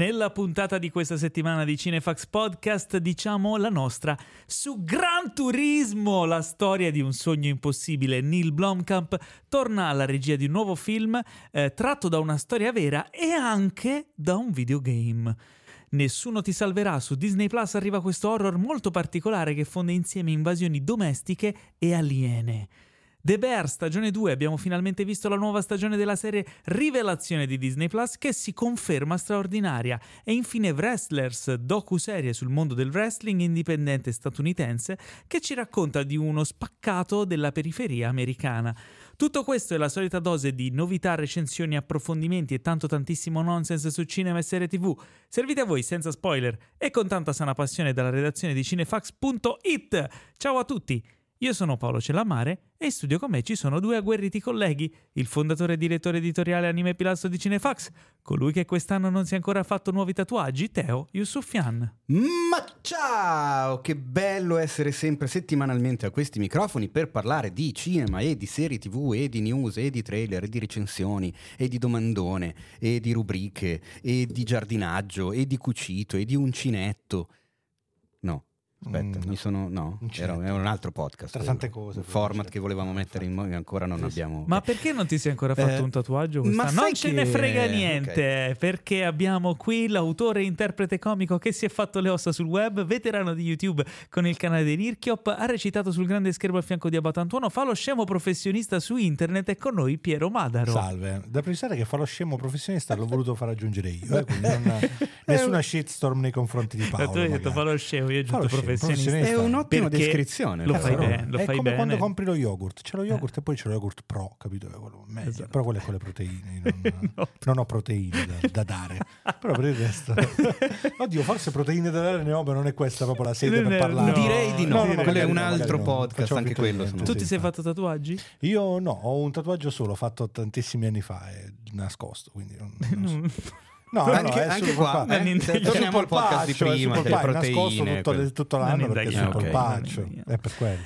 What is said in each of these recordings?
Nella puntata di questa settimana di Cinefax Podcast diciamo la nostra su Gran Turismo, la storia di un sogno impossibile. Neil Blomkamp torna alla regia di un nuovo film eh, tratto da una storia vera e anche da un videogame. Nessuno ti salverà su Disney Plus arriva questo horror molto particolare che fonde insieme invasioni domestiche e aliene. The Bear stagione 2 abbiamo finalmente visto la nuova stagione della serie Rivelazione di Disney Plus che si conferma straordinaria e infine Wrestlers docu-serie sul mondo del wrestling indipendente statunitense che ci racconta di uno spaccato della periferia americana. Tutto questo è la solita dose di novità, recensioni, approfondimenti e tanto tantissimo nonsense su cinema e serie tv, servite a voi senza spoiler e con tanta sana passione dalla redazione di cinefax.it. Ciao a tutti! Io sono Paolo Cellamare e in studio con me ci sono due agguerriti colleghi, il fondatore e direttore editoriale Anime Pilastro di Cinefax, colui che quest'anno non si è ancora fatto nuovi tatuaggi, Teo Yusufian. Ma ciao! Che bello essere sempre settimanalmente a questi microfoni per parlare di cinema e di serie tv e di news e di trailer e di recensioni e di domandone e di rubriche e di giardinaggio e di cucito e di uncinetto. No, Aspetta, mm, mi sono. No, era, era, un altro podcast. Tra tante cose. Un format che volevamo mettere in moto ancora non abbiamo. Ma perché non ti sei ancora fatto eh, un tatuaggio? Ma non ce che... ne frega niente, okay. perché abbiamo qui l'autore e interprete comico che si è fatto le ossa sul web, veterano di YouTube con il canale di Nirchiop, ha recitato sul grande schermo a fianco di Abatantuono, fa lo scemo professionista su internet e con noi Piero Madaro. Salve, da precisare che fa lo scemo professionista l'ho voluto far aggiungere io, eh, non, nessuna shitstorm nei confronti di Paolo. Tu hai detto fa lo scemo, io ho aggiunto professionista professionista. È un'ottima descrizione. Lo fai bene. Lo è fai come bene. quando compri lo yogurt. C'è lo yogurt eh. e poi c'è lo yogurt pro, capito? Quello meglio. Esatto. Però quello è con le proteine. Non, no. non ho proteine da, da, dare. Però per il resto... Oddio, forse proteine da dare ne ho, ma non è questa proprio la sede per parlare. No. Direi di no. no, no quello è un altro podcast, anche quello. Tu ti sei fatto tatuaggi? Io no, ho un tatuaggio solo, fatto tantissimi anni fa, è nascosto, quindi non, non so. No, anche, no, anche qua, eh, torniamo al podcast di prima, delle proteine. Tutto, tutto l'anno perché è super paccio, è per quello.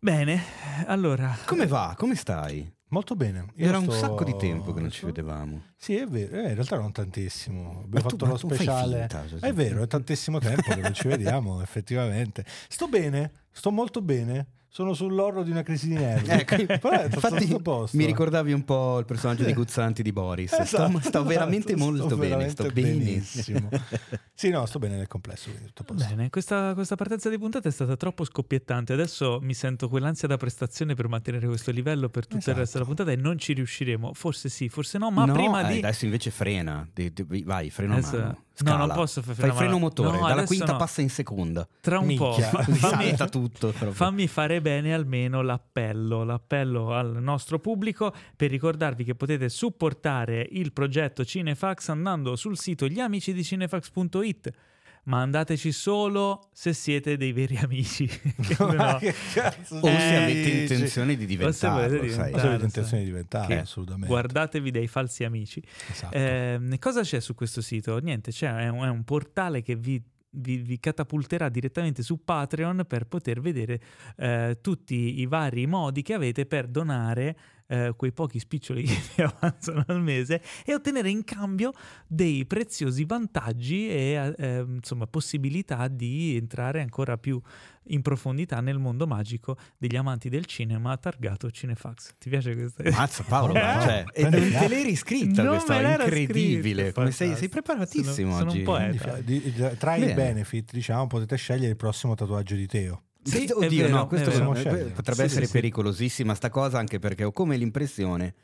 Bene, allora... Come va? Come stai? Molto bene. Io Era sto... un sacco di tempo che non ci vedevamo. Sì, è vero, eh, in realtà non tantissimo. Abbiamo fatto lo speciale. Finta, è vero, è tantissimo tempo che non ci vediamo, effettivamente. Sto bene, sto molto bene sono sull'orlo di una crisi di nervi. Ecco, infatti mi ricordavi un po' il personaggio di Guzzanti di Boris. Esatto, sto, sto esatto, veramente esatto, molto sto bene, veramente sto benissimo. sì, no, sto bene nel complesso. Bene, questa, questa, partenza di puntata è stata troppo scoppiettante. Adesso mi sento quell'ansia da prestazione per mantenere questo livello per tutto esatto. il resto della puntata e non ci riusciremo. Forse sì, forse no, ma no, prima eh, di... Adesso invece frena, vai, freno adesso... Scala. No, non posso fare Fai freno motore, no, dalla quinta no. passa in seconda. Tra un Minchia. po'. fammi, tutto. Fammi fare bene almeno l'appello, l'appello al nostro pubblico per ricordarvi che potete supportare il progetto Cinefax andando sul sito gliamicidicinefax.it ma andateci solo se siete dei veri amici. no. che cazzo o se avete intenzione di diventarlo. O se avete intenzione di diventarlo, assolutamente. Guardatevi dei falsi amici. Esatto. Eh, cosa c'è su questo sito? Niente, c'è, è un, è un portale che vi vi, vi, catapulterà direttamente su Patreon per poter vedere eh, tutti i vari modi che avete per donare eh, quei pochi spiccioli che vi avanzano al mese e ottenere in cambio dei preziosi vantaggi e eh, insomma possibilità di entrare ancora più in profondità nel mondo magico degli amanti del cinema targato Cinefax. Ti piace questa? Mazza Paolo, eh? cioè, e non te l'eri scritta non questa, incredibile. Scritta, Come sei, sei preparatissimo sono, oggi. Sono un poeta. Tra i benefit, diciamo, potete scegliere il prossimo tatuaggio di Teo. Sì, oddio, vero, no, questo potrebbe sì, essere sì, pericolosissima sta cosa anche perché ho come l'impressione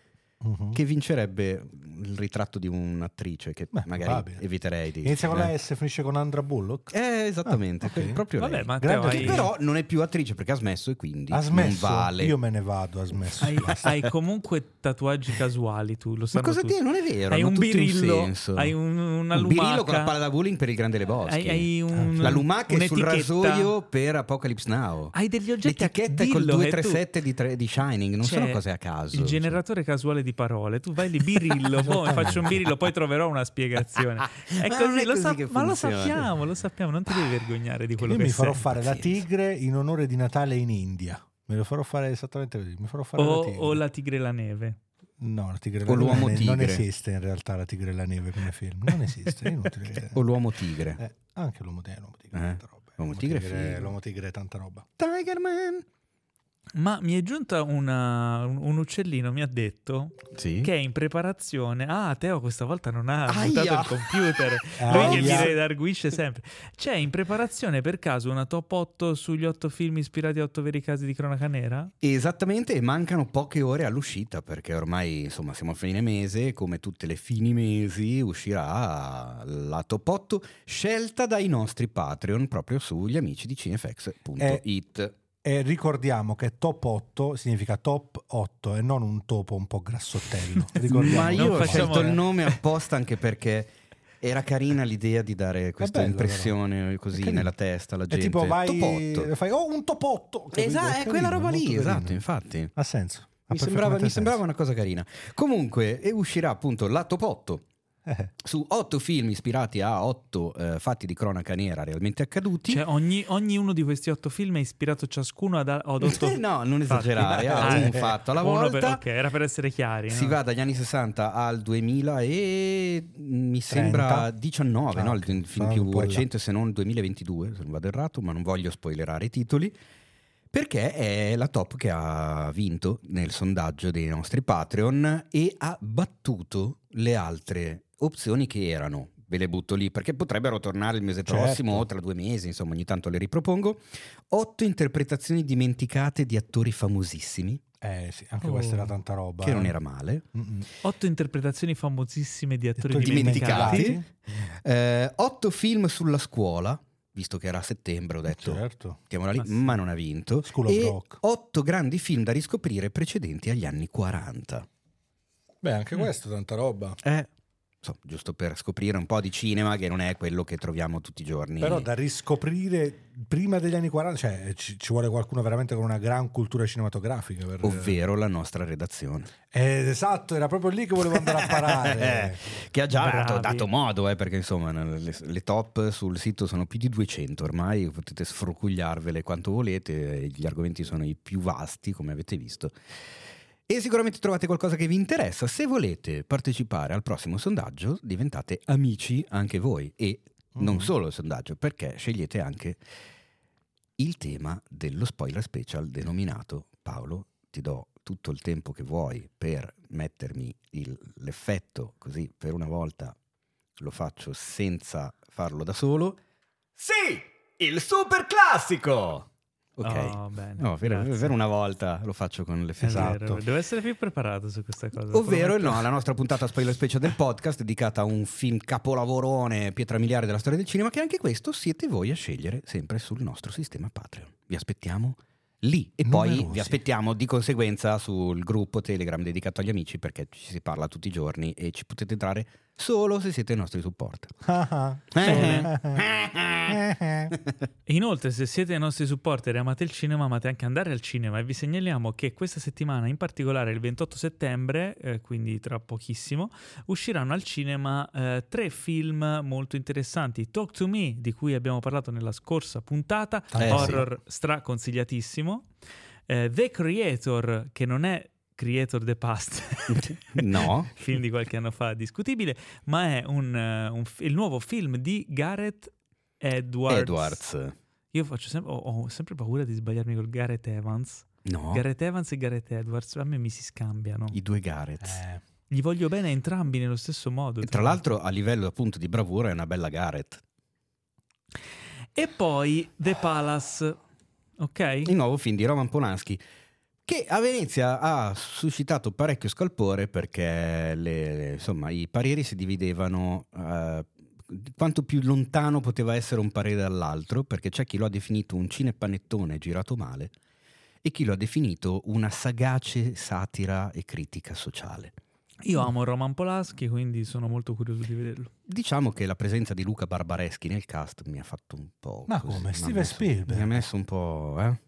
uh-huh. che vincerebbe il ritratto di un'attrice che Beh, magari probabile. eviterei di... Inizia con la S e finisce con Andra Bullock? Eh, esattamente, ah, okay. proprio Vabbè, lei. Ma hai... Però non è più attrice perché ha smesso e quindi ha smesso? non vale. Io me ne vado, ha smesso. Hai, hai comunque tatuaggi casuali tu, lo sai. Ma cosa tutti. ti Non è vero, hai un birillo, un hai un, una un lumaca. birillo con la palla da bowling per il Grande Lebowski. Hai, hai un, la lumaca è sul rasoio per Apocalypse Now. Hai degli oggetti L'etichetta è col 237 di, di Shining, non sono cose a caso. Il generatore casuale di parole, tu vai lì birillo, poi faccio un birillo, poi troverò una spiegazione. È ma così, è lo così sa- ma lo sappiamo, lo sappiamo, non ti devi vergognare di quello Io che mi farò sei. fare la tigre in onore di Natale in India. Me lo farò fare esattamente così. Mi farò fare o, la tigre. o la tigre e la neve. No, la tigre O l'uomo neve non tigre. esiste in realtà la tigre e la neve come film. Non esiste, è inutile. O l'uomo tigre. Eh, anche l'uomo tigre, l'uomo tigre, Eh, tanta roba. l'uomo tigre è figo. l'uomo tigre è tanta roba. Tiger Man. Ma mi è giunta una- un, un uccellino, mi ha detto Sì. che è in preparazione. Ah, Teo questa volta non ha Aia! buttato il computer. Lui che mi redarguisce sempre. C'è in preparazione per caso una top 8 sugli 8 film ispirati a 8 veri casi di cronaca nera? Esattamente, e mancano poche ore all'uscita perché ormai insomma siamo a fine mese, come tutte le fini mesi uscirà la top 8 scelta dai nostri Patreon proprio sugli amici di cinefx.it. E ricordiamo che top 8 significa top 8 e non un topo un po' grassottello. Ma io ho scelto il nome apposta anche perché era carina l'idea di dare questa bello, impressione È così carino. nella testa alla È gente. tipo vai Top 8. fai oh un top 8. Esatto, è quella roba lì, esatto, infatti. Ha senso. Ha Mi sembrava, mi sembrava senso. una cosa carina. Comunque, e uscirà appunto la top 8 Eh, su 8 film ispirati a 8 eh, fatti di cronaca nera realmente accaduti. Cioè, ogni, ognuno di questi 8 film è ispirato ciascuno ad, ad 8 Eh, no, non esagerare, a Ah, un eh. fatto alla volta. per- ok, era per essere chiari. Si no? va dagli anni 60 al 2000 e mi sembra 30. 19, Ah, no? il film più un là. recente se non il 2022, se non vado errato, ma non voglio spoilerare i titoli. Perché è la top che ha vinto nel sondaggio dei nostri Patreon e ha battuto le altre opzioni che erano. Ve le butto lì perché potrebbero tornare il mese Certo. prossimo o tra due mesi, insomma, ogni tanto le ripropongo. Otto interpretazioni dimenticate di attori famosissimi, eh sì, anche Oh. questa era tanta roba. che non eh. era male. Mm-mm. 8 interpretazioni famosissime di attori, Attori dimenticati. dimenticati. Eh, otto film sulla scuola, visto che era a settembre, ho detto Certo. lì, Ma sì. ma non ha vinto. School of e Rock. otto grandi film da riscoprire precedenti agli anni 40. Beh, anche Mm. questo tanta roba. Eh, so, giusto per scoprire un po' di cinema che non è quello che troviamo tutti i giorni. Però da riscoprire prima degli anni 40, cioè ci, ci vuole qualcuno veramente con una gran cultura cinematografica. Per... Ovvero la nostra redazione. Eh, esatto, era proprio lì che volevo andare a parare. che ha già dato, dato modo, eh, perché insomma le, le top sul sito sono più di 200 ormai, potete sfrucugliarvele quanto volete, gli argomenti sono i più vasti, come avete visto. E sicuramente trovate qualcosa che vi interessa. Se volete partecipare al prossimo sondaggio, diventate amici anche voi. E non Mhm. solo il sondaggio, perché scegliete anche il tema dello spoiler special denominato Paolo, ti do tutto il tempo che vuoi per mettermi il- l'effetto, così per una volta lo faccio senza farlo da solo. Sì, il super classico! Ok. Oh, bene, No, per, per una volta lo faccio con vero, Esatto. Devo essere più preparato su questa cosa. Ovvero no, la nostra puntata spoiler special del podcast dedicata a un film capolavorone, pietra miliare della storia del cinema, che anche questo siete voi a scegliere sempre sul nostro sistema Patreon. Vi aspettiamo lì e poi Numerosi. vi aspettiamo di conseguenza sul gruppo Telegram dedicato agli amici perché ci si parla tutti i giorni e ci potete entrare solo se siete i nostri supporter. Ah, E Inoltre, se siete i nostri supporter e amate il cinema, amate anche andare al cinema e vi segnaliamo che questa settimana, in particolare il 28 settembre, eh, quindi tra pochissimo, usciranno al cinema eh, tre film molto interessanti. Talk to Me, di cui abbiamo parlato nella scorsa puntata, Eh, horror straconsigliatissimo. Eh, The Creator, che non è Creator the Past, no, film di qualche anno fa discutibile, ma è un, eh, un il nuovo film di Gareth Edwards. Edwards. Io faccio sempre, ho, ho sempre paura di sbagliarmi col Gareth Evans. No, Gareth Evans e Gareth Edwards a me mi si scambiano. i due Gareth. Eh, Gli voglio bene entrambi nello stesso modo. E tra l'altro a livello appunto di bravura è una bella Gareth. E poi The Palace. Ok? il nuovo film di Roman Polanski che a Venezia ha suscitato parecchio scalpore perché le- le- insomma, i pareri si dividevano eh, quanto più lontano poteva essere un parere dall'altro perché c'è chi lo ha definito un cinepanettone girato male e chi lo ha definito una sagace satira e critica sociale. Io amo Roman Polanski, quindi sono molto curioso di vederlo. Diciamo che la presenza di Luca Barbareschi nel cast mi ha fatto un po'. Ma così, come? mi ha Steven messo- Spielberg? Mi ha messo un po'. Eh?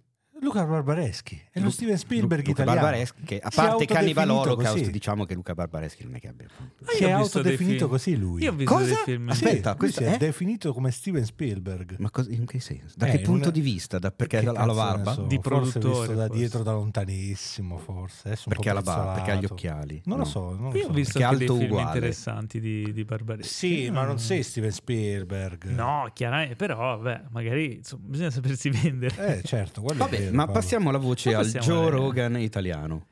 Luca Barbareschi è lo Lu- Steven Spielberg Lu- Luca italiano. Barbareschi, che a parte Cannibal Holocaust, così. diciamo che Luca Barbareschi non è che abbia Ah, Si è ho visto autodefinito così lui. Io ho visto Cosa? dei film. Sì, Aspetta, lui questo si è è? definito come Steven Spielberg. Ma cosa- in che senso? Da Eh, che punto una- di vista? Da- perché ha la barba? so, Di forse produttore, visto da forse. dietro da lontanissimo forse Perché ha la barba? Perché ha gli occhiali? non No. lo so non lo Io ho so. visto Perché è anche dei film uguale. interessanti di, di Barbareschi. sì ma non Mm. sei Steven Spielberg No, chiaramente, però, vabbè, magari bisogna sapersi vendere. eh certo quello è vero, ma Paolo. passiamo la voce Ma al passiamo Joe Rogan italiano.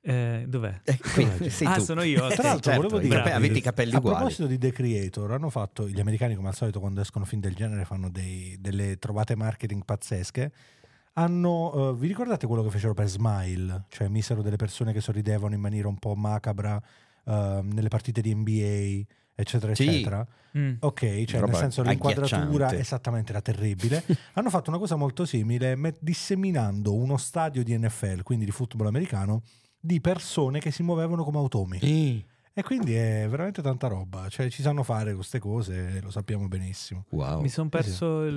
Eh, dov'è? Eh, qui, sei ah, tu. sono io. Tra l'altro, certo, volevo dire, cape- avete i capelli a uguali. proposito di The Creator, hanno fatto gli americani, come al solito, quando escono film del genere, fanno dei- delle trovate marketing pazzesche. Hanno, eh, vi ricordate quello che fecero per Smile? Cioè, misero delle persone che sorridevano in maniera un po' macabra eh, nelle partite di NBA, eccetera, Sì. eccetera. Mm. Ok, cioè Roba nel senso l'inquadratura esattamente era terribile. Hanno fatto una cosa molto simile, disseminando uno stadio di NFL, quindi di football americano, di persone che si muovevano come automi. Eh, E quindi è veramente tanta roba, cioè ci sanno fare queste cose, lo sappiamo benissimo. Wow. Mi sono perso il,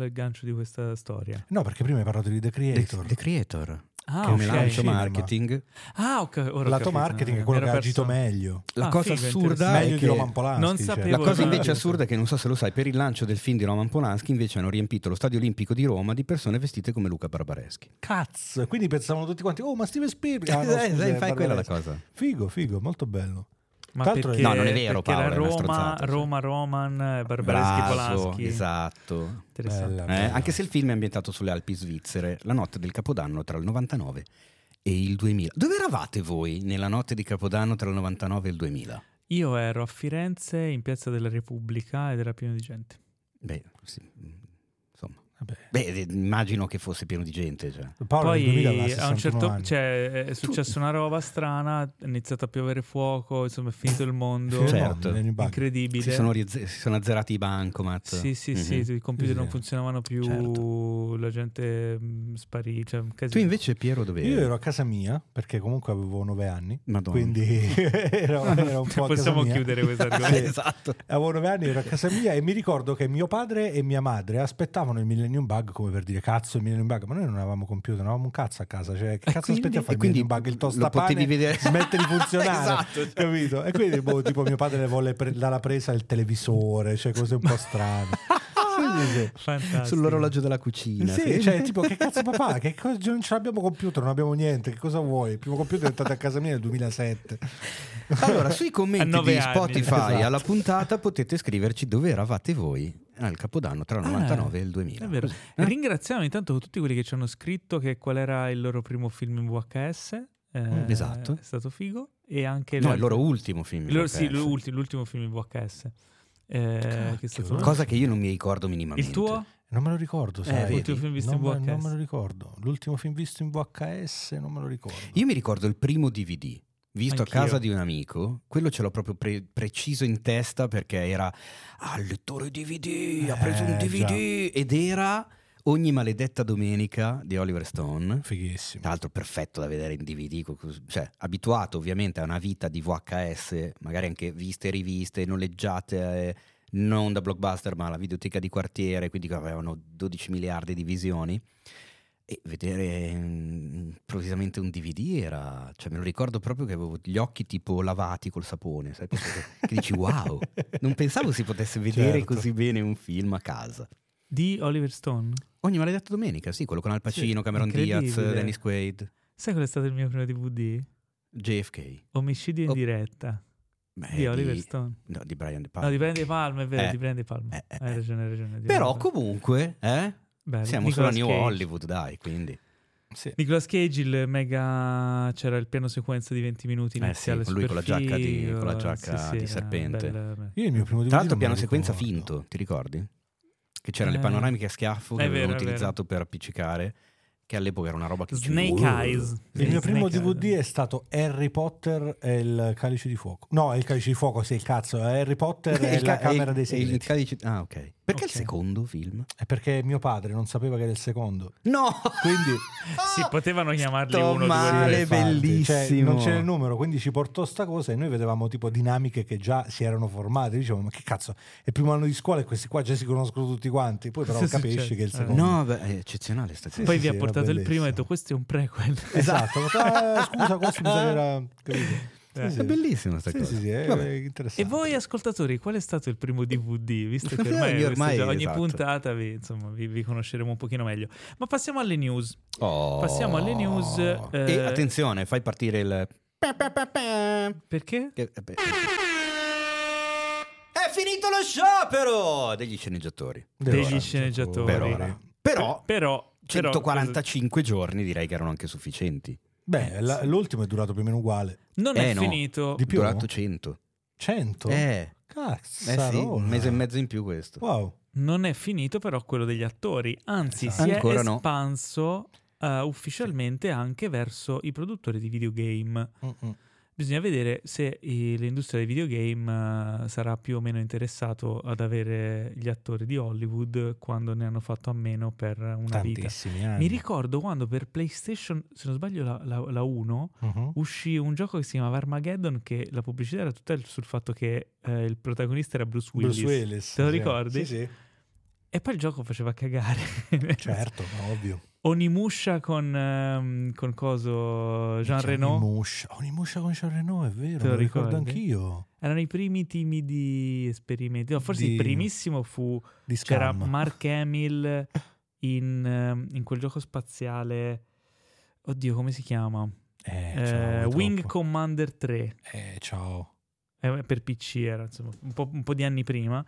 il gancio di questa storia. No, perché prima hai parlato di The The, Creator. The Creator. Ah, come ok. lancio Cinema. marketing. Ah, ok. ora Lato capito. marketing è Mi quello che ero ha agito perso- meglio. La Ah, cosa figo, assurda è Meglio di che Roman Polanski. Non cioè. sapevo- La cosa invece assurda è che non so se lo sai, per il lancio del film di Roman Polanski invece hanno riempito lo stadio olimpico di Roma di persone vestite come Luca Barbareschi. Cazzo, quindi pensavano tutti quanti, oh ma Steven Spielberg. Ah, no, Eh, scusa, è fai quella la cosa. Figo, figo, molto bello. Ma Tra l'altro- perché, No, non è vero, Paolo, era Roma. Roma, Roman, eh, Barbareschi, Polanski. esatto. Interessante. Bella, Eh, bella. anche se il film è ambientato sulle Alpi svizzere, la notte del Capodanno tra il 99 e il 2000. Dove eravate voi nella notte di Capodanno tra il 99 e il 2000? Io ero a Firenze in Piazza della Repubblica ed era pieno di gente. Beh, sì. Beh, eh, immagino che fosse pieno di gente. Cioè. Paolo nel 2000 aveva Poi a 61 un certo anni. cioè, è successa una roba strana, è iniziato a piovere fuoco, insomma è finito il mondo. Certo. Incredibile. Si sono, si sono azzerati i bancomat. Sì, sì, Mhm. sì, i computer Sì, non funzionavano più, Certo. la gente mh, sparì. Cioè, Tu invece, Piero, dove Io ero a casa mia perché comunque avevo 9 anni, Madonna. quindi ero, ero un po' a casa Possiamo mia. chiudere questo Sì. argomento. esatto. Avevo 9 anni, ero a casa mia e mi ricordo che mio padre e mia madre aspettavano il Millennium Bug come per dire cazzo il Millennium Bug, ma noi non avevamo computer, non avevamo un cazzo a casa, cioè che cazzo quindi- aspetti a fare il Millennium Bug, il lo tostapane potevi vedere- smette di funzionare, Esatto. capito? E quindi boh, tipo mio padre le volle pre- dalla presa il televisore, cioè cose un po' strane. Sì, sì, sì. Fantastico. Sull'orologio della cucina. Sì, cioè, tipo, che cazzo papà? Che cosa, non ce l'abbiamo computer, non abbiamo niente. Che cosa vuoi? Il primo computer è entrato a casa mia nel 2007. Allora, sui commenti di anni. Spotify Esatto. alla puntata potete scriverci dove eravate voi al Capodanno tra il Ah, 99 e il 2000. È vero. Così, eh? Ringraziamo intanto tutti quelli che ci hanno scritto che qual era il loro primo film in VHS. eh, Esatto. È stato figo. E anche No, il loro ultimo film. il loro- in sì, VHS. l'ultimo, l'ultimo film in VHS. eh, che è stato- Cosa che io non mi ricordo minimamente. Il tuo? Non me lo ricordo, sai. vedi. L'ultimo film visto non, in me- VHS. non me lo ricordo. L'ultimo film visto in VHS non me lo ricordo. Io mi ricordo il primo DVD. Visto Anch'io. a casa di un amico, quello ce l'ho proprio pre- preciso in testa perché era ah, il lettore DVD, ha preso un Eh, DVD ed era Ogni maledetta domenica di Oliver Stone. Fighissimo. Tra l'altro perfetto da vedere in DVD, cioè abituato ovviamente a una vita di VHS, magari anche viste e riviste, noleggiate eh, non da blockbuster ma alla videoteca di quartiere, quindi che avevano 12 miliardi di visioni. E vedere mm, improvvisamente un DVD era, cioè me lo ricordo proprio che avevo gli occhi tipo lavati col sapone, sai? Proprio Che, che dici wow, non pensavo si potesse vedere Certo. così bene un film a casa. Di Oliver Stone. Ogni maledetta domenica, sì, quello con Al Pacino, Sì, Cameron Diaz. Dennis Quaid, Sai qual è stato il mio primo DVD? JFK. Omicidio in Oh. diretta Beh, di Oliver Stone. no, di Brian De Palma. No, di Brian De Palma, è vero, Eh. di Brian De Palma. Eh, eh, hai ragione, hai ragione. Però comunque, eh, Bello. siamo Nicolas solo a New Cage. Hollywood, dai, quindi. Sì. Nicolas Cage, il mega. c'era il piano sequenza di 20 minuti Eh sì, iniziale. con lui con la giacca di- con la giacca Sì, di sì, serpente. era bello. Io il mio primo DVD Tra l'altro piano sequenza ricordo. finto, ti ricordi? Che c'erano Eh. le panoramiche a schiaffo che avevano utilizzato per appiccicare, che all'epoca era una roba che... Snake Wow. Eyes. Il mio primo Snake DVD Eyes. è stato Harry Potter e il calice di fuoco. No, è il calice di fuoco, sì, cazzo. Harry Potter e Il la ca- camera il- dei il segreti. calice- Ah, ok. Perché Ok. il secondo film? È perché mio padre non sapeva che era il secondo. No! Quindi Si potevano chiamarli sto uno, male, due, tre. bellissimo. Cioè, non c'era il numero, quindi ci portò sta cosa e noi vedevamo tipo dinamiche che già si erano formate. Dicevamo, ma che cazzo, è il primo anno di scuola e questi qua già si conoscono tutti quanti. Poi però Sì, capisci succede. che è il Eh. secondo. No, beh, è eccezionale sta cosa. Sì, Poi sì, vi ha sì, portato il primo e ha detto questo è un prequel. Esatto, "Ah, scusa, questo mi sa che era... capito? Sì, Eh. sì. È bellissima sta Sì, cosa. sì, sì, è, Vabbè. è interessante. E voi ascoltatori, qual è stato il primo DVD? Visto che Eh, ormai, ormai, ogni esatto. puntata vi, insomma, vi, vi conosceremo un pochino meglio. Ma passiamo alle news. Oh. Passiamo alle news. E eh, attenzione, fai partire il... Perché? Che- eh, beh. È finito lo sciopero degli sceneggiatori. Degli sceneggiatori. Per ora. Però Però, però 145 giorni direi che erano anche sufficienti. Beh, la- l'ultimo è durato più o meno uguale. non Eh, è no. finito. Di più? Durato 100. 100? Eh, Cazzo. eh sì, un mese e mezzo in più questo. Wow. Non è finito però quello degli attori, anzi Esatto. si è Ancora no. espanso eh, ufficialmente anche verso i produttori di videogame. Mm-mm. Bisogna vedere se i- l'industria dei videogame eh, sarà più o meno interessato ad avere gli attori di Hollywood quando ne hanno fatto a meno per una vita. Tantissimi anni. Mi ricordo quando per PlayStation, se non sbaglio la, la- la 1, Mhm. uscì un gioco che si chiamava Armageddon che la pubblicità era tutta sul fatto che eh, il protagonista era Bruce Willis. Bruce Willis. Te lo sì. ricordi? Sì, sì. E poi il gioco faceva cagare. Certo, ovvio. Onimusha con, ehm, con coso Jean Reno. Onimusha. Onimusha con Jean Reno, è vero, Te lo lo ricordo anch'io. Erano i primi timidi esperimenti. No, forse Di- il primissimo fu Di c'era Scam. Mark Hamill in, ehm, in quel gioco spaziale. Oddio, come si chiama? Eh, Eh, ciao, Wing troppo. Commander 3. Eh, ciao. Eh, per PC era insomma un po', un po' di anni prima.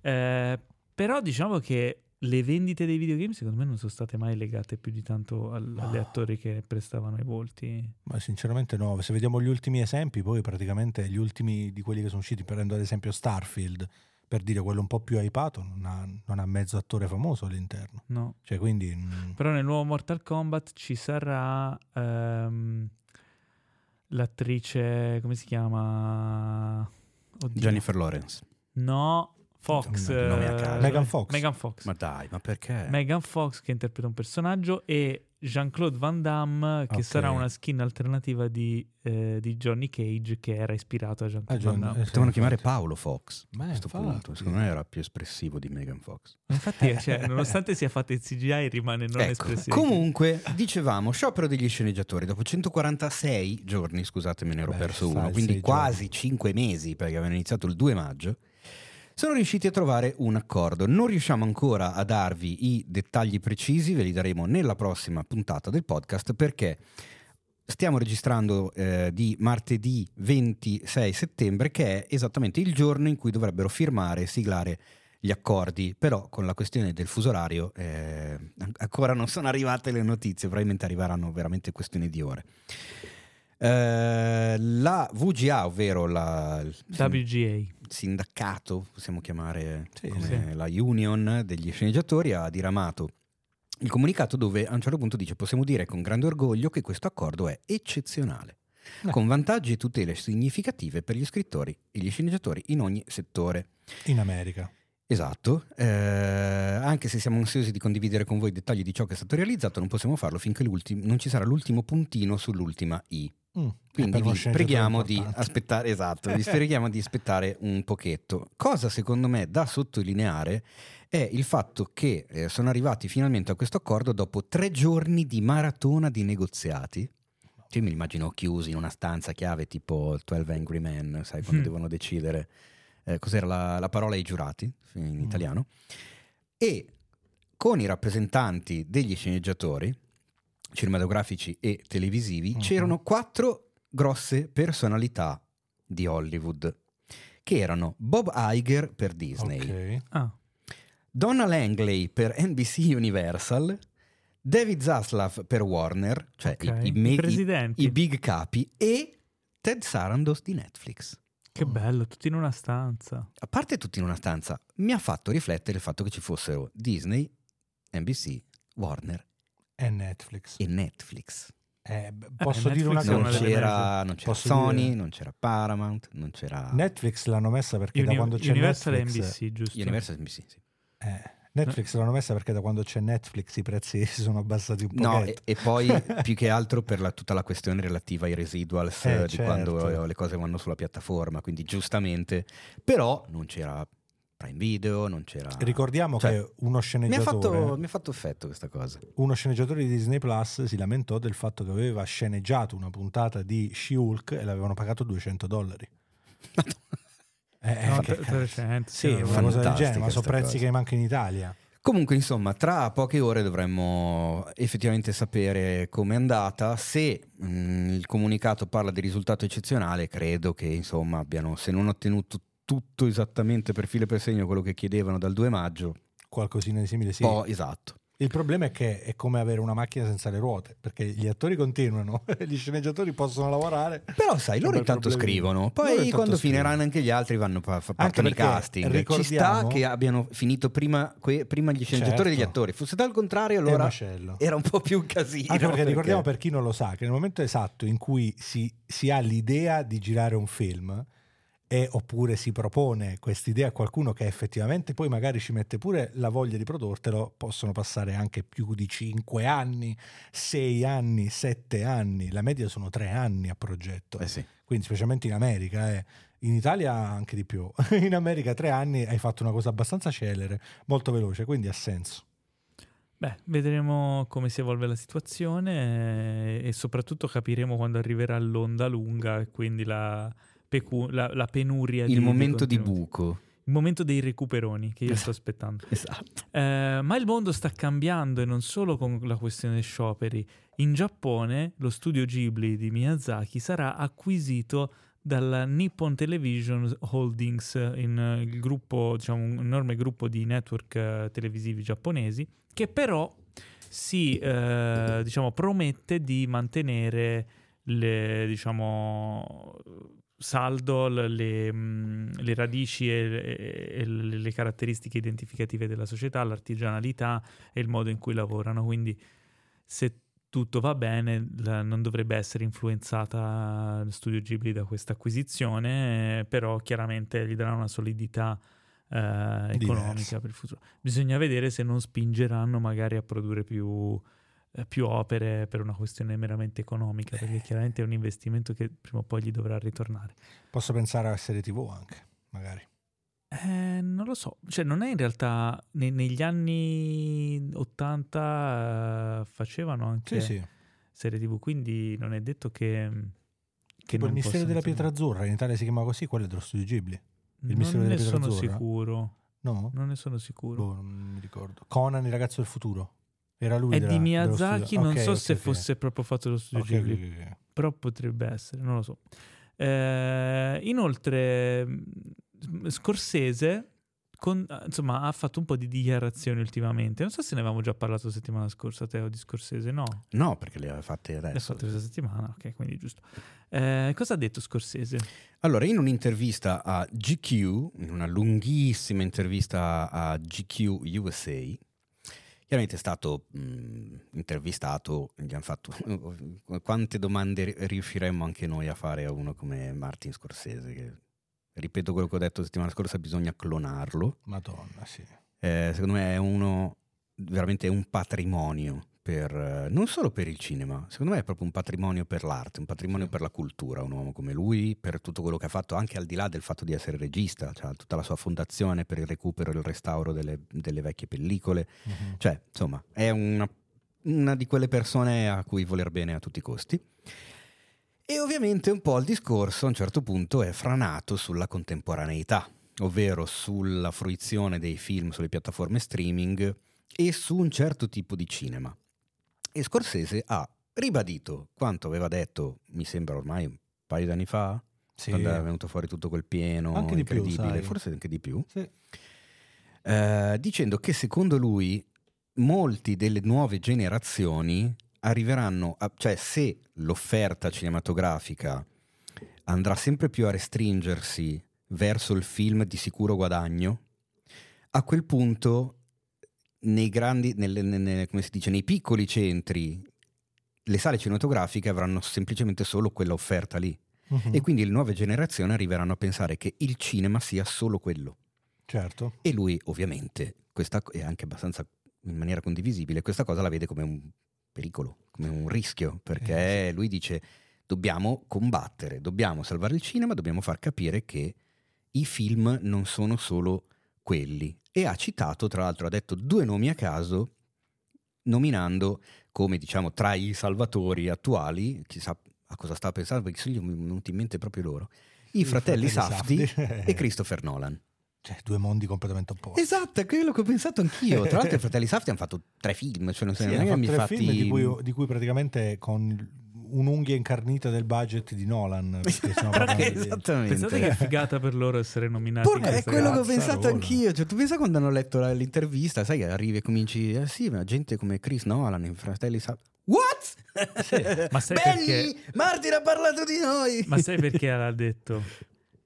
Eh, però diciamo che le vendite dei videogame secondo me non sono state mai legate più di tanto al- agli No. attori che prestavano i volti. Ma sinceramente no, se vediamo gli ultimi esempi, poi praticamente gli ultimi di quelli che sono usciti, prendo ad esempio Starfield, per dire quello un po' più hypato, non ha, non ha mezzo attore famoso all'interno. No. Cioè, quindi... mm, Però nel nuovo Mortal Kombat ci sarà ehm, l'attrice, come si chiama? Oddio. Jennifer Lawrence. No, Fox. Eh, Megan Fox. Megan Fox. Ma dai, ma perché? Megan Fox che interpreta un personaggio e Jean-Claude Van Damme che Ok. sarà una skin alternativa di, eh, di Johnny Cage che era ispirato a Jean-Claude Ah, John- Van Damme. eh, Potevano chiamare. Paolo Fox. Beh, a questo infatti. punto, secondo me era più espressivo di Megan Fox. Infatti, cioè, nonostante sia fatto in CGI rimane non Ecco, espressivo. comunque, dicevamo, sciopero degli sceneggiatori. Dopo 146 giorni, scusate, me ne ero Beh, perso uno, quindi sei quasi 5 mesi perché avevano iniziato il 2 maggio. Sono riusciti a trovare un accordo. Non riusciamo ancora a darvi i dettagli precisi, ve li daremo nella prossima puntata del podcast perché stiamo registrando eh, di martedì 26 settembre, che è esattamente il giorno in cui dovrebbero firmare e siglare gli accordi, però con la questione del fuso orario eh, an- ancora non sono arrivate le notizie, probabilmente arriveranno veramente questioni di ore. Eh, la VGA, ovvero la, WGA. sindacato, possiamo chiamare Sì, come sì. la union degli sceneggiatori, ha diramato il comunicato dove a un certo punto dice possiamo dire con grande orgoglio che questo accordo è eccezionale, Eh. con vantaggi e tutele significative per gli scrittori e gli sceneggiatori in ogni settore. In America. Esatto, eh, anche se siamo ansiosi di condividere con voi i dettagli di ciò che è stato realizzato, non possiamo farlo finché non ci sarà l'ultimo puntino sull'ultima I. Mm, Quindi per uno vi preghiamo di aspettare, esatto, vi preghiamo di aspettare un pochetto. Cosa secondo me da sottolineare è il fatto che eh, sono arrivati finalmente a questo accordo dopo tre giorni di maratona di negoziati. Io me li immagino chiusi in una stanza chiave tipo 12 Angry Men, sai, quando Mm. devono decidere eh, cos'era la, la parola ai giurati in Mm. italiano. E con i rappresentanti degli sceneggiatori cinematografici e televisivi Mhm. c'erano quattro grosse personalità di Hollywood che erano Bob Iger per Disney, Ok. Ah, Donna Langley per NBC Universal, David Zaslav per Warner, cioè ok. i, i me- I i- presidenti. i big capi, e Ted Sarandos di Netflix. Che bello, tutti in una stanza. A parte tutti in una stanza, mi ha fatto riflettere il fatto che ci fossero Disney, NBC, Warner E Netflix. e Netflix. Eh, b- posso Netflix dire una cosa? Non c'era, non c'era Sony, dire- non c'era Paramount, non c'era Netflix l'hanno messa perché da Uni- quando c'è Universal Netflix NBC, giusto? Universal NBC. Sì. Eh. Netflix l'hanno messa perché da quando c'è Netflix i prezzi si sono abbassati un po'. No, e, e, poi più che altro per la, tutta la questione relativa ai residuals eh, di certo. quando le cose vanno sulla piattaforma, quindi giustamente, però non c'era Prime Video, non c'era... Ricordiamo cioè, che uno sceneggiatore... Mi ha, fatto, mi ha fatto effetto questa cosa. Uno sceneggiatore di Disney Plus si lamentò del fatto che aveva sceneggiato una puntata di She-Hulk e l'avevano pagato 200 dollari. Eh, no, 300, sì, una cosa del genere, ma sono prezzi cosa. che mancano in Italia. Comunque, insomma, tra poche ore dovremmo effettivamente sapere com'è andata. Se mh, il comunicato parla di risultato eccezionale, credo che insomma abbiano, se non ottenuto tutto esattamente per filo e per segno quello che chiedevano dal 2 maggio, qualcosina di simile, sì. Oh, esatto. Il problema è che è come avere una macchina senza le ruote, perché gli attori continuano, gli sceneggiatori possono lavorare. Però sai, loro intanto scrivono, poi intanto quando finiranno anche gli altri vanno a fare parte del casting. Ci sta che abbiano finito prima, que, prima gli sceneggiatori certo. degli attori. Fosse stato al contrario allora era un po' più casino. Anche perché, perché ricordiamo per chi non lo sa che nel momento esatto in cui si, si ha l'idea di girare un film e oppure si propone quest'idea a qualcuno che effettivamente poi magari ci mette pure la voglia di produrtelo, possono passare anche più di 5 anni, 6 anni, 7 anni, la media sono 3 anni a progetto. Eh sì. Quindi specialmente in America, eh. in Italia anche di più. in America 3 anni hai fatto una cosa abbastanza celere, molto veloce, quindi ha senso. Beh, vedremo come si evolve la situazione e soprattutto capiremo quando arriverà l'onda lunga e quindi la pecu- la, la, penuria. Il di, momento di, di, buco. Il momento dei recuperoni che io sto aspettando. esatto. Eh, ma il mondo sta cambiando e non solo con la questione scioperi. In Giappone lo studio Ghibli di Miyazaki sarà acquisito dalla Nippon Television Holdings, in, il gruppo, diciamo, un enorme gruppo di network uh, televisivi giapponesi, che però si uh, diciamo, promette di mantenere le, diciamo, saldo le, mm, le radici e, e, le caratteristiche identificative della società, l'artigianalità e il modo in cui lavorano. Quindi se tutto va bene, non dovrebbe essere influenzata studio Ghibli da questa acquisizione, però chiaramente gli darà una solidità eh, economica per il futuro. Bisogna vedere se non spingeranno magari a produrre più più opere per una questione meramente economica, perché eh. chiaramente è un investimento che prima o poi gli dovrà ritornare. Posso pensare a serie TV anche, magari. Eh, non lo so, cioè non è in realtà ne, negli anni 80 uh, facevano anche sì, sì. serie TV, quindi non è detto che... che tipo il mistero della pietra azzurra, in Italia si chiama così, quello è dello studio Ghibli. Il non mistero della pietra azzurra. Non ne sono sicuro. No? Non ne sono sicuro. Boh, non mi ricordo. Conan, il ragazzo del futuro. Era lui è della, di Miyazaki, non okay, so okay, se okay. fosse proprio fatto lo studio Ghibli, però potrebbe essere, non lo so. Eh, inoltre, Scorsese con, insomma, ha fatto un po' di dichiarazioni ultimamente. Non so se ne avevamo già parlato la settimana scorsa, Teo, di Scorsese, no? No, perché le aveva fatte adesso. Le ha fatte questa settimana, ok, quindi giusto. Eh, cosa ha detto Scorsese? Allora, in un'intervista a GQ, in una lunghissima intervista a GQ USA, Chiaramente è stato mh, intervistato, gli hanno fatto quante domande riusciremmo anche noi a fare a uno come Martin Scorsese, che ripeto quello che ho detto la settimana scorsa, bisogna clonarlo. Madonna, sì. Eh, secondo me è uno, veramente un patrimonio per, non solo per il cinema, secondo me è proprio un patrimonio per l'arte, un patrimonio sì. per la cultura, un uomo come lui, per tutto quello che ha fatto, anche al di là del fatto di essere regista, cioè tutta la sua fondazione per il recupero e il restauro delle, delle vecchie pellicole, Mhm. cioè insomma è una, una di quelle persone a cui voler bene a tutti i costi. E ovviamente un po' il discorso a un certo punto è franato sulla contemporaneità, ovvero sulla fruizione dei film sulle piattaforme streaming e su un certo tipo di cinema. E Scorsese ha ribadito quanto aveva detto, mi sembra ormai un paio d'anni fa, Sì. quando era venuto fuori tutto quel pieno Anche di più, incredibile, sai. forse anche di più, Sì. eh, dicendo che secondo lui molti delle nuove generazioni arriveranno, a, cioè se l'offerta cinematografica andrà sempre più a restringersi verso il film di sicuro guadagno, a quel punto nei grandi, nelle- nelle- come si dice, nei piccoli centri, le sale cinematografiche avranno semplicemente solo quella offerta lì. Mhm. E quindi le nuove generazioni arriveranno a pensare che il cinema sia solo quello. Certo. E lui ovviamente, questa è anche abbastanza in maniera condivisibile, questa cosa la vede come un pericolo, come un rischio, perché Eh, lui dice dobbiamo combattere, dobbiamo salvare il cinema, dobbiamo far capire che i film non sono solo quelli. E ha citato, tra l'altro, ha detto due nomi a caso, nominando come diciamo tra i salvatori attuali, chissà a cosa stava pensando, perché sono venuti in mente proprio loro, i, I fratelli, fratelli Safdie. e Christopher Nolan. Cioè, due mondi completamente opposti. Esatto, è quello che ho pensato anch'io. Tra l'altro, i fratelli Safdie hanno fatto tre film, cioè non, so, Sì, è hanno fatto tre fatti... film di cui, di cui praticamente con un'unghia incarnita del budget di Nolan. Perché parlando di- Esattamente. Pensate che figata per loro essere nominati in è quello che ho pensato anch'io. Cioè, tu pensa quando hanno letto la- l'intervista, sai che arrivi e cominci, eh sì, ma gente come Chris Nolan, i fratelli Safdie. What? Ma sai Belli! perché- Martin ha parlato di noi! Ma sai perché l'ha detto?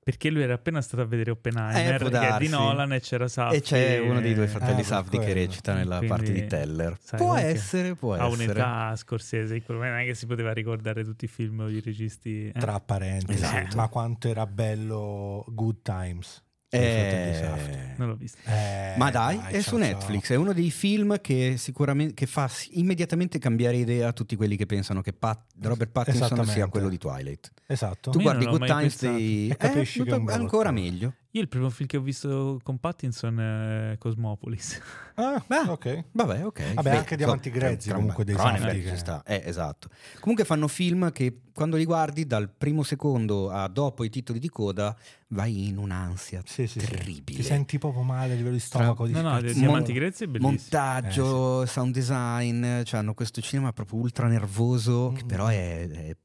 Perché lui era appena stato a vedere Oppenheimer, Eh, che è di. Nolan, e c'era Safdie. E c'è uno dei due fratelli per Safdie che recita nella Quindi, parte di Teller. sai, può essere, può Ha essere. un'età scorsese, problema è che si poteva ricordare tutti i film o i registi. eh. Tra parentesi, Esatto. ma quanto era bello Good Times. Eh, Non l'ho visto. Eh, Ma dai, è ciao, su ciao. Netflix, è uno dei film che sicuramente che fa immediatamente cambiare idea a tutti quelli che pensano che Pat- Robert Pattinson sia quello di Twilight. Esatto. Tu Io guardi Good Times pensato. E capisci eh, che è un bravo ancora meglio. Io il primo film che ho visto con Pattinson è Cosmopolis. Ah, Beh, ok. Vabbè, ok. Vabbè, anche Diamanti so, Grezzi tra- comunque dei Cronenberg ci che- sta. Eh, esatto. Comunque fanno film che quando li guardi dal primo secondo a dopo i titoli di coda vai in un'ansia Sì, sì, sì. terribile. Ti senti proprio male a livello di stomaco. No, dici, no, Mon- Diamanti Grezzi è bellissimo. montaggio, sound design, cioè hanno questo cinema proprio ultra nervoso, che Mm. però è, è-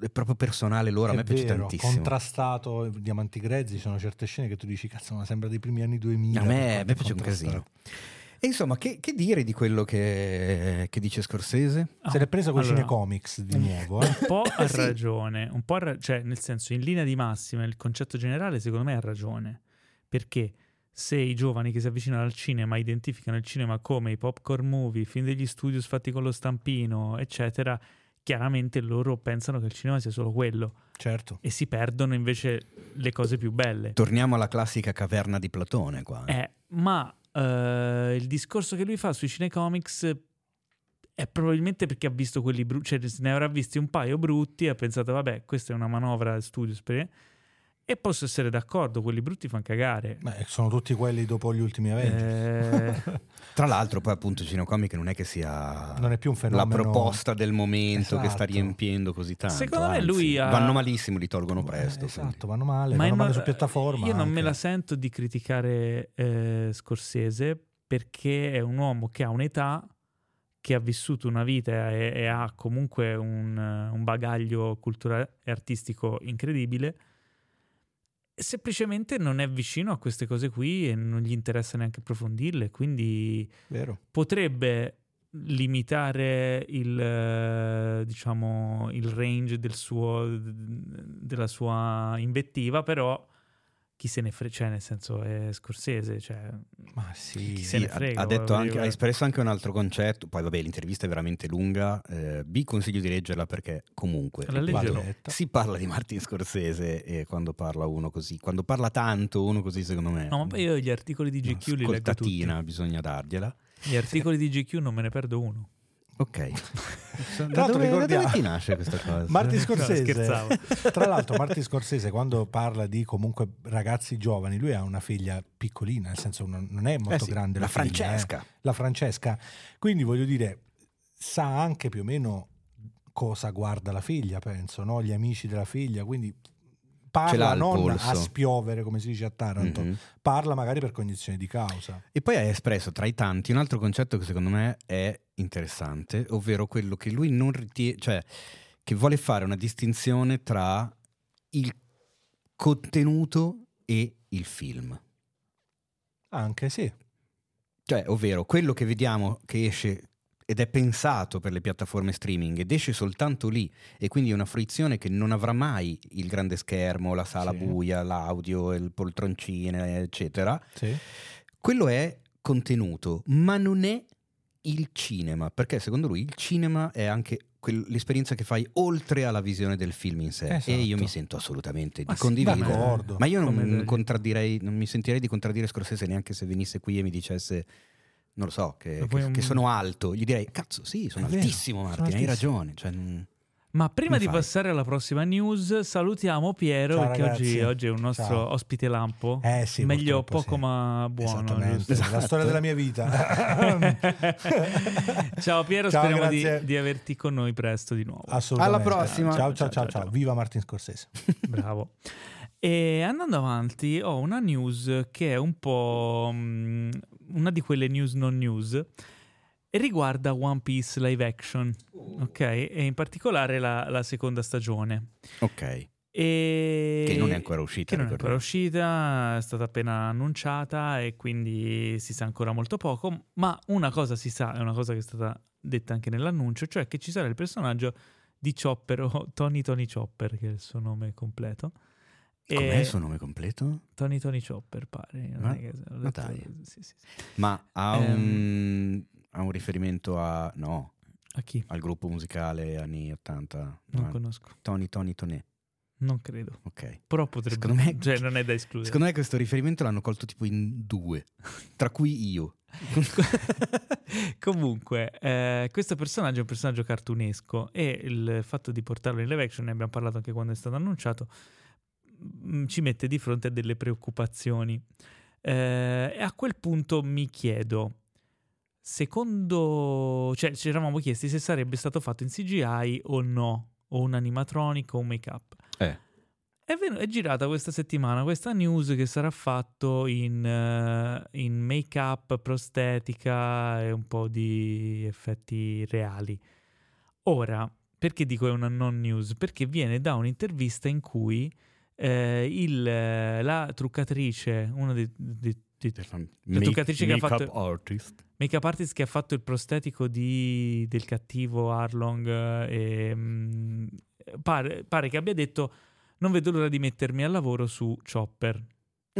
è è proprio personale loro, a È me piace vero, tantissimo. contrastato Diamanti Grezzi, ci sono certe scene che tu dici cazzo ma sembra dei primi anni 2000 A me, a me è piace un casino. E insomma, che, che dire di quello che, che dice Scorsese? se l'è presa con i Allora, cinecomics di nuovo eh? Un po' ha Sì. ragione, un po' ha ra- cioè nel senso in linea di massima il concetto generale secondo me ha ragione, perché se i giovani che si avvicinano al cinema identificano il cinema come i popcorn movie, film degli studios fatti con lo stampino, eccetera, chiaramente loro pensano che il cinema sia solo quello certo e si perdono invece le cose più belle. Torniamo alla classica caverna di Platone qua. Eh, ma eh, il discorso che lui fa sui cinecomics è probabilmente perché ha visto quelli brutti, cioè ne avrà visti un paio brutti e ha pensato, vabbè, questa è una manovra studio per... E posso essere d'accordo, quelli brutti fanno cagare. Beh, sono tutti quelli dopo gli ultimi Avengers Eh, Tra l'altro, poi appunto Cinecomic non è che sia non è più un la fenomeno proposta del momento che sta Esatto. riempiendo così tanto. Secondo me anzi, lui ha- vanno malissimo, li tolgono presto. Eh, quindi. esatto vanno male ma vanno io male non- su piattaforma Io non me la sento di criticare eh, Scorsese perché è un uomo che ha un'età, che ha vissuto una vita e, e ha comunque un, un bagaglio culturale e artistico incredibile. Semplicemente non è vicino a queste cose qui e non gli interessa neanche approfondirle, quindi vero. potrebbe limitare il, eh, diciamo, il range del suo, della sua invettiva, però chi se ne frega, cioè nel senso è scorsese, cioè, ma sì Chi se ne frega, ha, detto anche- ha espresso anche un altro concetto. Poi, vabbè, l'intervista è veramente lunga. eh, vi consiglio di leggerla perché, comunque, La vado si parla di Martin Scorsese e quando parla uno così, quando parla tanto uno così, secondo me, no ma poi io gli articoli di GQ li leggo tutti. bisogna dargliela. Gli articoli di GQ non me ne perdo uno. Ok. Tra da, l'altro dove, da ricordiamo- dove ti nasce questa cosa? Martin No, Scorsese scherzavo. tra l'altro Martin Scorsese quando parla di comunque ragazzi giovani lui ha una figlia piccolina nel senso non, è molto Eh sì, grande la figlia, eh. Francesca. la Francesca quindi voglio dire sa anche più o meno cosa guarda la figlia penso no? gli amici della figlia quindi parla non a spiovere come si dice a Taranto Mhm. parla magari per cognizione di causa E poi ha espresso tra i tanti un altro concetto che secondo me è interessante, ovvero quello che lui non ritiene, cioè che vuole fare una distinzione tra il contenuto e il film. anche sì Cioè, ovvero quello che vediamo che esce ed è pensato per le piattaforme streaming ed esce soltanto lì e quindi è una fruizione che non avrà mai il grande schermo, la sala Sì. buia, l'audio, il poltroncine, eccetera. sì Quello è contenuto, ma non è il cinema, perché secondo lui il cinema è anche l'esperienza che fai oltre alla visione del film in sé. Esatto. E io mi sento assolutamente Ma di condividere. Ma io non, contraddirei, non mi sentirei di contraddire Scorsese neanche se venisse qui e mi dicesse, non lo so, che, che- un- che sono alto. Gli direi, cazzo, sì, sono È vero, altissimo, sono Martin, hai altissimo. ragione. Cioè, non- Ma prima di fai? passare alla prossima news, salutiamo Piero Ciao, perché oggi, oggi è un nostro Ciao. ospite lampo. Eh sì, Meglio poco sì. ma buono. Esattamente, giusto? la Esatto. storia della mia vita. Ciao Piero, Ciao, speriamo di, di averti con noi presto di nuovo. Assolutamente. Alla prossima. Ciao, ciao, Ciao, ciao, ciao, ciao. ciao. Viva Martin Scorsese. Bravo. E andando avanti, ho una news che è un po' mm, una di quelle news non news e riguarda One Piece live action, ok? E in particolare la, la seconda stagione. Ok, E... che non è ancora uscita. Che non è ancora uscita, è stata appena annunciata e quindi si sa ancora molto poco, ma una cosa si sa, è una cosa che è stata detta anche nell'annuncio, cioè che ci sarà il personaggio di Chopper o Tony Tony Chopper, che è il suo nome completo. Com'è il suo nome completo? Tony Tony Chopper, pare. non Ma- è che- ma sì, sì. Ma ha, Ehm. un, ha un riferimento a... no, A chi? al gruppo musicale anni 80. Non 90. conosco. Tony Tony Tonè. Non credo. Ok. Però potrebbe... Secondo me- Cioè, non è da escludere. Secondo me questo riferimento l'hanno colto tipo in due, tra cui io. Comunque, eh, questo personaggio è un personaggio cartunesco e il fatto di portarlo in live action, ne abbiamo parlato anche quando è stato annunciato, mm, ci mette di fronte a delle preoccupazioni. Eh, e a quel punto mi chiedo, secondo... cioè ci eravamo chiesti se sarebbe stato fatto in CGI o no, o un animatronic o un make-up. Eh. È, ven- è girata questa settimana questa news che sarà fatto in, eh, in make-up, prostetica e un po' di effetti reali. Ora, perché dico è una non news? Perché viene da un'intervista in cui eh, il, eh, la truccatrice, una dei, dei- dei La truccatrice che ha fatto- artist. make-up artist che ha fatto il prostetico di- del cattivo Arlong eh, e, mm, pare, pare che abbia detto non vedo l'ora di mettermi al lavoro su Chopper.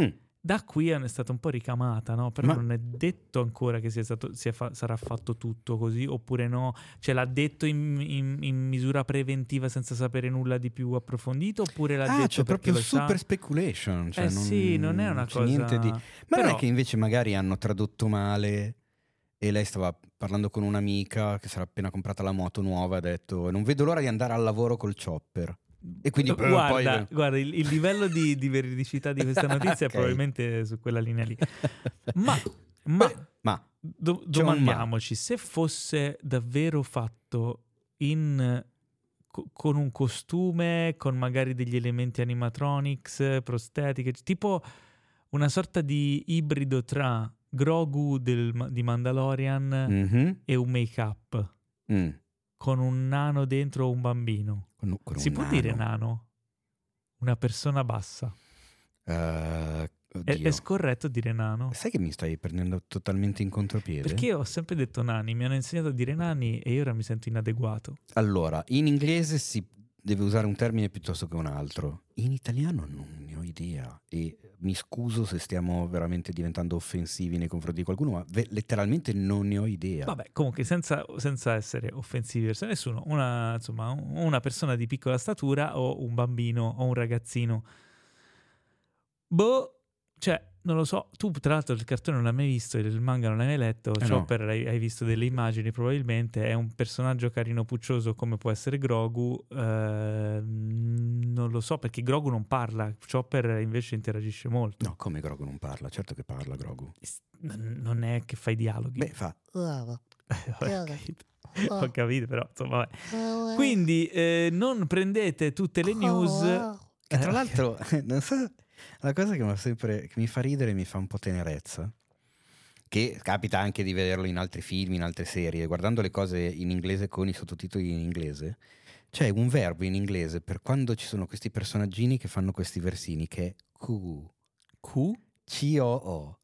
Mm. Da qui è stata un po' ricamata, no? Però Ma- non è detto ancora che sia stato, sia fa- sarà fatto tutto così oppure no. Cioè l'ha detto in, in- in misura preventiva senza sapere nulla di più approfondito oppure l'ha Ah, detto c'è perché proprio lo sa? super speculation. Cioè eh non, sì, non è una cosa... niente di... Ma non Però- è che invece magari hanno tradotto male e lei stava parlando con un'amica che si era appena comprata la moto nuova e ha detto non vedo l'ora di andare al lavoro col chopper. E quindi guarda, poi... guarda, il, il livello di, di veridicità di questa notizia Ok. è probabilmente su quella linea lì. Ma, ma Beh, ma do- un ma. domandiamoci se fosse davvero fatto in, co- con un costume, con magari degli elementi animatronics, prostetiche, tipo una sorta di ibrido tra Grogu del- di Mandalorian Mhm. e un make-up Mm. Con un nano dentro un bambino. Con- con Si un può dire nano? Una persona bassa. Eh, È, è scorretto dire nano? Sai che mi stai prendendo totalmente in contropiede? Perché io ho sempre detto nani, mi hanno insegnato a dire nani e io ora mi sento inadeguato. Allora, in inglese si deve usare un termine piuttosto che un altro. In italiano non ne ho idea e mi scuso se stiamo veramente diventando offensivi nei confronti di qualcuno, ma ve- letteralmente non ne ho idea. Vabbè, comunque senza, senza essere offensivi verso nessuno, una, insomma, un- una persona di piccola statura o un bambino o un ragazzino. Boh, cioè, non lo so, tu tra l'altro il cartone non l'hai mai visto, il manga non l'hai mai letto, Eh no. Chopper hai, hai visto delle immagini probabilmente, è un personaggio carino puccioso come può essere Grogu, eh, non lo so perché Grogu non parla, Chopper invece interagisce molto. No, come Grogu non parla? Certo che parla Grogu. Non è che fai dialoghi. Beh, fa... Ho capito. Ho capito, però insomma, vabbè. Quindi eh, non prendete tutte le news. Che tra l'altro, non so, la cosa che mi, fa sempre, che mi fa ridere e mi fa un po' tenerezza, che capita anche di vederlo in altri film, in altre serie, guardando le cose in inglese con i sottotitoli in inglese, c'è un verbo in inglese per quando ci sono questi personaggini che fanno questi versini, che è Q, Q? C-O-O.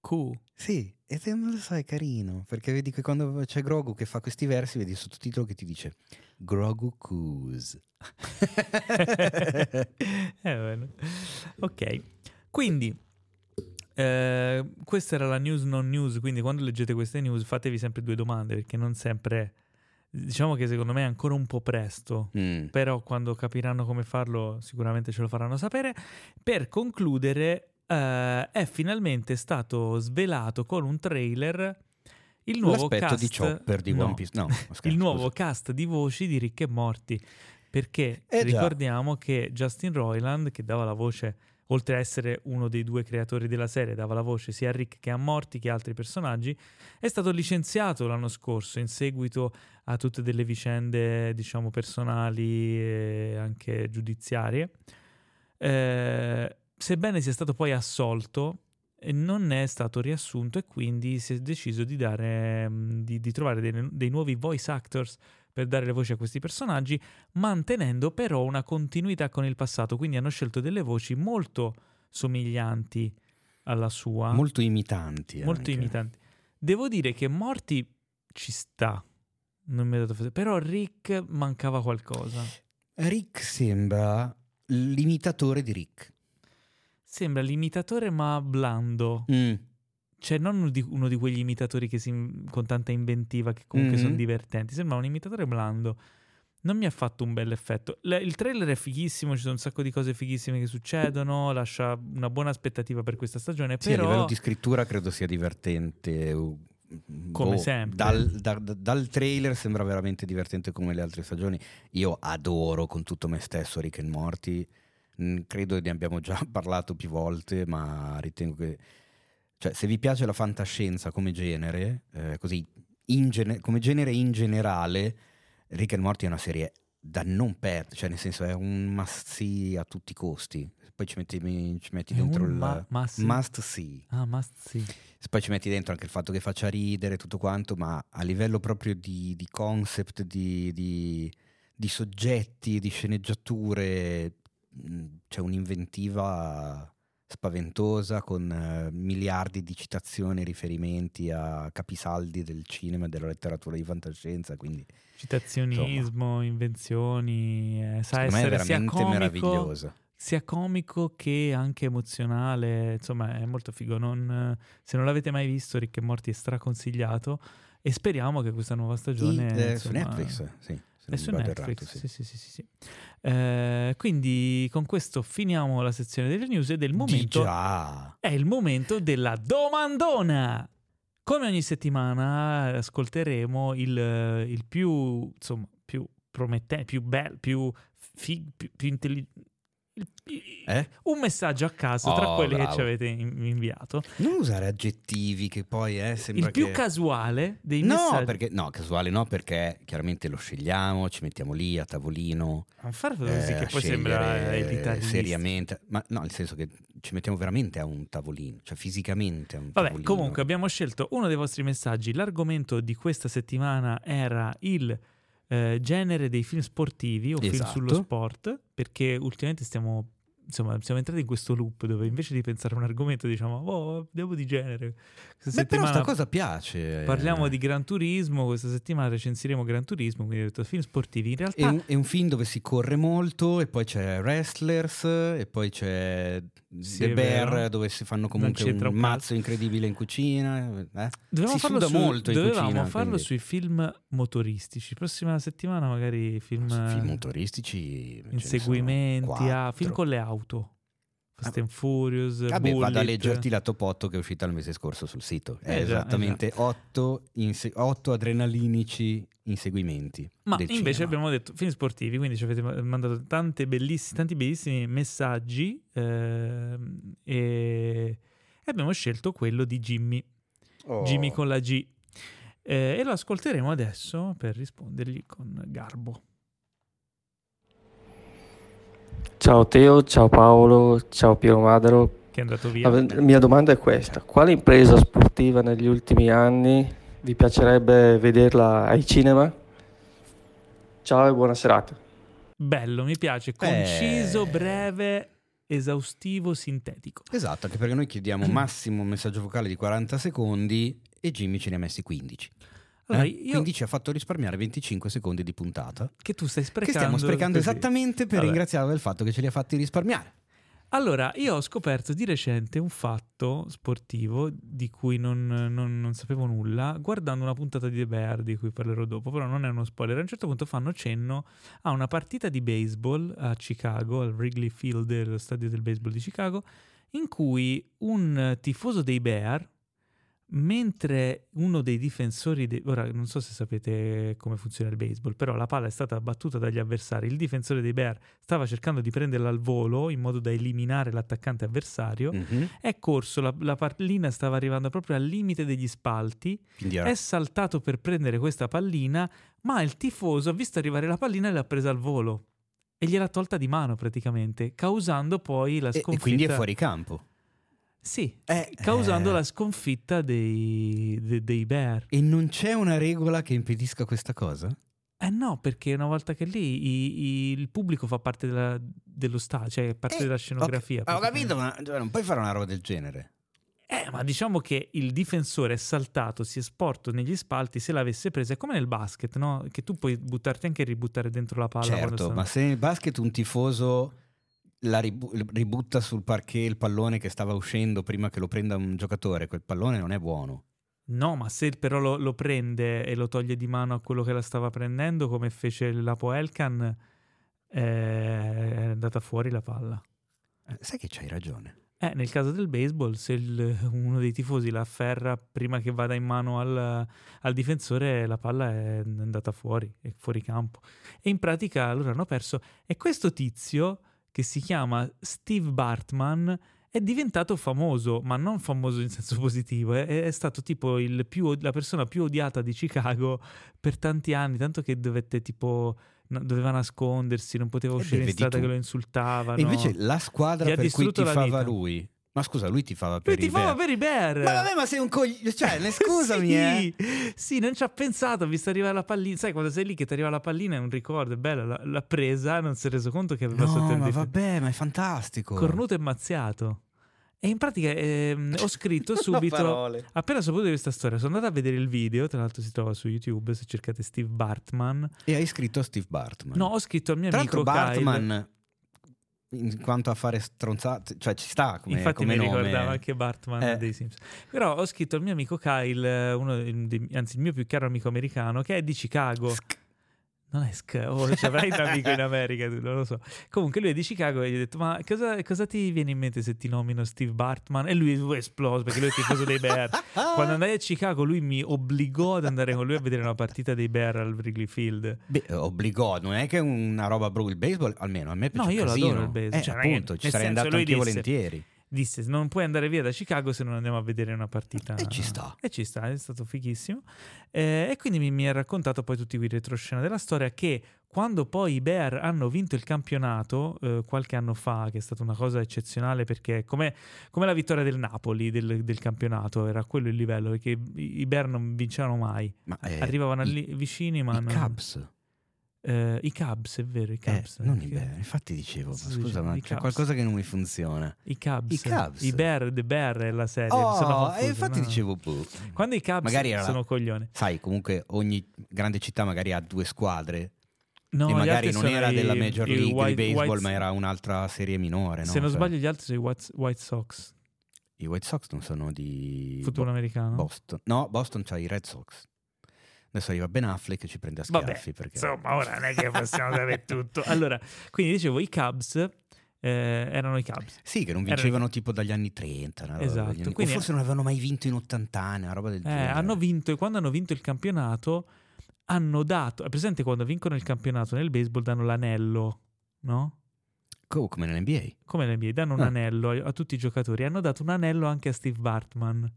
Q. Sì, e te non lo è carino, perché vedi che quando c'è Grogu che fa questi versi, vedi il sottotitolo che ti dice Grogu Coos. eh. Ok, quindi eh, questa era la news non news, quindi quando leggete queste news fatevi sempre due domande perché non sempre Diciamo che secondo me è ancora un po' presto, Mm. però quando capiranno come farlo sicuramente ce lo faranno sapere. Per concludere, eh, è finalmente stato svelato con un trailer il nuovo L'aspetto cast di Chopper di no, One Piece. No, scherzo, il nuovo scusa. cast di voci di Rick e Morty. Perché Eh ricordiamo che Justin Roiland, che dava la voce, oltre a essere uno dei due creatori della serie, dava la voce sia a Rick che a Morty che a altri personaggi, è stato licenziato l'anno scorso in seguito a tutte delle vicende, diciamo, personali e anche giudiziarie. Eh, sebbene sia stato poi assolto, non è stato riassunto e quindi si è deciso di, dare, mm, di, di trovare dei, dei nuovi voice actors per dare le voci a questi personaggi, mantenendo però una continuità con il passato. Quindi hanno scelto delle voci molto somiglianti alla sua, Molto imitanti. molto anche. imitanti. Devo dire che Morty ci sta, non mi ha dato fastidio, però Rick mancava qualcosa. Rick sembra l'imitatore di Rick. Sembra l'imitatore ma blando. Mm. Cioè, non uno di, uno di quegli imitatori che si, con tanta inventiva che comunque Mhm. sono divertenti. Sembra un imitatore blando. Non mi ha fatto un bel effetto. Le- il trailer è fighissimo, ci sono un sacco di cose fighissime che succedono. Lascia una buona aspettativa per questa stagione. Sì, a però, livello di scrittura credo sia divertente. uh, Come boh, sempre. Dal, da- da- dal trailer sembra veramente divertente come le altre stagioni. Io adoro con tutto me stesso Rick and Morty. Credo ne abbiamo già parlato più volte, ma ritengo che... Cioè, se vi piace la fantascienza come genere, eh, così in gene- come genere in generale, Rick and Morty è una serie da non perdere, cioè nel senso è un must see a tutti i costi. Poi ci metti, ci metti dentro il ma- must see? must see. Ah, must sì. Poi ci metti dentro anche il fatto che faccia ridere tutto quanto, ma a livello proprio di, di concept, di, di- di soggetti, di sceneggiature, c'è un'inventiva spaventosa con eh, miliardi di citazioni e riferimenti a capisaldi del cinema e della letteratura di fantascienza, quindi Citazionismo, invenzioni. eh, sa essere sia veramente comico, meravigliosa. sia comico che anche emozionale. Insomma, è molto figo. Non- se non l'avete mai visto, Rick e Morty è straconsigliato. E speriamo che questa nuova stagione. Sì, eh, insomma, su Netflix, sì. È su Netflix, errato, sì. sì, sì. Eh, quindi con questo finiamo la sezione delle news ed è il momento, è il momento della domandona. Come ogni settimana eh, ascolteremo il, eh, il più, insomma, più promettente, più bello, più, fi- più, più intelligente. Eh? Un messaggio a caso tra Oh, quelli che bravo. ci avete in- inviato. Non usare aggettivi che poi eh, sembra Il più che... casuale dei No, messaggi. perché, no, casuale no, perché chiaramente lo scegliamo, ci mettiamo lì a tavolino. Non fare così eh, che poi sembra elitarista. seriamente. Ma no, nel senso che ci mettiamo veramente a un tavolino, cioè fisicamente a un Vabbè, tavolino. comunque abbiamo scelto uno dei vostri messaggi. L'argomento di questa settimana era il eh, genere dei film sportivi o film Esatto. sullo sport, perché ultimamente stiamo, insomma, siamo entrati in questo loop dove invece di pensare a un argomento diciamo, oh, devo di genere. Questa Beh, però settimana sta cosa piace. parliamo eh. di Gran Turismo, questa settimana recensiremo Gran Turismo, quindi ho detto film sportivi. In È realtà un, è un film dove si corre molto e poi c'è Wrestlers e poi c'è Sì, The è Bear vero. dove si fanno comunque un un mazzo incredibile in cucina. eh? Dovevamo si farlo, su- molto dovevamo cucina. farlo quindi- sui film motoristici. Prossima settimana magari film, Sui film motoristici. inseguimenti, a quattro. film con le auto. Fast and Furious, Vabbè, Bullet. vado a leggerti la top 8 che è uscita il mese scorso sul sito. È Eh già, esattamente 8, adrenalinici inseguimenti. Ma invece cinema. abbiamo detto film sportivi, quindi ci avete mandato tante belliss- tanti bellissimi messaggi ehm, e... e abbiamo scelto quello di Jimmy, Oh. Jimmy con la G. Eh, e lo ascolteremo adesso per rispondergli con garbo. Ciao Teo, ciao Paolo, ciao Piero Madero. Che è andato via. La mia domanda è questa: quale impresa sportiva negli ultimi anni vi piacerebbe vederla ai cinema? Ciao e buona serata. Bello, mi piace. Conciso, Eh. breve, esaustivo, sintetico. Esatto, anche perché noi chiediamo massimo un messaggio vocale di 40 secondi e Jimmy ce ne ha messi 15. Allora, Eh? io Quindi ci ha fatto risparmiare 25 secondi di puntata. che tu stai Che sprecando stiamo sprecando così. esattamente per Vabbè. ringraziarlo del fatto che ce li ha fatti risparmiare. Allora, io ho scoperto di recente un fatto sportivo di cui non, non- non sapevo nulla guardando una puntata di The Bear di cui parlerò dopo, però non è uno spoiler. A un certo punto fanno cenno a una partita di baseball a Chicago, al Wrigley Field, lo stadio del baseball di Chicago, in cui un tifoso dei Bear, mentre uno dei difensori, de- ora non so se sapete come funziona il baseball, però la palla è stata battuta dagli avversari, il difensore dei Bear stava cercando di prenderla al volo in modo da eliminare l'attaccante avversario, Mhm. è corso, la, la pallina stava arrivando proprio al limite degli spalti, era- è saltato per prendere questa pallina, ma il tifoso ha visto arrivare la pallina e l'ha presa al volo. E gliel'ha tolta di mano praticamente, causando poi la e, sconfitta. e quindi è fuori campo. Sì, Eh, causando eh. la sconfitta dei, de- dei Bear. E non c'è una regola che impedisca questa cosa? Eh no, perché una volta che lì i- i- il pubblico fa parte della- dello stadio, cioè parte Eh, della scenografia. Ho, ho praticamente. capito, ma cioè, non puoi fare una roba del genere. Eh, ma diciamo che il difensore è saltato, si è sporto negli spalti, se l'avesse presa, è come nel basket, no? Che tu puoi buttarti anche e ributtare dentro la palla. certo, ma se nel basket un tifoso la ribu- ributta sul parquet il pallone che stava uscendo prima che lo prenda un giocatore, quel pallone non è buono. No, ma se però lo, lo prende e lo toglie di mano a quello che la stava prendendo, come fece l'Apo Elkan, eh, è andata fuori la palla. Eh, sai che c'hai ragione. Eh, nel caso del baseball, se il- uno dei tifosi la afferra prima che vada in mano al, al difensore, la palla è andata fuori, è fuori campo. E in pratica loro hanno perso. E questo tizio, che si chiama Steve Bartman, è diventato famoso, ma non famoso in senso positivo, è, è stato tipo il più- la persona più odiata di Chicago per tanti anni, tanto che dovette tipo... doveva nascondersi, non poteva uscire in strada tu. che lo insultavano. E invece la squadra Gli per cui tifava lui. Ma scusa, lui tifava per Lui i ti fa per i Bear. Ma vabbè, ma sei un coglione. Cioè, ne- scusami, sì, eh. Sì, non ci ha pensato, ha visto arrivare la pallina. Sai, quando sei lì che ti arriva la pallina è un ricordo, è bella. L'ha, l'ha presa, non si è reso conto che aveva sotto No, il ma dif- vabbè, ma è fantastico. cornuto e mazziato. E in pratica ehm, ho scritto subito. Appena saputo di questa storia, sono andato a vedere il video. Tra l'altro, si trova su YouTube. Se cercate Steve Bartman, E hai scritto a Steve Bartman. no, ho scritto al mio Tra amico l'altro Kyle. In quanto a fare stronzate, cioè ci sta come, Infatti come mi nome. ricordava anche Bartman Eh. dei Simpsons. Però ho scritto al mio amico Kyle, eh, uno dei- anzi il mio più caro amico americano, che è di Chicago. Non è oh, ci avrai un amico in America, tu, non lo so. Comunque lui è di Chicago e gli ho detto, ma cosa, cosa ti viene in mente se ti nomino Steve Bartman? E lui è esploso perché lui è tifoso dei Bear. Quando andai a Chicago lui mi obbligò ad andare con lui a vedere una partita dei Bear al Wrigley Field. Beh, obbligò, non è che è una roba bru il baseball, almeno a me piace No, io casino. adoro il baseball, Eh, cioè, appunto, ci sarei andato anche disse- volentieri. Disse non puoi andare via da Chicago se non andiamo a vedere una partita E ci sta. e ci sta è stato fighissimo Eh, e quindi mi, mi ha raccontato poi tutti i retroscena della storia che quando poi i Bear hanno vinto il campionato eh, qualche anno fa che è stata una cosa eccezionale perché come, come la vittoria del Napoli del, del campionato era quello il livello perché i Bear non vincevano mai Ma, eh, arrivavano i- lì vicini ma I non- Cubs. Eh, i Cubs è vero i Eh, Cubs non i Bear, infatti dicevo, ma Sì, scusa, ma c'è Cubs. qualcosa che non mi funziona. i Cubs, I Cubs. i Bear The Bear è la serie sono Oh, confuso, e infatti no? dicevo, boh. Quando i Cubs Magari era la- sono coglioni. Sai, comunque ogni grande città magari ha due squadre No, e magari non sono era i- della Major League White- di baseball, White- ma era un'altra serie minore, no? Se non Cioè, sbaglio gli altri sono i White, White Sox, I White Sox non sono di football Bo- americano. Boston. No, Boston c'ha i Red Sox. Adesso arriva Ben Affleck e ci prende a Vabbè, schiaffi perché... insomma, ora non è che possiamo sapere tutto. Allora, quindi dicevo, i Cubs eh, erano i Cubs. Sì, che non Erano- vincevano tipo dagli anni 30. una roba Esatto, anni- quindi- forse non avevano mai vinto in 80 anni, una roba del Eh, genere. hanno vinto e quando hanno vinto il campionato hanno dato... È presente quando vincono il campionato nel baseball danno l'anello, no? Co- come nell'NBA. Come mie, danno un Ah. anello a, a tutti i giocatori. Hanno dato un anello anche a Steve Bartman.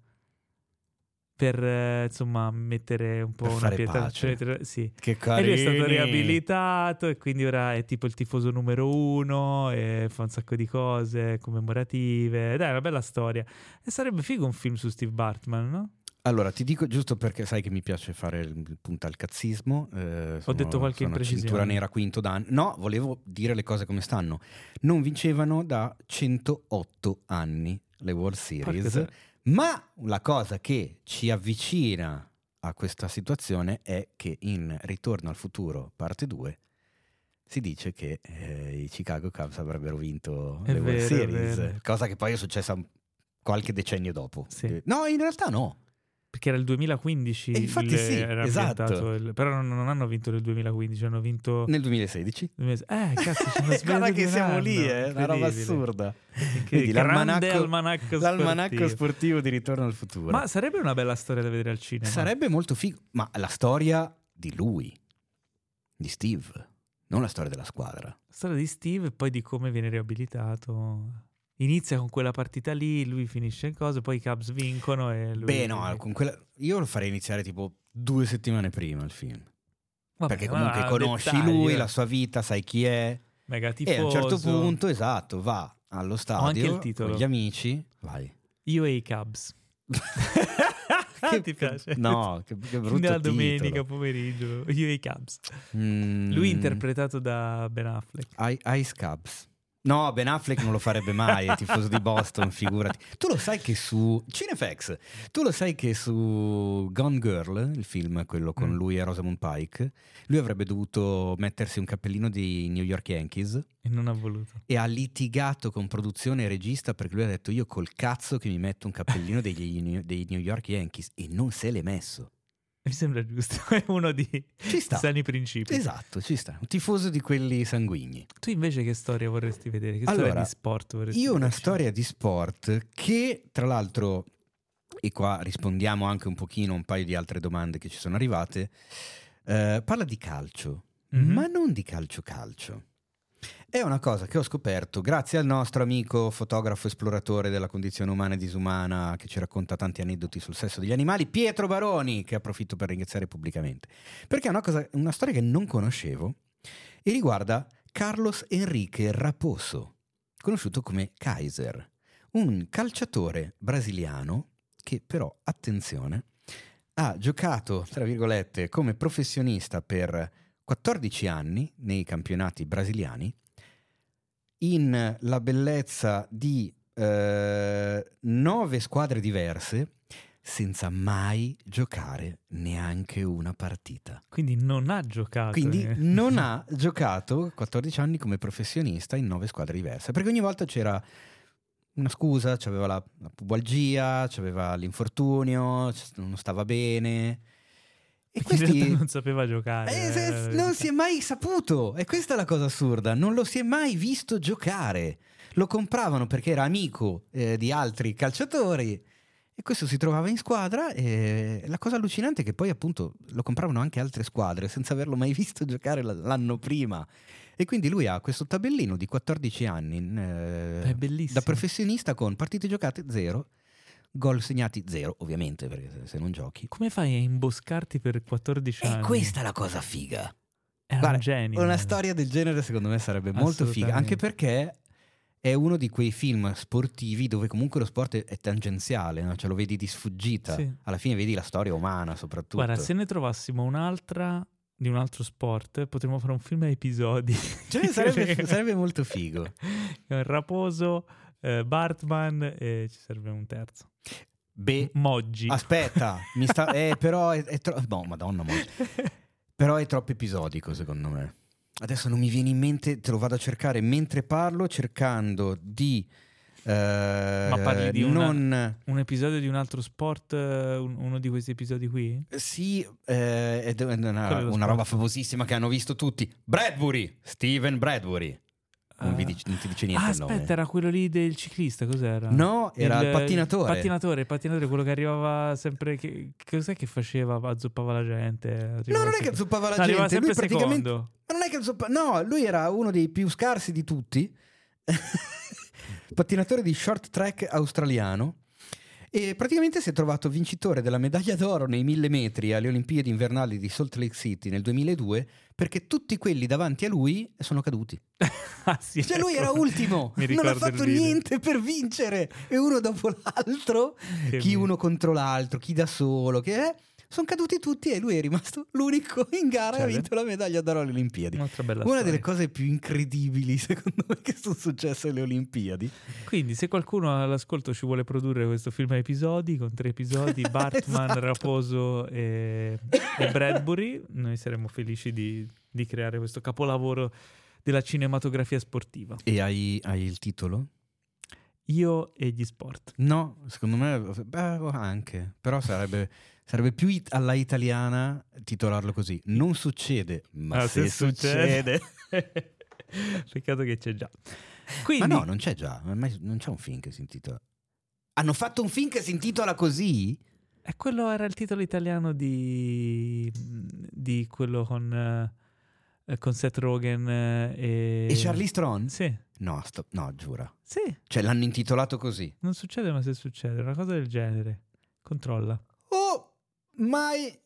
Per eh, insomma mettere un po' Per una pietra. cioè, sì. Che E carino. lui è stato riabilitato e quindi ora è tipo il tifoso numero uno e fa un sacco di cose commemorative. Dai, è una bella storia. E sarebbe figo un film su Steve Bartman, no? Allora, ti dico giusto perché sai che mi piace fare il punto al cazzismo. eh, sono- detto qualche imprecisione. cintura nera quinto dan. No, volevo dire le cose come stanno. Non vincevano da 108 anni le World Porca Series. te- Ma la cosa che ci avvicina a questa situazione è che in Ritorno al futuro, parte 2, si dice che eh, i Chicago Cubs avrebbero vinto È le World vero, è Series, cosa che poi è successa qualche decennio dopo. Sì. No, in realtà no. Perché era il 2015. E infatti il- sì, era esatto. il- però non, non hanno vinto nel 2015, hanno vinto... Nel 2016. Eh, cazzo, ci hanno sbagliato che siamo lì, anno, è una roba assurda. Che Vedi, l'almanacco- almanacco L'almanacco sportivo. sportivo di Ritorno al futuro. Ma sarebbe una bella storia da vedere al cinema. Sarebbe molto figo. Ma la storia di lui, di Steve, non la storia della squadra. La storia di Steve e poi di come viene riabilitato. Inizia con quella partita lì, lui finisce in cosa, poi i Cubs vincono e lui... Beh, no, con quella... io lo farei iniziare tipo due settimane prima il film. Vabbè, perché ma comunque no, conosci dettagli, lui, eh. la sua vita, sai chi è. Mega E tifoso. a un certo punto, esatto, va allo stadio con gli amici. Vai. Io e i Cubs. Che- Ti piace? No, che, che brutto Nella titolo. domenica pomeriggio, io e i Cubs. Mm, Lui interpretato da Ben Affleck. I- Ice Cubs. No, Ben Affleck non lo farebbe mai, è tifoso di Boston, figurati. Tu lo sai che su Cinefx, tu lo sai che su Gone Girl, il film, quello con Mm. lui e Rosamund Pike, lui avrebbe dovuto mettersi un cappellino dei New York Yankees E non ha voluto. e ha litigato con produzione e regista perché lui ha detto io col cazzo che mi metto un cappellino degli- dei New York Yankees e non se l'è messo. Mi sembra giusto. È uno di sani principi. Esatto, ci sta. Un tifoso di quelli sanguigni. Tu invece che storia vorresti vedere? Che Allora, storia di sport vorresti Io ho una vedere? storia di sport che, tra l'altro, e qua rispondiamo anche un pochino a un paio di altre domande che ci sono arrivate, eh, parla di calcio, Mhm. ma non di calcio calcio. È una cosa che ho scoperto grazie al nostro amico fotografo esploratore della condizione umana e disumana che ci racconta tanti aneddoti sul sesso degli animali, Pietro Baroni, che approfitto per ringraziare pubblicamente. Perché è una, cosa, una storia che non conoscevo e riguarda Carlos Enrique Raposo, conosciuto come Kaiser, un calciatore brasiliano che però, attenzione, ha giocato, tra virgolette, come professionista per 14 anni nei campionati brasiliani in la bellezza di eh, nove squadre diverse senza mai giocare neanche una partita. Quindi non ha giocato. Quindi non ha giocato 14 anni come professionista in nove squadre diverse, perché ogni volta c'era una scusa, c'aveva la, la pubalgia, c'aveva l'infortunio, non stava bene. E questi... non sapeva giocare. Eh, non si è mai saputo, e questa è la cosa assurda, non lo si è mai visto giocare. Lo compravano perché era amico eh, di altri calciatori e questo si trovava in squadra e la cosa allucinante è che poi appunto lo compravano anche altre squadre senza averlo mai visto giocare l'anno prima. E quindi lui ha questo tabellino di 14 anni eh, da professionista con partite giocate zero, gol segnati zero ovviamente perché se- non giochi. Come fai a imboscarti per 14 E anni? questa è la cosa figa. Era Guarda, un genio. Una eh. storia del genere secondo me sarebbe molto figa, anche perché è uno di quei film sportivi dove comunque lo sport è, è tangenziale, no? cioè lo vedi di sfuggita, Sì. alla fine vedi la storia umana soprattutto. Guarda, se ne trovassimo un'altra di un altro sport, potremmo fare un film a episodi. Cioè, sarebbe, sarebbe molto figo. Raposo, eh, Bartman e ci serve un terzo. Beh, Moggi. aspetta, mi sta... eh, però è, è troppo... No, madonna, mo- però è troppo episodico secondo me. Adesso non mi viene in mente, te lo vado a cercare mentre parlo, cercando di... eh, Ma parli di una- non... un episodio di un altro sport, un- uno di questi episodi qui? Sì, eh, è una, una roba famosissima che hanno visto tutti. Bradbury, Steven Bradbury. Non, Ah. dice, non ti dice niente Ah, il aspetta, era quello lì del ciclista, cos'era? No, era il, pattinatore. pattinatore, il pattinatore, quello che arrivava sempre. Che, cos'è che faceva? Azzoppava la gente. No, non è che sempre- zuppava la No, gente, lui sempre praticamente... secondo. Ma non è che zuppa- No, lui era uno dei più scarsi di tutti. Pattinatore di short track australiano. E praticamente si è trovato vincitore della medaglia d'oro nei mille metri alle Olimpiadi invernali di Salt Lake City nel 2002 perché tutti quelli davanti a lui sono caduti. Ah, sì, Cioè lui era ecco. ultimo, Mi non ha fatto niente per vincere. E uno dopo l'altro, Che chi mi- uno contro l'altro, chi da solo, che è, sono caduti tutti e lui è rimasto l'unico in gara e ha Cioè, vinto la medaglia d'oro alle Olimpiadi. Un'altra bella Una storia. delle cose più incredibili secondo me che sono successe alle Olimpiadi. Quindi, se qualcuno all'ascolto ci vuole produrre questo film a episodi con tre episodi, Bartman, Esatto. Raposo e, e Bradbury, noi saremmo felici di, di creare questo capolavoro della cinematografia sportiva. E hai, hai il titolo? Io e gli sport. No, secondo me beh, anche, però sarebbe, sarebbe più it- alla italiana titolarlo così. Non succede, ma Ah, se, succede... Peccato che c'è già. Quindi, Ma no, non c'è già, non c'è un film che si intitola... Hanno fatto un film che si intitola così? E quello era il titolo italiano di, di quello con, eh, con Seth Rogen eh, e... E Charlie Theron? Sì, No, sto- no, giura. sì, Cioè l'hanno intitolato così. non succede ma se succede, una cosa del genere. Controlla. Oh my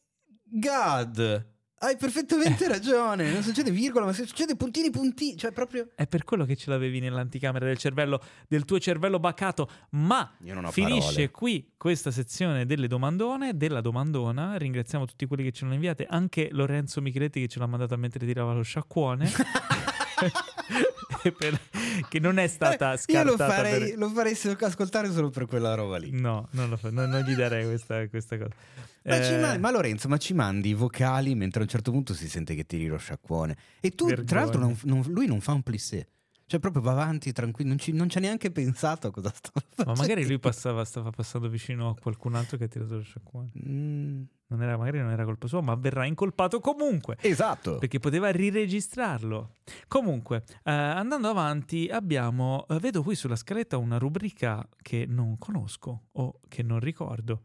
god! Hai perfettamente ragione. Non succede virgola, ma succede puntini puntini, cioè proprio È per quello che ce l'avevi nell'anticamera del cervello, del tuo cervello bacato. Ma Io non ho finisce parole. qui questa sezione delle domandone, della domandona. Ringraziamo tutti quelli che ce l'hanno inviate, anche Lorenzo Micheletti che ce l'ha mandato mentre tirava lo sciacquone. Per- che non è stata Io scartata. lo farei, per- lo farei ascoltare solo per quella roba lì. No, non, lo fa- non- non gli darei questa, questa cosa. Ma, Eh, ma- ma Lorenzo, ma ci mandi i vocali mentre a un certo punto si sente che tiri lo sciacquone. E tu, Vergogna. tra l'altro, non- non- lui non fa un plissé. Cioè, proprio va avanti tranquillo, non, ci, non ci ha neanche pensato a cosa stava facendo. ma magari lui passava, stava passando vicino a qualcun altro che ha tirato lo sciacquone. Mm, Non era, magari non era colpa sua, ma verrà incolpato comunque. esatto. Perché poteva riregistrarlo. Comunque, eh, andando avanti, abbiamo, eh, vedo qui sulla scaletta una rubrica che non conosco o che non ricordo.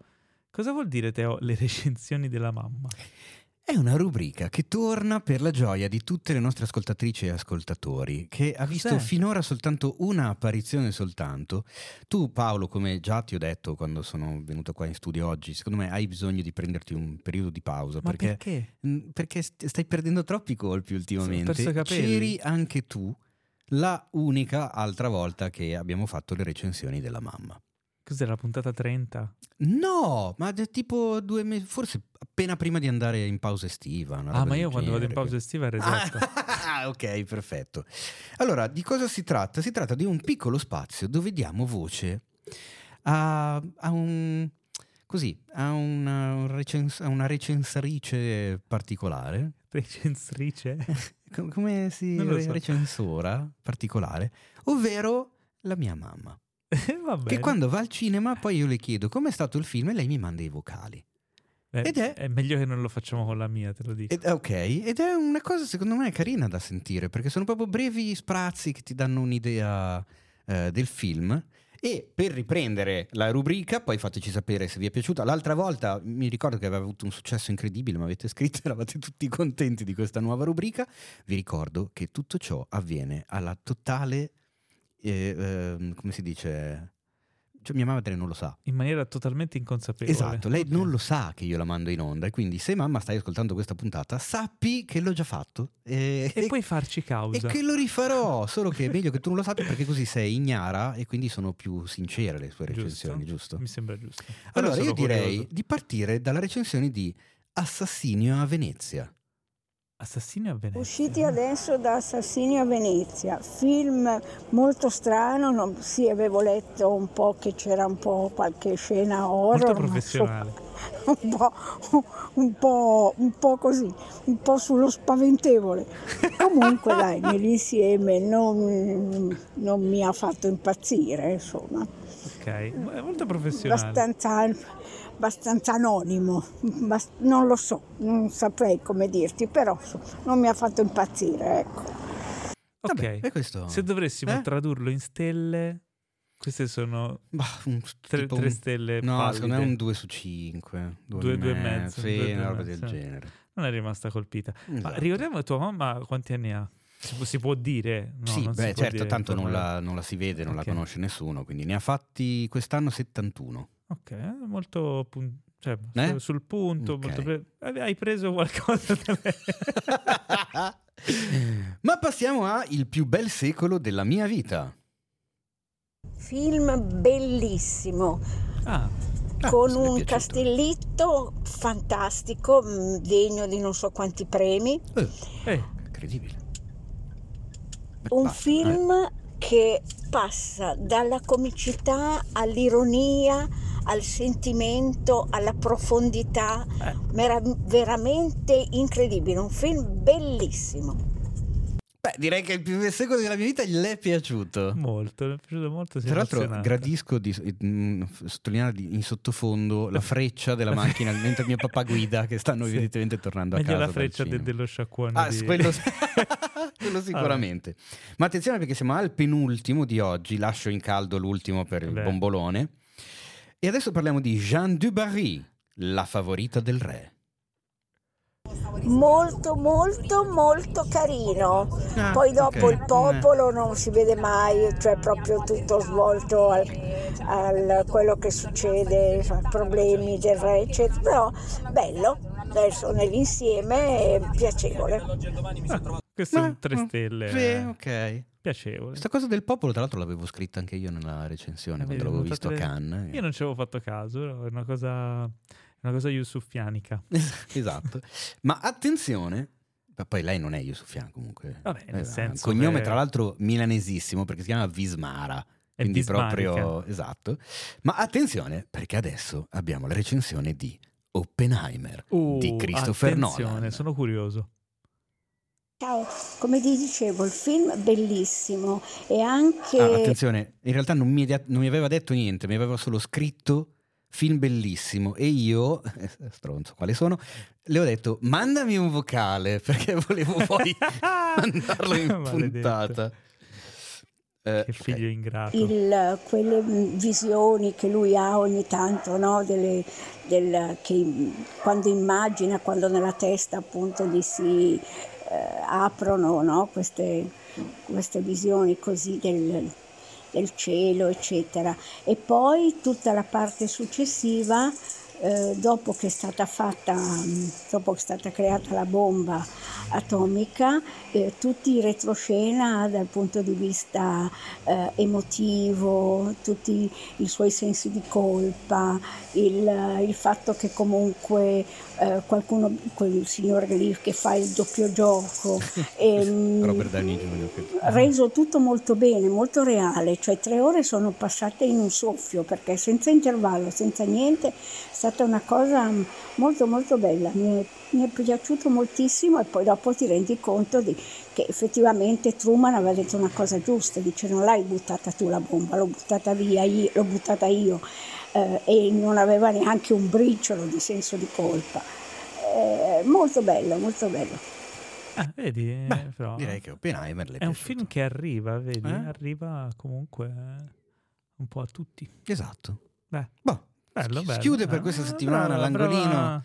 Cosa vuol dire, Teo, le recensioni della mamma? È una rubrica che torna per la gioia di tutte le nostre ascoltatrici e ascoltatori, che ha visto Cos'è? finora soltanto una apparizione soltanto. Tu, Paolo, come già ti ho detto quando sono venuto qua in studio oggi, secondo me hai bisogno di prenderti un periodo di pausa. Ma perché, perché? Mm, perché st- stai perdendo troppi colpi ultimamente. C'eri anche tu la unica altra volta che abbiamo fatto le recensioni della mamma. Cos'era la puntata 30? No, ma tipo due mesi, forse appena prima di andare in pausa estiva. Ah, ma io quando vado in pausa estiva ero Ah, esatto. ah, ok, perfetto. Allora, di cosa si tratta? Si tratta di un piccolo spazio dove diamo voce a, a un così, a una, un recens- una recensarice particolare. Recensrice? Com- Come si so. recensora particolare, ovvero la mia mamma. Che quando va al cinema poi io le chiedo com'è stato il film e lei mi manda i vocali. Eh, ed è- è meglio che non lo facciamo con la mia, te lo dico. Ed, ok, ed è una cosa secondo me carina da sentire perché sono proprio brevi sprazzi che ti danno un'idea eh, del film. E per riprendere la rubrica, poi fateci sapere se vi è piaciuta. L'altra volta mi ricordo che aveva avuto un successo incredibile, mi avete scritto, eravate tutti contenti di questa nuova rubrica. Vi ricordo che tutto ciò avviene alla totale, eh, ehm, come si dice, cioè mia madre non lo sa. In maniera totalmente inconsapevole. Esatto, lei non lo sa che io la mando in onda e quindi se mamma stai ascoltando questa puntata sappi che l'ho già fatto e, E e- puoi farci e causa. che lo rifarò, solo che è meglio che tu non lo sappia perché così sei ignara e quindi sono più sincere le sue recensioni, giusto? Mi sembra giusto. Allora sono io direi curioso. di partire dalla recensione di Assassinio a Venezia. Assassini a Venezia. Usciti adesso da Assassinio a Venezia, film molto strano, non- sì avevo letto un po' che c'era un po' qualche scena horror, Molto professionale. insomma, un po', un, po', un po' così, un po' sullo spaventevole. Comunque dai, nell'insieme non, non mi ha fatto impazzire, insomma, Ok, è molto professionale. abbastanza, abbastanza anonimo, non lo so, non saprei come dirti, però non mi ha fatto impazzire, ecco. Ok, Vabbè, e questo... se dovessimo Eh? tradurlo in stelle, queste sono Bah, un- tre, tipo tre un- stelle No, pallide. secondo me è un 2 su 5. Due- due e mezzo, Sì, due una roba mezzo. del genere. Non è rimasta colpita. Ma Esatto. ricordiamo tua mamma quanti anni ha? Si può, si può dire? No, sì, non si beh, può certo, dire tanto non la, non la si vede, non Ok. la conosce nessuno, quindi ne ha fatti quest'anno 71. Ok, molto pun- cioè, Eh? su- sul punto. Ok. molto pre- eh, Hai preso qualcosa da lei. Ma passiamo a Il più bel secolo della mia vita. Film bellissimo, Ah, Ah, con un piaciuto. castelletto fantastico, degno di non so quanti premi. Eh, eh, incredibile. Beh, Un basta, film che passa dalla comicità all'ironia, al sentimento, alla profondità, Eh. mera- veramente incredibile, un film bellissimo. Beh, direi che il più bel secondo della mia vita gli è piaciuto. Molto, mi è piaciuto molto. Tra l'altro gradisco di mm, f- sottolineare di- in sottofondo la freccia della macchina mentre mio papà guida che stanno Sì. evidentemente tornando a Meglio casa la dal freccia de- dello sciacquone. Ah, di... quello, quello sicuramente. Ma attenzione perché siamo al penultimo di oggi, lascio in caldo l'ultimo per il Beh. bombolone. E adesso parliamo di Jean Dubarry, la favorita del re. Molto, molto, molto carino. Ah, Poi dopo ok. il popolo non si vede mai, cioè proprio tutto svolto al, al quello che succede, ai problemi del re, eccetera. Però bello, adesso nell'insieme è piacevole. Queste Ma- tre mm, stelle. Sì, eh, ok. Piacevole. Questa cosa del popolo, tra l'altro, l'avevo scritta anche io nella recensione Eh, quando l'avevo visto a le- Cannes. Io non ci avevo fatto caso, è una cosa, una cosa yusufianica. esatto. Ma attenzione, ma poi lei non è Yusufian comunque. Vabbè, nel Eh, senso cognome che- tra l'altro milanesissimo perché si chiama Vismara. È Quindi vismarica. proprio esatto. Ma attenzione perché adesso abbiamo la recensione di Oppenheimer di Uh, Christopher attenzione, Nolan. sono curioso. Ciao, come ti dicevo, il film è bellissimo e anche... Ah, attenzione, in realtà non mi, non mi aveva detto niente, mi aveva solo scritto film bellissimo e io, stronzo quale sono, le ho detto mandami un vocale perché volevo poi mandarlo in puntata. Eh, Che figlio ingrato. il- quelle mh, visioni che lui ha ogni tanto, no? Delle- del- che quando immagina, quando nella testa appunto gli si aprono no? queste, queste visioni così del, del cielo, eccetera. E poi tutta la parte successiva, eh, dopo che è stata fatta, dopo che è stata creata la bomba atomica, eh, tutti i retroscena dal punto di vista eh, emotivo, tutti i suoi sensi di colpa, il, il fatto che comunque eh, qualcuno, quel signore lì che fa il doppio gioco, ehm, Robert Downey Jr. reso tutto molto bene, molto reale, cioè tre ore sono passate in un soffio perché senza intervallo, senza niente, è stata una cosa molto molto bella, mi è, mi è piaciuto moltissimo e poi dopo ti rendi conto di, che effettivamente Truman aveva detto una cosa giusta, dice non l'hai buttata tu la bomba, l'ho buttata via io, l'ho buttata io eh, e non aveva neanche un briciolo di senso di colpa. Eh, molto bello, molto bello. Ah, vedi, eh, Beh, però direi che Oppenheimer le è un film che arriva, vedi, Eh? arriva comunque un po' a tutti. Esatto. Beh, Boh, bello, bello. Chiude per Eh, questa settimana brava, l'angolino brava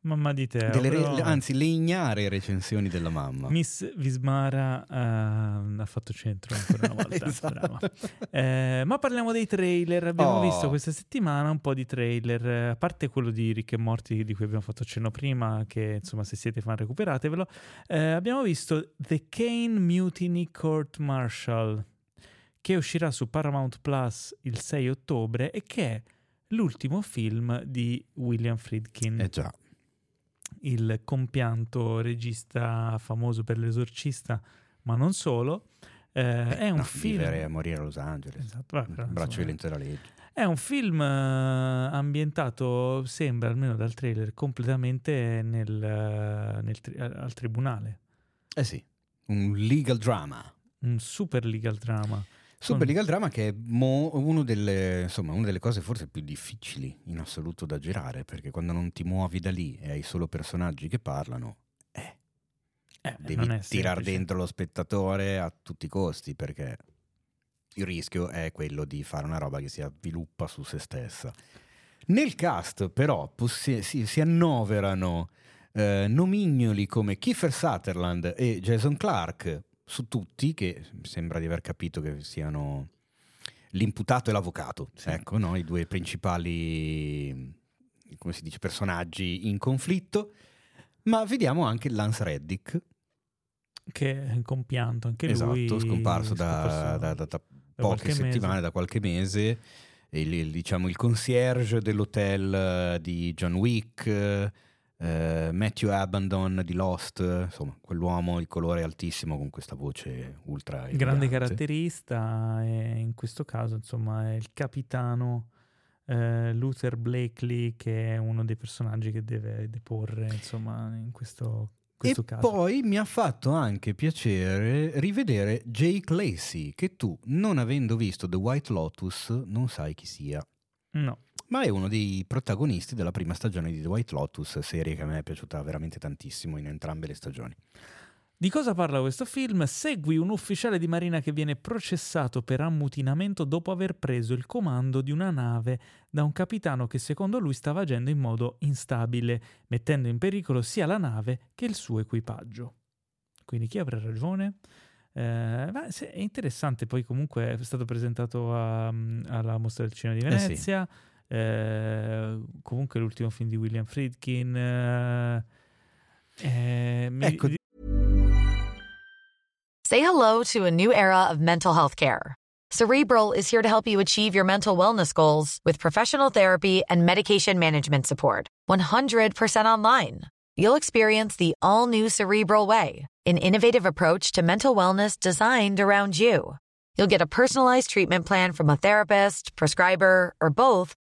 Mamma di te. delle re- però- anzi le ignare recensioni della mamma. Miss Vismara eh, ha fatto centro ancora una volta. Esatto. Eh, ma parliamo dei trailer. Abbiamo Oh. visto questa settimana un po' di trailer, a parte quello di Rick e Morty di cui abbiamo fatto cenno prima, che insomma se siete fan recuperatevelo. Eh, abbiamo visto The Kane Mutiny Court Martial, che uscirà su Paramount Plus il 6 ottobre e che è l'ultimo film di William Friedkin Eh già. Il compianto regista famoso per l'esorcista, ma non solo. Eh, è un No, film. Vivere e morire a Los Angeles. Esatto, vabbè, però, Braccio violento della legge. È un film eh, ambientato, sembra almeno dal trailer, completamente nel, eh, nel tri- al tribunale. Eh sì, un legal drama. Un super legal drama. Super Con- legal drama che è mo- uno delle, insomma, una delle cose forse più difficili in assoluto da girare, perché quando non ti muovi da lì e hai solo personaggi che parlano, eh, Eh, devi tirare dentro lo spettatore a tutti i costi, perché il rischio è quello di fare una roba che si avviluppa su se stessa. Nel cast però possi- si, si annoverano eh, nomignoli come Kiefer Sutherland e Jason Clark su tutti, che sembra di aver capito che siano l'imputato e l'avvocato, ecco, no? i due principali come si dice, personaggi in conflitto. Ma vediamo anche Lance Reddick, Che è compianto anche esatto, lui. scomparso da, scomparso da- da- da qualche poche settimane, mese. da qualche mese. Il, il- diciamo, il concierge dell'hotel eh, di John Wick, eh, Matthew Abandon di Lost, insomma, quell'uomo di colore altissimo con questa voce ultra grande elegante. caratterista e in questo caso insomma è il capitano eh, Luther Blakely, che è uno dei personaggi che deve deporre, insomma, in questo, questo e caso. poi mi ha fatto anche piacere rivedere Jake Lacey, che tu, non avendo visto The White Lotus, non sai chi sia. No. Ma è uno dei protagonisti della prima stagione di The White Lotus, serie che a me è piaciuta veramente tantissimo in entrambe le stagioni. Di cosa parla questo film? Segui un ufficiale di marina che viene processato per ammutinamento dopo aver preso il comando di una nave da un capitano che secondo lui stava agendo in modo instabile, mettendo in pericolo sia la nave che il suo equipaggio. Quindi chi avrà ragione? Eh, è interessante, poi comunque è stato presentato a, alla Mostra del Cinema di Venezia, eh sì. Eh, comunque l'ultimo film di William Friedkin. Eh, eh ecco, Say hello to a new era of mental health care. Cerebral is here to help you achieve your mental wellness goals with professional therapy and medication management support. 100% online. You'll experience the all new Cerebral Way, an innovative approach to mental wellness designed around you. You'll get a personalized treatment plan from a therapist, prescriber, or both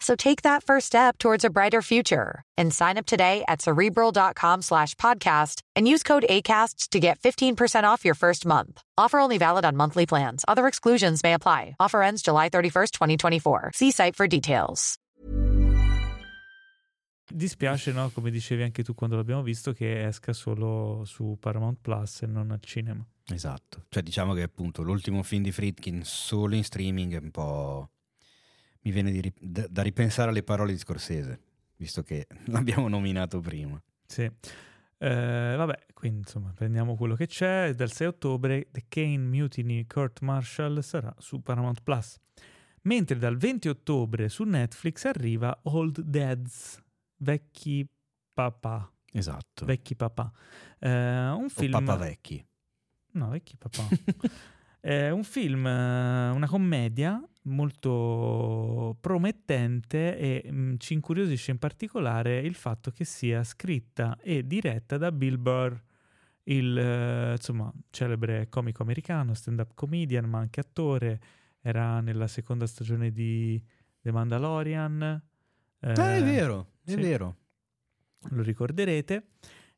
So take that first step towards a brighter future and sign up today at cerebral.com slash podcast and use code ACasts to get 15% off your first month. Offer only valid on monthly plans. Other exclusions may apply. Offer ends July 31st, 2024. See site for details. Dispiace, no? Come dicevi anche tu quando l'abbiamo visto, che esca solo su Paramount Plus e non al cinema. Esatto. Cioè diciamo che appunto l'ultimo film di Friedkin solo in streaming è un po' mi viene rip- da ripensare alle parole di Scorsese, visto che l'abbiamo nominato prima. Sì. Eh, vabbè, quindi insomma, prendiamo quello che c'è. Dal 6 ottobre The Kane Mutiny Kurt Marshall sarà su Paramount Plus. Mentre dal 20 ottobre su Netflix arriva Old Dads, vecchi papà. Esatto. Vecchi papà. Eh, un film... O papà vecchi. No, vecchi papà. È un film, eh, una commedia molto promettente e mh, mm, ci incuriosisce in particolare il fatto che sia scritta e diretta da Bill Burr, il uh, insomma, celebre comico americano, stand-up comedian, ma anche attore. Era nella seconda stagione di The Mandalorian. Eh, ah, è vero, è sì, vero. Lo ricorderete.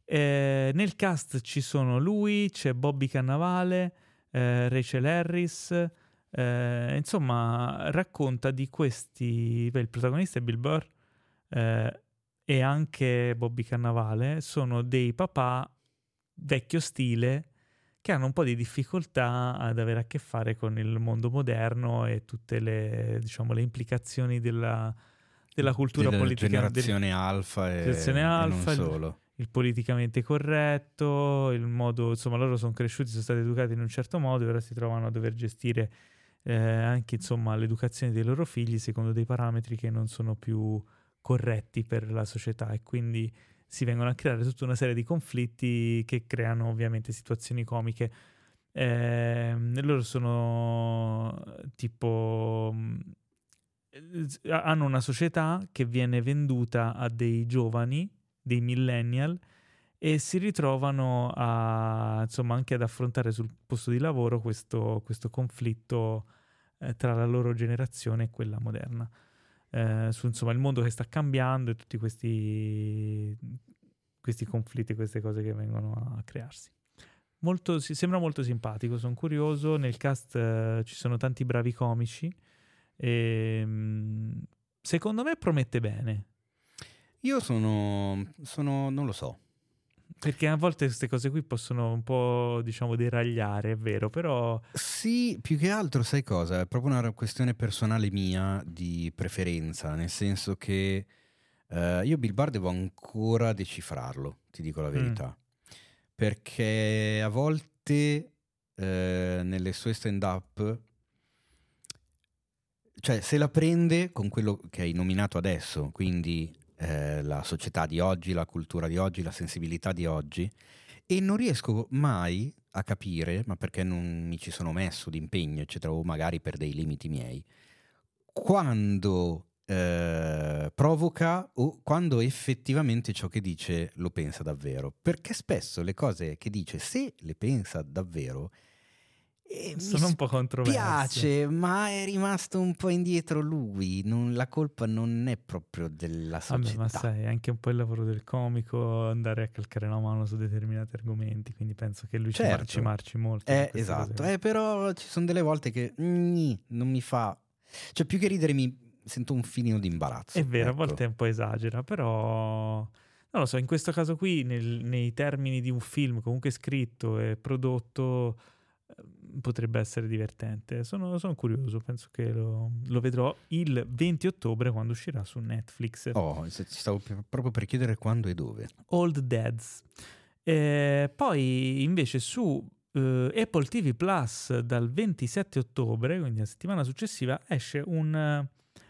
Eh, nel cast ci sono lui, c'è Bobby Cannavale, eh, Rachel Harris, eh, insomma racconta di questi, beh, il protagonista è Bill Burr eh, e anche Bobby Cannavale, sono dei papà vecchio stile che hanno un po' di difficoltà ad avere a che fare con il mondo moderno e tutte le, diciamo, le implicazioni della, della cultura della politica. Generazione del, alfa e, generazione alfa, e non solo il politicamente corretto, il modo, insomma, loro sono cresciuti, sono stati educati in un certo modo e ora si trovano a dover gestire eh, anche, insomma, l'educazione dei loro figli secondo dei parametri che non sono più corretti per la società e quindi si vengono a creare tutta una serie di conflitti che creano ovviamente situazioni comiche. Eh, loro sono tipo hanno una società che viene venduta a dei giovani dei millennial e si ritrovano a, insomma, anche ad affrontare sul posto di lavoro questo, questo conflitto eh, tra la loro generazione e quella moderna. Eh, su insomma, il mondo che sta cambiando e tutti questi, questi conflitti, queste cose che vengono a crearsi. Molto, sembra molto simpatico, sono curioso. Nel cast eh, ci sono tanti bravi comici. E, mh, secondo me promette bene. Io sono, sono, non lo so. Perché a volte queste cose qui possono un po', diciamo, deragliare, è vero, però... Sì, più che altro, sai cosa? È proprio una questione personale mia di preferenza, nel senso che eh, io Bill Barr devo ancora decifrarlo, ti dico la mm. verità. Mm. Perché a volte eh, nelle sue stand-up cioè se la prende con quello che hai nominato adesso, quindi eh, la società di oggi, la cultura di oggi, la sensibilità di oggi e non riesco mai a capire, ma perché non mi ci sono messo d'impegno, eccetera, o magari per dei limiti miei, quando eh, provoca o quando effettivamente ciò che dice lo pensa davvero. Perché spesso le cose che dice, se le pensa davvero, eh, sono un po' controverse. piace, ma è rimasto un po' indietro lui. Non, la colpa non è proprio della società. Vabbè, ma sai, è anche un po' il lavoro del comico andare a calcare la mano su determinati argomenti. Quindi penso che lui certo. ci, marci, molto. Eh, esatto, eh, però ci sono delle volte che mm, non mi fa. Cioè, più che ridere, mi sento un filino di imbarazzo. È vero, ecco. a volte è un po' esagera, però. Non lo so, in questo caso qui, nel, nei termini di un film comunque scritto e prodotto potrebbe essere divertente. Sono, sono curioso, penso che lo, lo, vedrò il 20 ottobre quando uscirà su Netflix. Oh, ci stavo proprio per chiedere quando e dove. Old Dads. Eh, poi invece su eh, Apple TV Plus dal 27 ottobre, quindi la settimana successiva, esce un uh,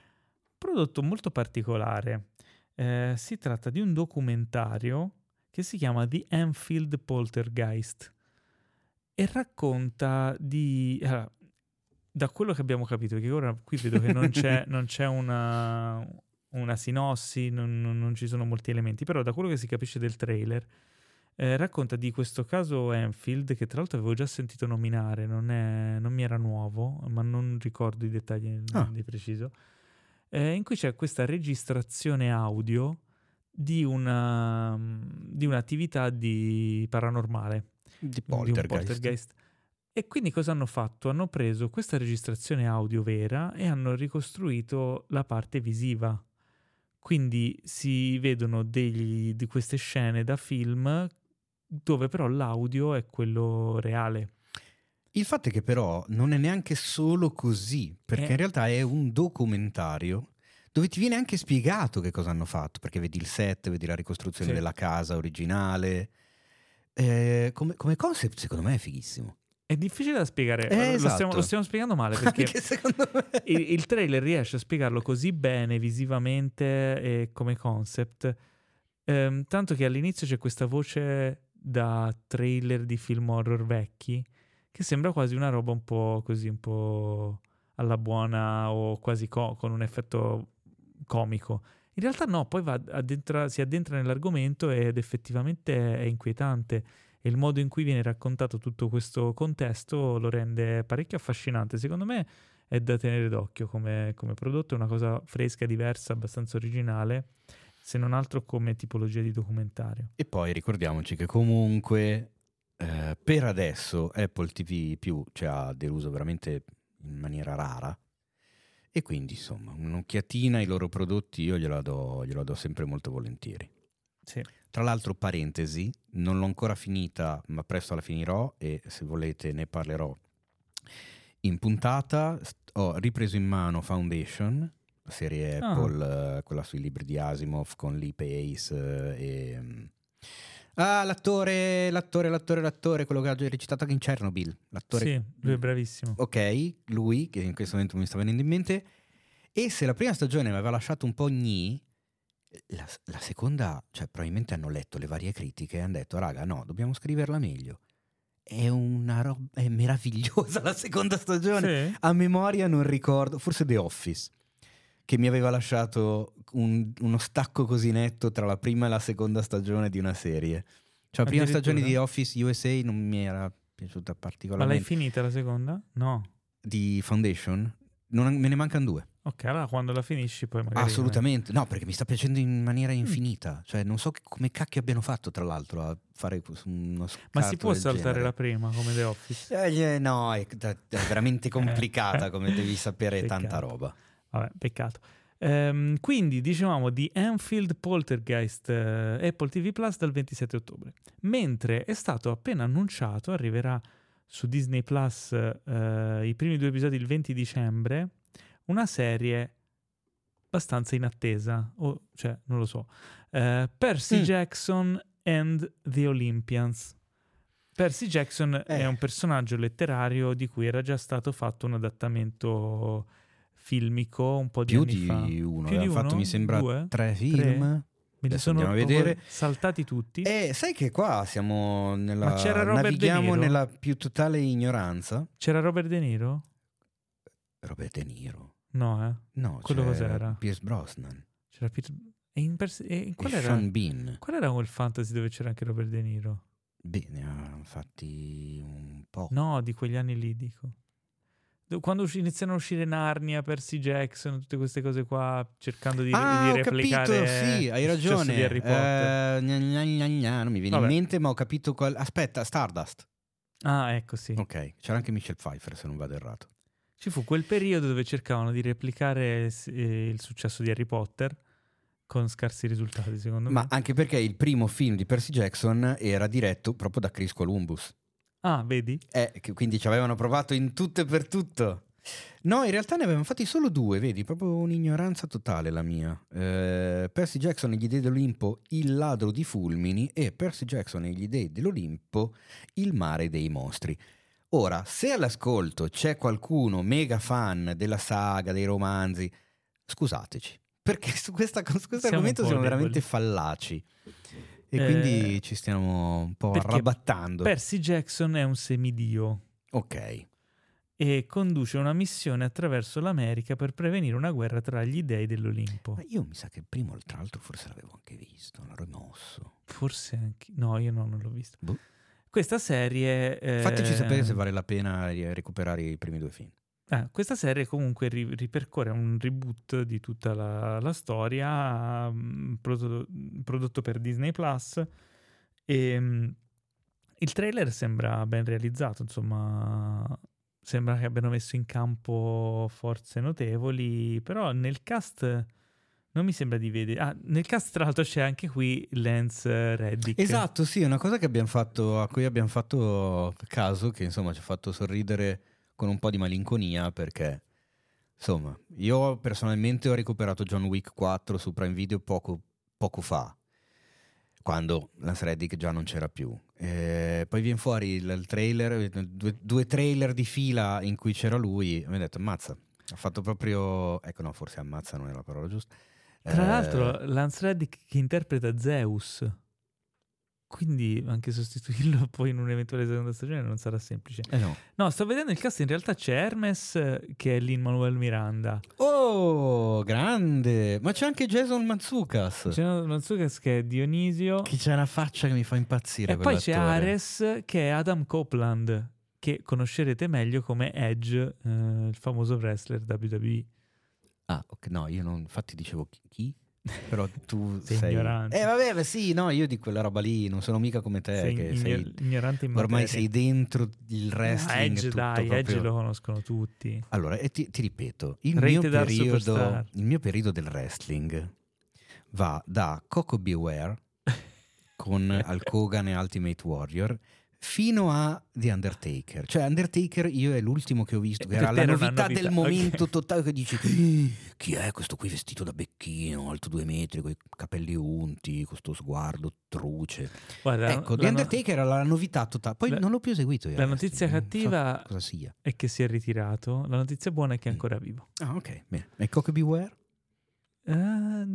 prodotto molto particolare. Eh, si tratta di un documentario che si chiama The Enfield Poltergeist e racconta di... Allora, da quello che abbiamo capito, perché ora qui vedo che non c'è, non c'è una, una, sinossi, non, non, non, ci sono molti elementi, però da quello che si capisce del trailer, eh, racconta di questo caso Enfield, che tra l'altro avevo già sentito nominare, non, è, non mi era nuovo, ma non ricordo i dettagli ah. di preciso, eh, in cui c'è questa registrazione audio di, una, di un'attività di paranormale di poltergeist. Di poltergeist. E quindi cosa hanno fatto? Hanno preso questa registrazione audio vera e hanno ricostruito la parte visiva. Quindi si vedono degli, di queste scene da film dove però l'audio è quello reale. Il fatto è che però non è neanche solo così, perché eh. in realtà è un documentario dove ti viene anche spiegato che cosa hanno fatto, perché vedi il set, vedi la ricostruzione sì. della casa originale, eh, come, come, concept secondo me è fighissimo. È difficile da spiegare, eh, lo, esatto. stiamo, lo, stiamo, spiegando male perché il, il, trailer riesce a spiegarlo così bene visivamente e come concept, ehm, tanto che all'inizio c'è questa voce da trailer di film horror vecchi che sembra quasi una roba un po' così, un po' alla buona o quasi co- con un effetto comico. In realtà no, poi addentra, si addentra nell'argomento ed effettivamente è inquietante e il modo in cui viene raccontato tutto questo contesto lo rende parecchio affascinante. Secondo me è da tenere d'occhio come, come prodotto, è una cosa fresca, diversa, abbastanza originale, se non altro come tipologia di documentario. E poi ricordiamoci che comunque eh, per adesso Apple TV Più ci ha deluso veramente in maniera rara e quindi insomma un'occhiatina ai loro prodotti io gliela do, gliela do sempre molto volentieri. Sì. Tra l'altro, parentesi, non l'ho ancora finita, ma presto la finirò e se volete ne parlerò in puntata. Ho ripreso in mano Foundation, la serie ah. Apple, quella sui libri di Asimov con Lee Pace eh, e... Ah, l'attore, l'attore, l'attore, l'attore, quello che ha recitato anche in Chernobyl. L'attore... Sì, lui è bravissimo. Ok, lui, che in questo momento mi sta venendo in mente. E se la prima stagione mi aveva lasciato un po' gni, la, la, seconda, cioè probabilmente hanno letto le varie critiche e hanno detto, raga, no, dobbiamo scriverla meglio. È una roba, è meravigliosa la seconda stagione. Sì. A memoria non ricordo, forse The Office che mi aveva lasciato un, uno stacco così netto tra la prima e la seconda stagione di una serie. Cioè, la prima stagione di Office USA non mi era piaciuta particolarmente. Ma l'hai finita la seconda? No. Di Foundation? Non, me ne mancano due. Ok, allora quando la finisci poi magari... Assolutamente, no, perché mi sta piacendo in maniera mm. infinita. Mm. Cioè, non so che, come cacchio abbiano fatto, tra l'altro, a fare uno Ma si può saltare genere. la prima, come The Office? Eh, no, è, è veramente complicata, come devi sapere, tanta roba. Vabbè, peccato. Um, quindi dicevamo di Anfield Poltergeist uh, Apple TV Plus dal 27 ottobre. Mentre è stato appena annunciato, arriverà su Disney Plus uh, i primi due episodi il 20 dicembre, una serie abbastanza inattesa, o cioè non lo so, uh, Percy mm. Jackson and the Olympians. Percy Jackson eh. è un personaggio letterario di cui era già stato fatto un adattamento filmico un po' di più anni di fa. uno, più di fatto mi sembra Due? tre film. Tre? Me li sono saltati tutti. E sai che qua siamo nella Ma c'era Robert navighiamo nella più totale ignoranza. C'era Robert De Niro? Robert De Niro. No, eh. No, Quello cos'era? Pierce Brosnan. C'era Peter... E in pers- e qual, e era... Qual era quel fantasy dove c'era anche Robert De Niro? Beh, ne ha fatti un po'. No, di quegli anni lì, dico. Do- Quando usci- iniziano a uscire Narnia, Percy Jackson, tutte queste cose qua, cercando di, ah, di ho replicare capito, sì, hai ragione. di Harry Potter. Eh, gna gna gna gna, non mi viene Vabbè. in mente, ma ho capito qual... Aspetta, Stardust. Ah, ecco, sì. Ok, c'era anche Michelle Pfeiffer, se non vado errato. Ci fu quel periodo dove cercavano di replicare eh, il successo di Harry Potter con scarsi risultati, secondo Ma me. anche perché il primo film di Percy Jackson era diretto proprio da Chris Columbus. Ah, vedi? Eh, quindi ci avevano provato in tutto e per tutto. No, in realtà ne avevano fatti solo due, vedi, proprio un'ignoranza totale la mia. Eh, Percy Jackson e gli dei dell'Olimpo, il ladro di fulmini e Percy Jackson e gli dei dell'Olimpo, il mare dei mostri. Ora, se all'ascolto c'è qualcuno mega fan della saga, dei romanzi, scusateci, perché su, questa, su questo Siamo argomento siamo deboli. veramente fallaci. E Eh, quindi ci stiamo un po' arrabattando. Percy Jackson è un semidio Ok. e conduce una missione attraverso l'America per prevenire una guerra tra gli dei dell'Olimpo. Ma io mi sa che il primo, tra l'altro, forse l'avevo anche visto, l'ho rimosso. Forse anche... No, io no, non l'ho visto. Boh. Questa serie... eh, Fateci sapere se vale la pena recuperare i primi due film. Ah, questa serie comunque ri- ripercorre un reboot di tutta la, la storia, mm, prodotto, prodotto per Disney Plus. E mm, il trailer sembra ben realizzato, insomma, sembra che abbiano messo in campo forze notevoli, però nel cast non mi sembra di vedere. Ah, nel cast, tra l'altro, c'è anche qui Lance Reddick. Esatto, sì, è una cosa abbiamo fatto, a cui abbiamo fatto caso, che insomma ci ha fatto sorridere con un po' di malinconia, perché insomma, io personalmente ho recuperato John Wick 4 su Prime Video poco, poco fa, quando Lance Reddick già non c'era più. Eh, poi viene fuori il, il trailer, due, due trailer di fila in cui c'era lui, e mi ha detto ammazza, ha fatto proprio, ecco no, forse ammazza non è la parola giusta. Tra Eh, l'altro, Lance Reddick che interpreta Zeus. Quindi anche sostituirlo poi in un'eventuale seconda stagione non sarà semplice. eh no. No, sto vedendo il cast, in realtà c'è Hermes eh, che è Lin Manuel Miranda. Oh, grande! Ma c'è anche Jason Manzucas. C'è Manzucas che è Dionisio. Che c'è una faccia che mi fa impazzire. E poi c'è. Ares che è Adam Copeland, che conoscerete meglio come Edge, eh, il famoso wrestler WWE. Ah, ok, no, io non. Infatti dicevo chi? Però tu Sei sei. ignorante. Eh, vabbè, beh, sì, no, io di quella roba lì non sono mica come te. sei, che igno- sei- ignorante in ormai materia. sei dentro il Ah, wrestling. Edge, tutto dai, proprio- Edge lo conoscono tutti. Allora, e ti, ti ripeto, il mio, periodo, il mio periodo del wrestling va da Coco Beware con Hulk Hogan e Ultimate Warrior fino a The Undertaker. Cioè Undertaker io è l'ultimo che ho visto, che Eh, era la te era una novità, novità, del momento ok. totale che dici "Eh, chi è questo qui vestito da becchino, alto due metri, con i capelli unti, con sto sguardo truce. Guarda, ecco, la The no- Undertaker era la novità totale. Poi la- non l'ho più eseguito. io la il notizia so cattiva- cosa sia. è che si è ritirato. La notizia buona è che è Mm. ancora vivo. Ah, ok, bene. E Coco Beware? Eh,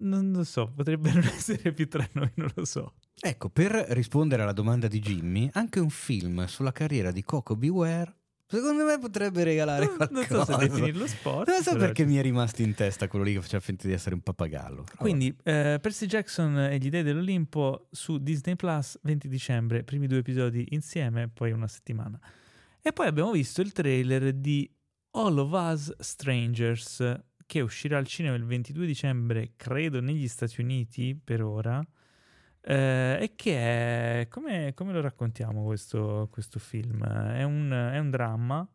non lo so, potrebbe non essere più tra noi, non lo so. Ecco, per rispondere alla domanda di Jimmy, anche un film sulla carriera di Coco Beware, secondo me potrebbe regalare Non, qualcosa. non so se definirlo sport. Non so però perché mi è rimasto in testa quello lì che faceva finta di essere un pappagallo. Quindi, eh, Percy Jackson e gli dei dell'Olimpo su Disney Plus 20 dicembre, primi due episodi insieme, poi una settimana. E poi abbiamo visto il trailer di All of Us Strangers, che uscirà al cinema il 22 dicembre, credo negli Stati Uniti per ora. eh, e che è. Come, come lo raccontiamo questo, questo film? È un, è un dramma.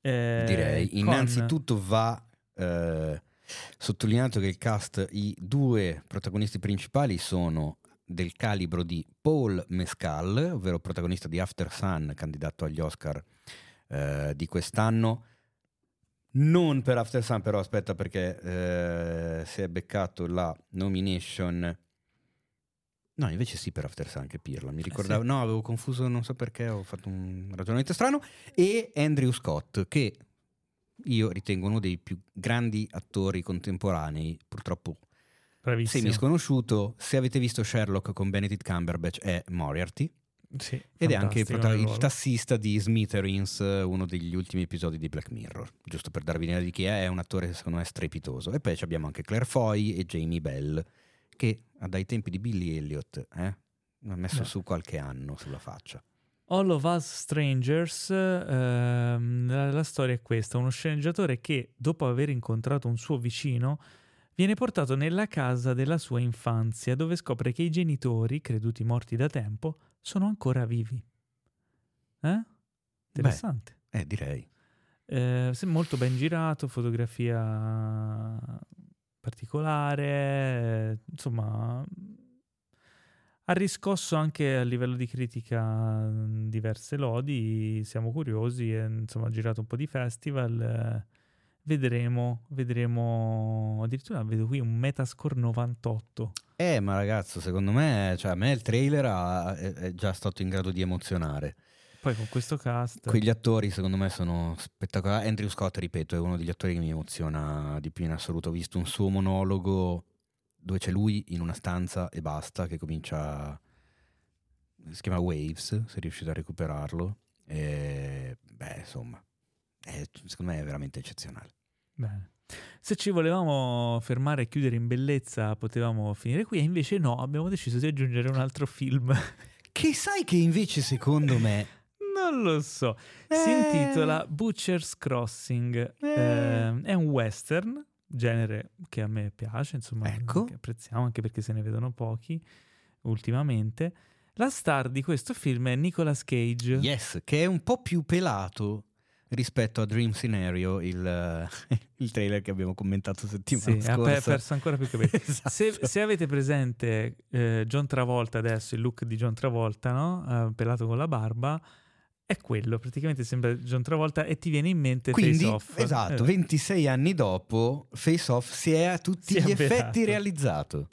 eh, direi, con- innanzitutto va eh, sottolineato che il cast, i due protagonisti principali sono del calibro di Paul Mescal, ovvero protagonista di After Sun, candidato agli Oscar eh, di quest'anno. Non per After Sun, però aspetta perché eh, si è beccato la nomination. No, invece sì per After Sun che pirla. Mi ricordavo, no, avevo confuso, non so perché, ho fatto un ragionamento strano. E Andrew Scott, che io ritengo uno dei più grandi attori contemporanei, purtroppo Bravissimo. semi sconosciuto. Se avete visto Sherlock con Benedict Cumberbatch è Moriarty. Sì, Ed è anche il, il tassista di Smithereens, uno degli ultimi episodi di Black Mirror. Giusto per darvi un'idea di chi è, è un attore secondo me strepitoso. E poi ci abbiamo anche Claire Foy e Jamie Bell, che ah, dai tempi di Billy Elliot eh, ha messo Beh. su qualche anno sulla faccia. All of Us Strangers, ehm, la, la storia è questa, uno sceneggiatore che dopo aver incontrato un suo vicino viene portato nella casa della sua infanzia dove scopre che i genitori, creduti morti da tempo, sono ancora vivi. Eh? Interessante. Eh, direi. Eh, molto ben girato, fotografia particolare, eh, insomma, ha riscosso anche a livello di critica diverse lodi, siamo curiosi, e, insomma, ha girato un po' di festival. eh, Vedremo, vedremo. Addirittura vedo qui un Metascore 98. Eh, ma ragazzo, secondo me, cioè, a me il trailer ha- è, è già stato in grado di emozionare. Poi con questo cast. Quegli attori, secondo me, sono spettacolari. Andrew Scott, ripeto, è uno degli attori che mi emoziona di più in assoluto. Ho visto un suo monologo dove c'è lui in una stanza e basta, che comincia. Si chiama Waves, se riuscite a recuperarlo. E, beh, insomma, è- secondo me è veramente eccezionale. Bene. Se ci volevamo fermare e chiudere in bellezza, potevamo finire qui, e invece no, abbiamo deciso di aggiungere un altro film. Che sai che invece, secondo me. non lo so. Si Eh. intitola Butcher's Crossing. Eh, è un western, genere che a me piace, insomma, Ecco. che apprezziamo anche perché se ne vedono pochi ultimamente. La star di questo film è Nicolas Cage. Yes, che è un po' più pelato rispetto a Dream Scenario, il, il trailer che abbiamo commentato settimana Sì, ha scorsa. pe- perso ancora più capelli. Esatto. Se, se avete presente eh, John Travolta adesso, il look di John Travolta, no? Eh, pelato con la barba, è quello, praticamente sembra John Travolta e ti viene in mente Quindi, Face Off. esatto, Eh, 26 anni dopo, Face Off si è a tutti Si è gli avverato. effetti realizzato.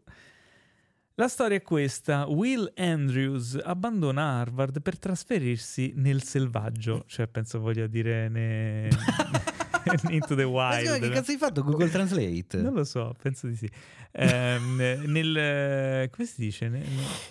La storia è questa: Will Andrews abbandona Harvard per trasferirsi nel selvaggio, cioè penso voglia dire ne... into the Ma wild. che no? cazzo hai fatto Google Translate? Non lo so, penso di sì. Ehm, nel come si dice?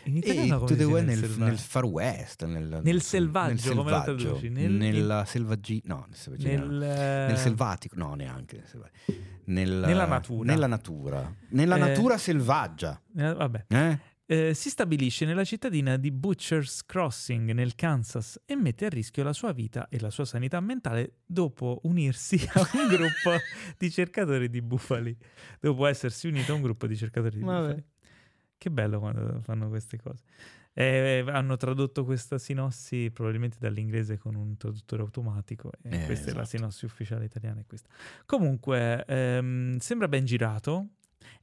In italiano come to si the way nel nel, selvaggio? nel far west, nel, Nel selvaggio, nel come lo selvaggio, traduci? Nel- nella selvaggi... no, nel, eh, Nel selvatico, no, neanche nel selvatico. Nel- Nella natura. Nella natura. Nella Eh, natura selvaggia. eh, vabbè. Eh? Eh, si stabilisce nella cittadina di Butcher's Crossing nel Kansas e mette a rischio la sua vita e la sua sanità mentale dopo unirsi a un gruppo di cercatori di bufali. Dopo essersi unito a un gruppo di cercatori di Vabbè. bufali. Che bello quando fanno queste cose. Eh, hanno tradotto questa sinossi probabilmente dall'inglese con un traduttore automatico e Eh, questa è la esatto. sinossi ufficiale italiana. Comunque, ehm, sembra ben girato.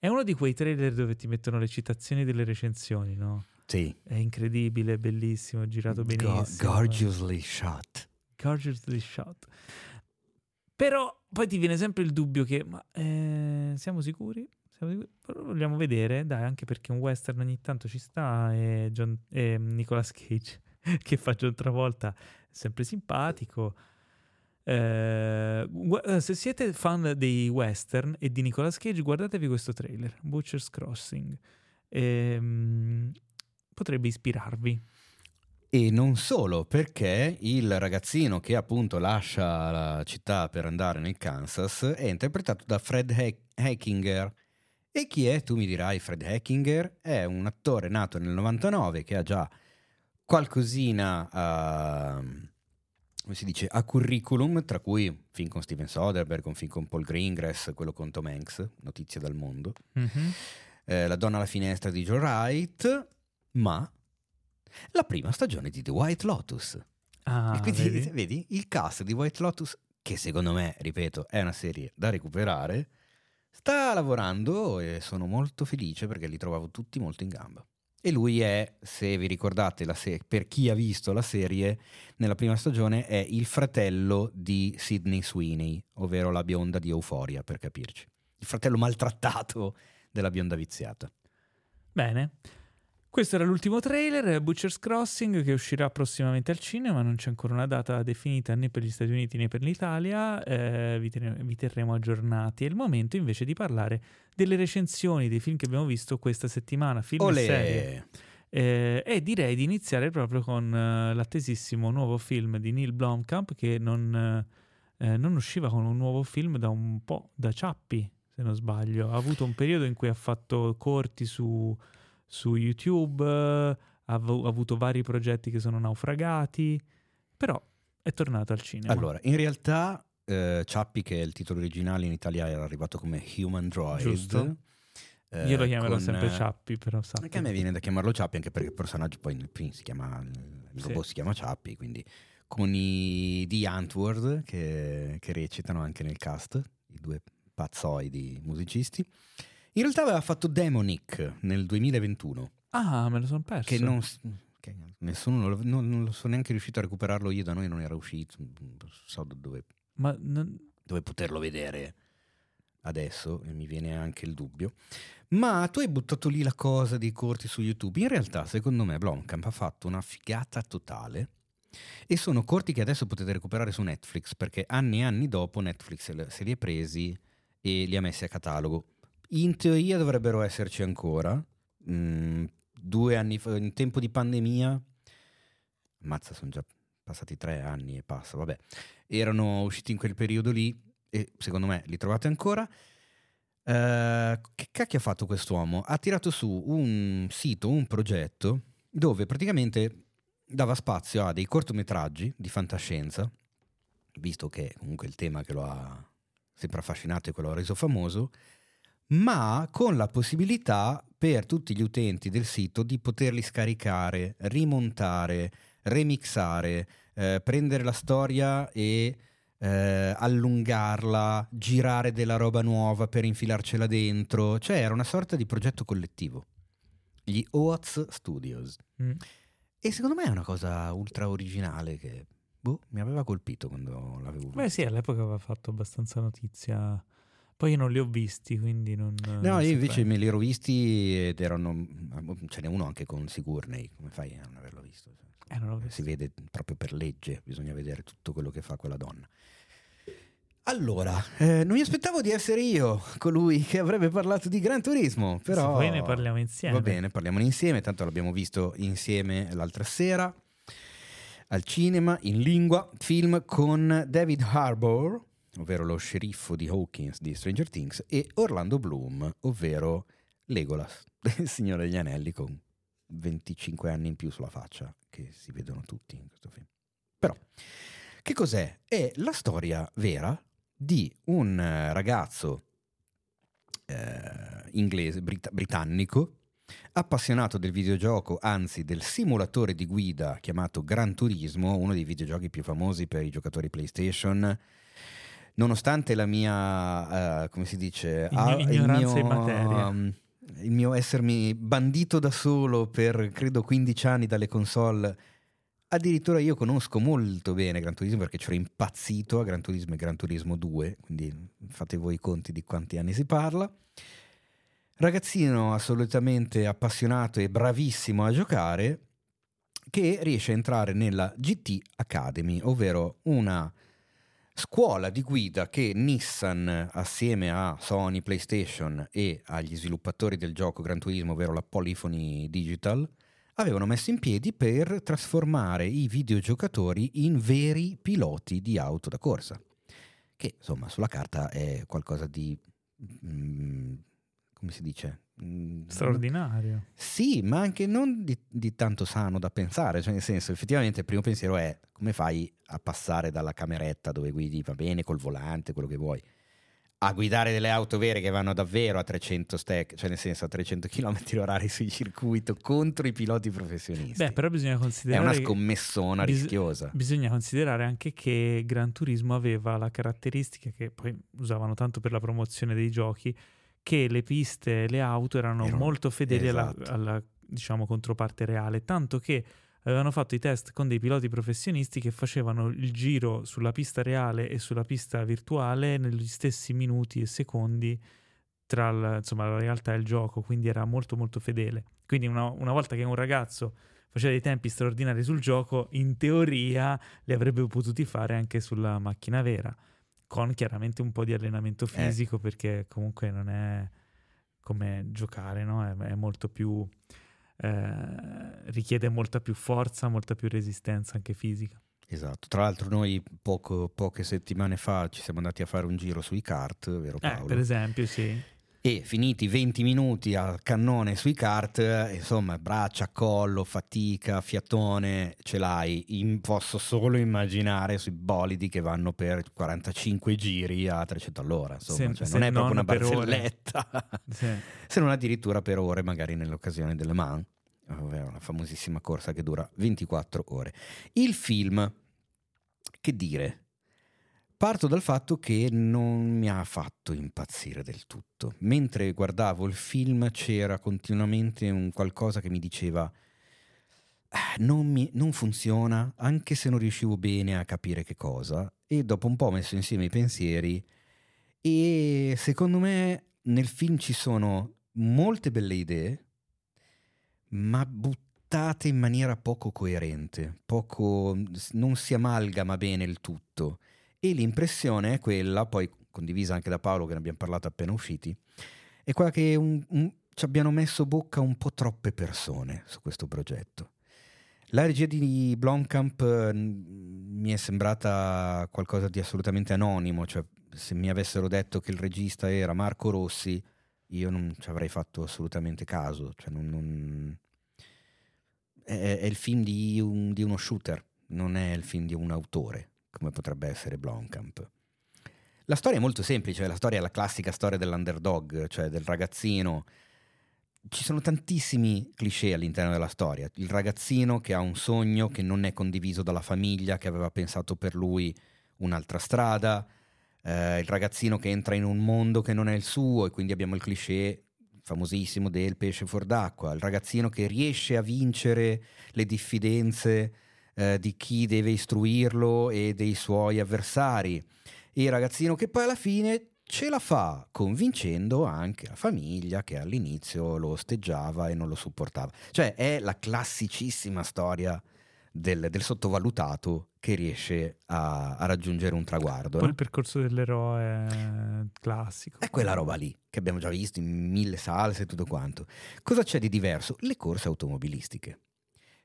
È uno di quei trailer dove ti mettono le citazioni delle recensioni, no? Sì. È incredibile, bellissimo, girato benissimo. gorgeously shot. Gorgeously shot. Però poi ti viene sempre il dubbio che, ma eh, siamo sicuri? Siamo sicuri? Però vogliamo vedere, dai, anche perché un western ogni tanto ci sta e, John, e Nicolas Cage che fa John Travolta è sempre simpatico. Eh, se siete fan dei western e di Nicolas Cage, guardatevi questo trailer, Butcher's Crossing. Ehm, potrebbe ispirarvi. E non solo, perché il ragazzino che appunto lascia la città per andare nel Kansas è interpretato da Fred Hack- Hackinger. E chi è? Tu mi dirai, Fred Hackinger è un attore nato nel 99 che ha già qualcosina a, come si dice, a curriculum, tra cui film con Steven Soderbergh, un film con Paul Greengrass, quello con Tom Hanks, Notizie dal mondo, Mhm. eh, La donna alla finestra di Joe Wright, ma la prima stagione di The White Lotus. Ah, E quindi, vedi? vedi? il cast di White Lotus, che secondo me, ripeto, è una serie da recuperare, sta lavorando e sono molto felice perché li trovavo tutti molto in gamba. E lui è, se vi ricordate, se- per chi ha visto la serie, nella prima stagione è il fratello di Sidney Sweeney, ovvero la bionda di Euphoria, per capirci. Il fratello maltrattato della bionda viziata. Bene. Questo era l'ultimo trailer, Butcher's Crossing, che uscirà prossimamente al cinema, non c'è ancora una data definita né per gli Stati Uniti né per l'Italia, eh, vi, tene- vi terremo aggiornati. È il momento invece di parlare delle recensioni dei film che abbiamo visto questa settimana, film e serie. Olè! Eh, e direi di iniziare proprio con eh, l'attesissimo nuovo film di Neil Blomkamp che non, eh, non, usciva con un nuovo film da un po', da Ciappi se non sbaglio. Ha avuto un periodo in cui ha fatto corti su, su YouTube, ha, ha avuto vari progetti che sono naufragati, però è tornato al cinema. Allora, in realtà eh, Ciappi, che è il titolo originale in Italia, era arrivato come Human Droid. Giusto. Eh, Io lo chiamerò con, sempre Ciappi, però sappi. Anche a me viene da chiamarlo Ciappi, anche perché il personaggio poi nel film si chiama, il robot sì. si chiama Ciappi, quindi con i di Antwoord che, che recitano anche nel cast, i due pazzoidi musicisti. In realtà aveva fatto Demonic nel 2021. Ah, me lo sono perso. Che non, che nessuno non, non, non, lo sono neanche riuscito a recuperarlo io, da noi non era uscito, non so dove, non... dove poterlo vedere adesso e mi viene anche il dubbio. Ma tu hai buttato lì la cosa dei corti su YouTube. In realtà, secondo me, Blomkamp ha fatto una figata totale. E sono corti che adesso potete recuperare su Netflix perché anni e anni dopo Netflix se li ha presi e li ha messi a catalogo. In teoria dovrebbero esserci ancora. Mm, due anni fa, in tempo di pandemia, ammazza, sono già passati tre anni e passa, vabbè, erano usciti in quel periodo lì e secondo me li trovate ancora. Uh, che cacchio ha fatto quest'uomo? Ha tirato su un sito, un progetto dove praticamente dava spazio a dei cortometraggi di fantascienza, visto che comunque il tema che lo ha sempre affascinato e che lo ha reso famoso, ma con la possibilità per tutti gli utenti del sito di poterli scaricare, rimontare, remixare, eh, prendere la storia e eh, allungarla, girare della roba nuova per infilarcela dentro, cioè era una sorta di progetto collettivo. Gli Oats Studios. Mm. E secondo me è una cosa ultra originale che boh, mi aveva colpito quando l'avevo visto. Beh sì, all'epoca aveva fatto abbastanza notizia. Poi io non li ho visti, quindi non... No, non io invece me li ero visti ed erano... Ce n'è uno anche con Sigurney, come fai a non averlo visto? Eh, non visto. Si vede proprio per legge, bisogna vedere tutto quello che fa quella donna. Allora, eh, non mi aspettavo di essere io colui che avrebbe parlato di Gran Turismo, però... Se poi ne parliamo insieme. Va bene, parliamo insieme, tanto l'abbiamo visto insieme l'altra sera al cinema, in lingua, film con David Harbour, ovvero lo sceriffo di Hawkins di Stranger Things, e Orlando Bloom, ovvero Legolas, il Signore degli Anelli, con 25 anni in più sulla faccia, che si vedono tutti in questo film. Però, che cos'è? È la storia vera di un eh, ragazzo eh, inglese, brit- britannico, appassionato del videogioco, anzi del simulatore di guida chiamato Gran Turismo, uno dei videogiochi più famosi per i giocatori PlayStation. Nonostante la mia, uh, come si dice, Ign- ignoranza in materia. Um, il mio essermi bandito da solo per credo 15 anni dalle console Addirittura io conosco molto bene Gran Turismo perché ci ero impazzito a Gran Turismo e Gran Turismo 2, quindi fate voi i conti di quanti anni si parla. Ragazzino assolutamente appassionato e bravissimo a giocare che riesce a entrare nella GT Academy, ovvero una scuola di guida che Nissan assieme a Sony, PlayStation e agli sviluppatori del gioco Gran Turismo, ovvero la Polyphony Digital, avevano messo in piedi per trasformare i videogiocatori in veri piloti di auto da corsa, che insomma sulla carta è qualcosa di... Mm, come si dice? Mm, Straordinario. Sì, ma anche non di, di, tanto sano da pensare, cioè nel senso effettivamente il primo pensiero è come fai a passare dalla cameretta dove guidi, va bene, col volante, quello che vuoi a guidare delle auto vere che vanno davvero a 300 stack, cioè nel senso a 300 km orari sui circuito contro i piloti professionisti. Beh, però bisogna considerare... È una scommessona bis- rischiosa. Bisogna considerare anche che Gran Turismo aveva la caratteristica che poi usavano tanto per la promozione dei giochi, che le piste e le auto erano, erano molto fedeli esatto. alla, alla diciamo, controparte reale, tanto che avevano fatto i test con dei piloti professionisti che facevano il giro sulla pista reale e sulla pista virtuale negli stessi minuti e secondi tra la, insomma, la realtà e il gioco, quindi era molto molto fedele. Quindi una, una volta che un ragazzo faceva dei tempi straordinari sul gioco, in teoria li avrebbe potuti fare anche sulla macchina vera, con chiaramente un po' di allenamento eh. fisico eh. perché comunque non è come giocare, no? è, è molto più eh, richiede molta più forza, molta più resistenza anche fisica. Esatto, tra l'altro noi poco, poche settimane fa ci siamo andati a fare un giro sui kart, vero Paolo? Eh, per esempio, sì. E finiti 20 minuti a cannone sui kart, insomma, braccia, collo, fatica, fiatone, ce l'hai. In, posso solo immaginare sui bolidi che vanno per 45 giri a 300 all'ora. Insomma, se, cioè, se non è proprio una barzelletta, se non addirittura per ore, magari nell'occasione delle Man, ovvero la famosissima corsa che dura 24 ore. Il film che dire? Parto dal fatto che non mi ha fatto impazzire del tutto. Mentre guardavo il film c'era continuamente un qualcosa che mi diceva ah, non, mi, non, funziona, anche se non riuscivo bene a capire che cosa. E dopo un po' ho messo insieme i pensieri e secondo me nel film ci sono molte belle idee, ma buttate in maniera poco coerente, poco, non si amalgama bene il tutto. E l'impressione è quella, poi condivisa anche da Paolo, che ne abbiamo parlato appena usciti, è quella che un, un, ci abbiano messo bocca un po' troppe persone su questo progetto. La regia di Blomkamp mm, mi è sembrata qualcosa di assolutamente anonimo, cioè se mi avessero detto che il regista era Marco Rossi, io non ci avrei fatto assolutamente caso, cioè non, non è, è il film di, un, di, uno shooter, non è il film di un autore, come potrebbe essere Blomkamp. La storia è molto semplice, la storia è la classica storia dell'underdog, cioè del ragazzino. Ci sono tantissimi cliché all'interno della storia. Il ragazzino che ha un sogno che non è condiviso dalla famiglia, che aveva pensato per lui un'altra strada, eh, il ragazzino che entra in un mondo che non è il suo e quindi abbiamo il cliché famosissimo del pesce fuor d'acqua, il ragazzino che riesce a vincere le diffidenze eh, di chi deve istruirlo e dei suoi avversari, il ragazzino che poi alla fine ce la fa, convincendo anche la famiglia che all'inizio lo osteggiava e non lo supportava. Cioè è la classicissima storia del, del sottovalutato che riesce a, a raggiungere un traguardo. Poi no? il percorso dell'eroe classico. È quella roba lì che abbiamo già visto in mille salse e tutto quanto. Cosa c'è di diverso? Le corse automobilistiche.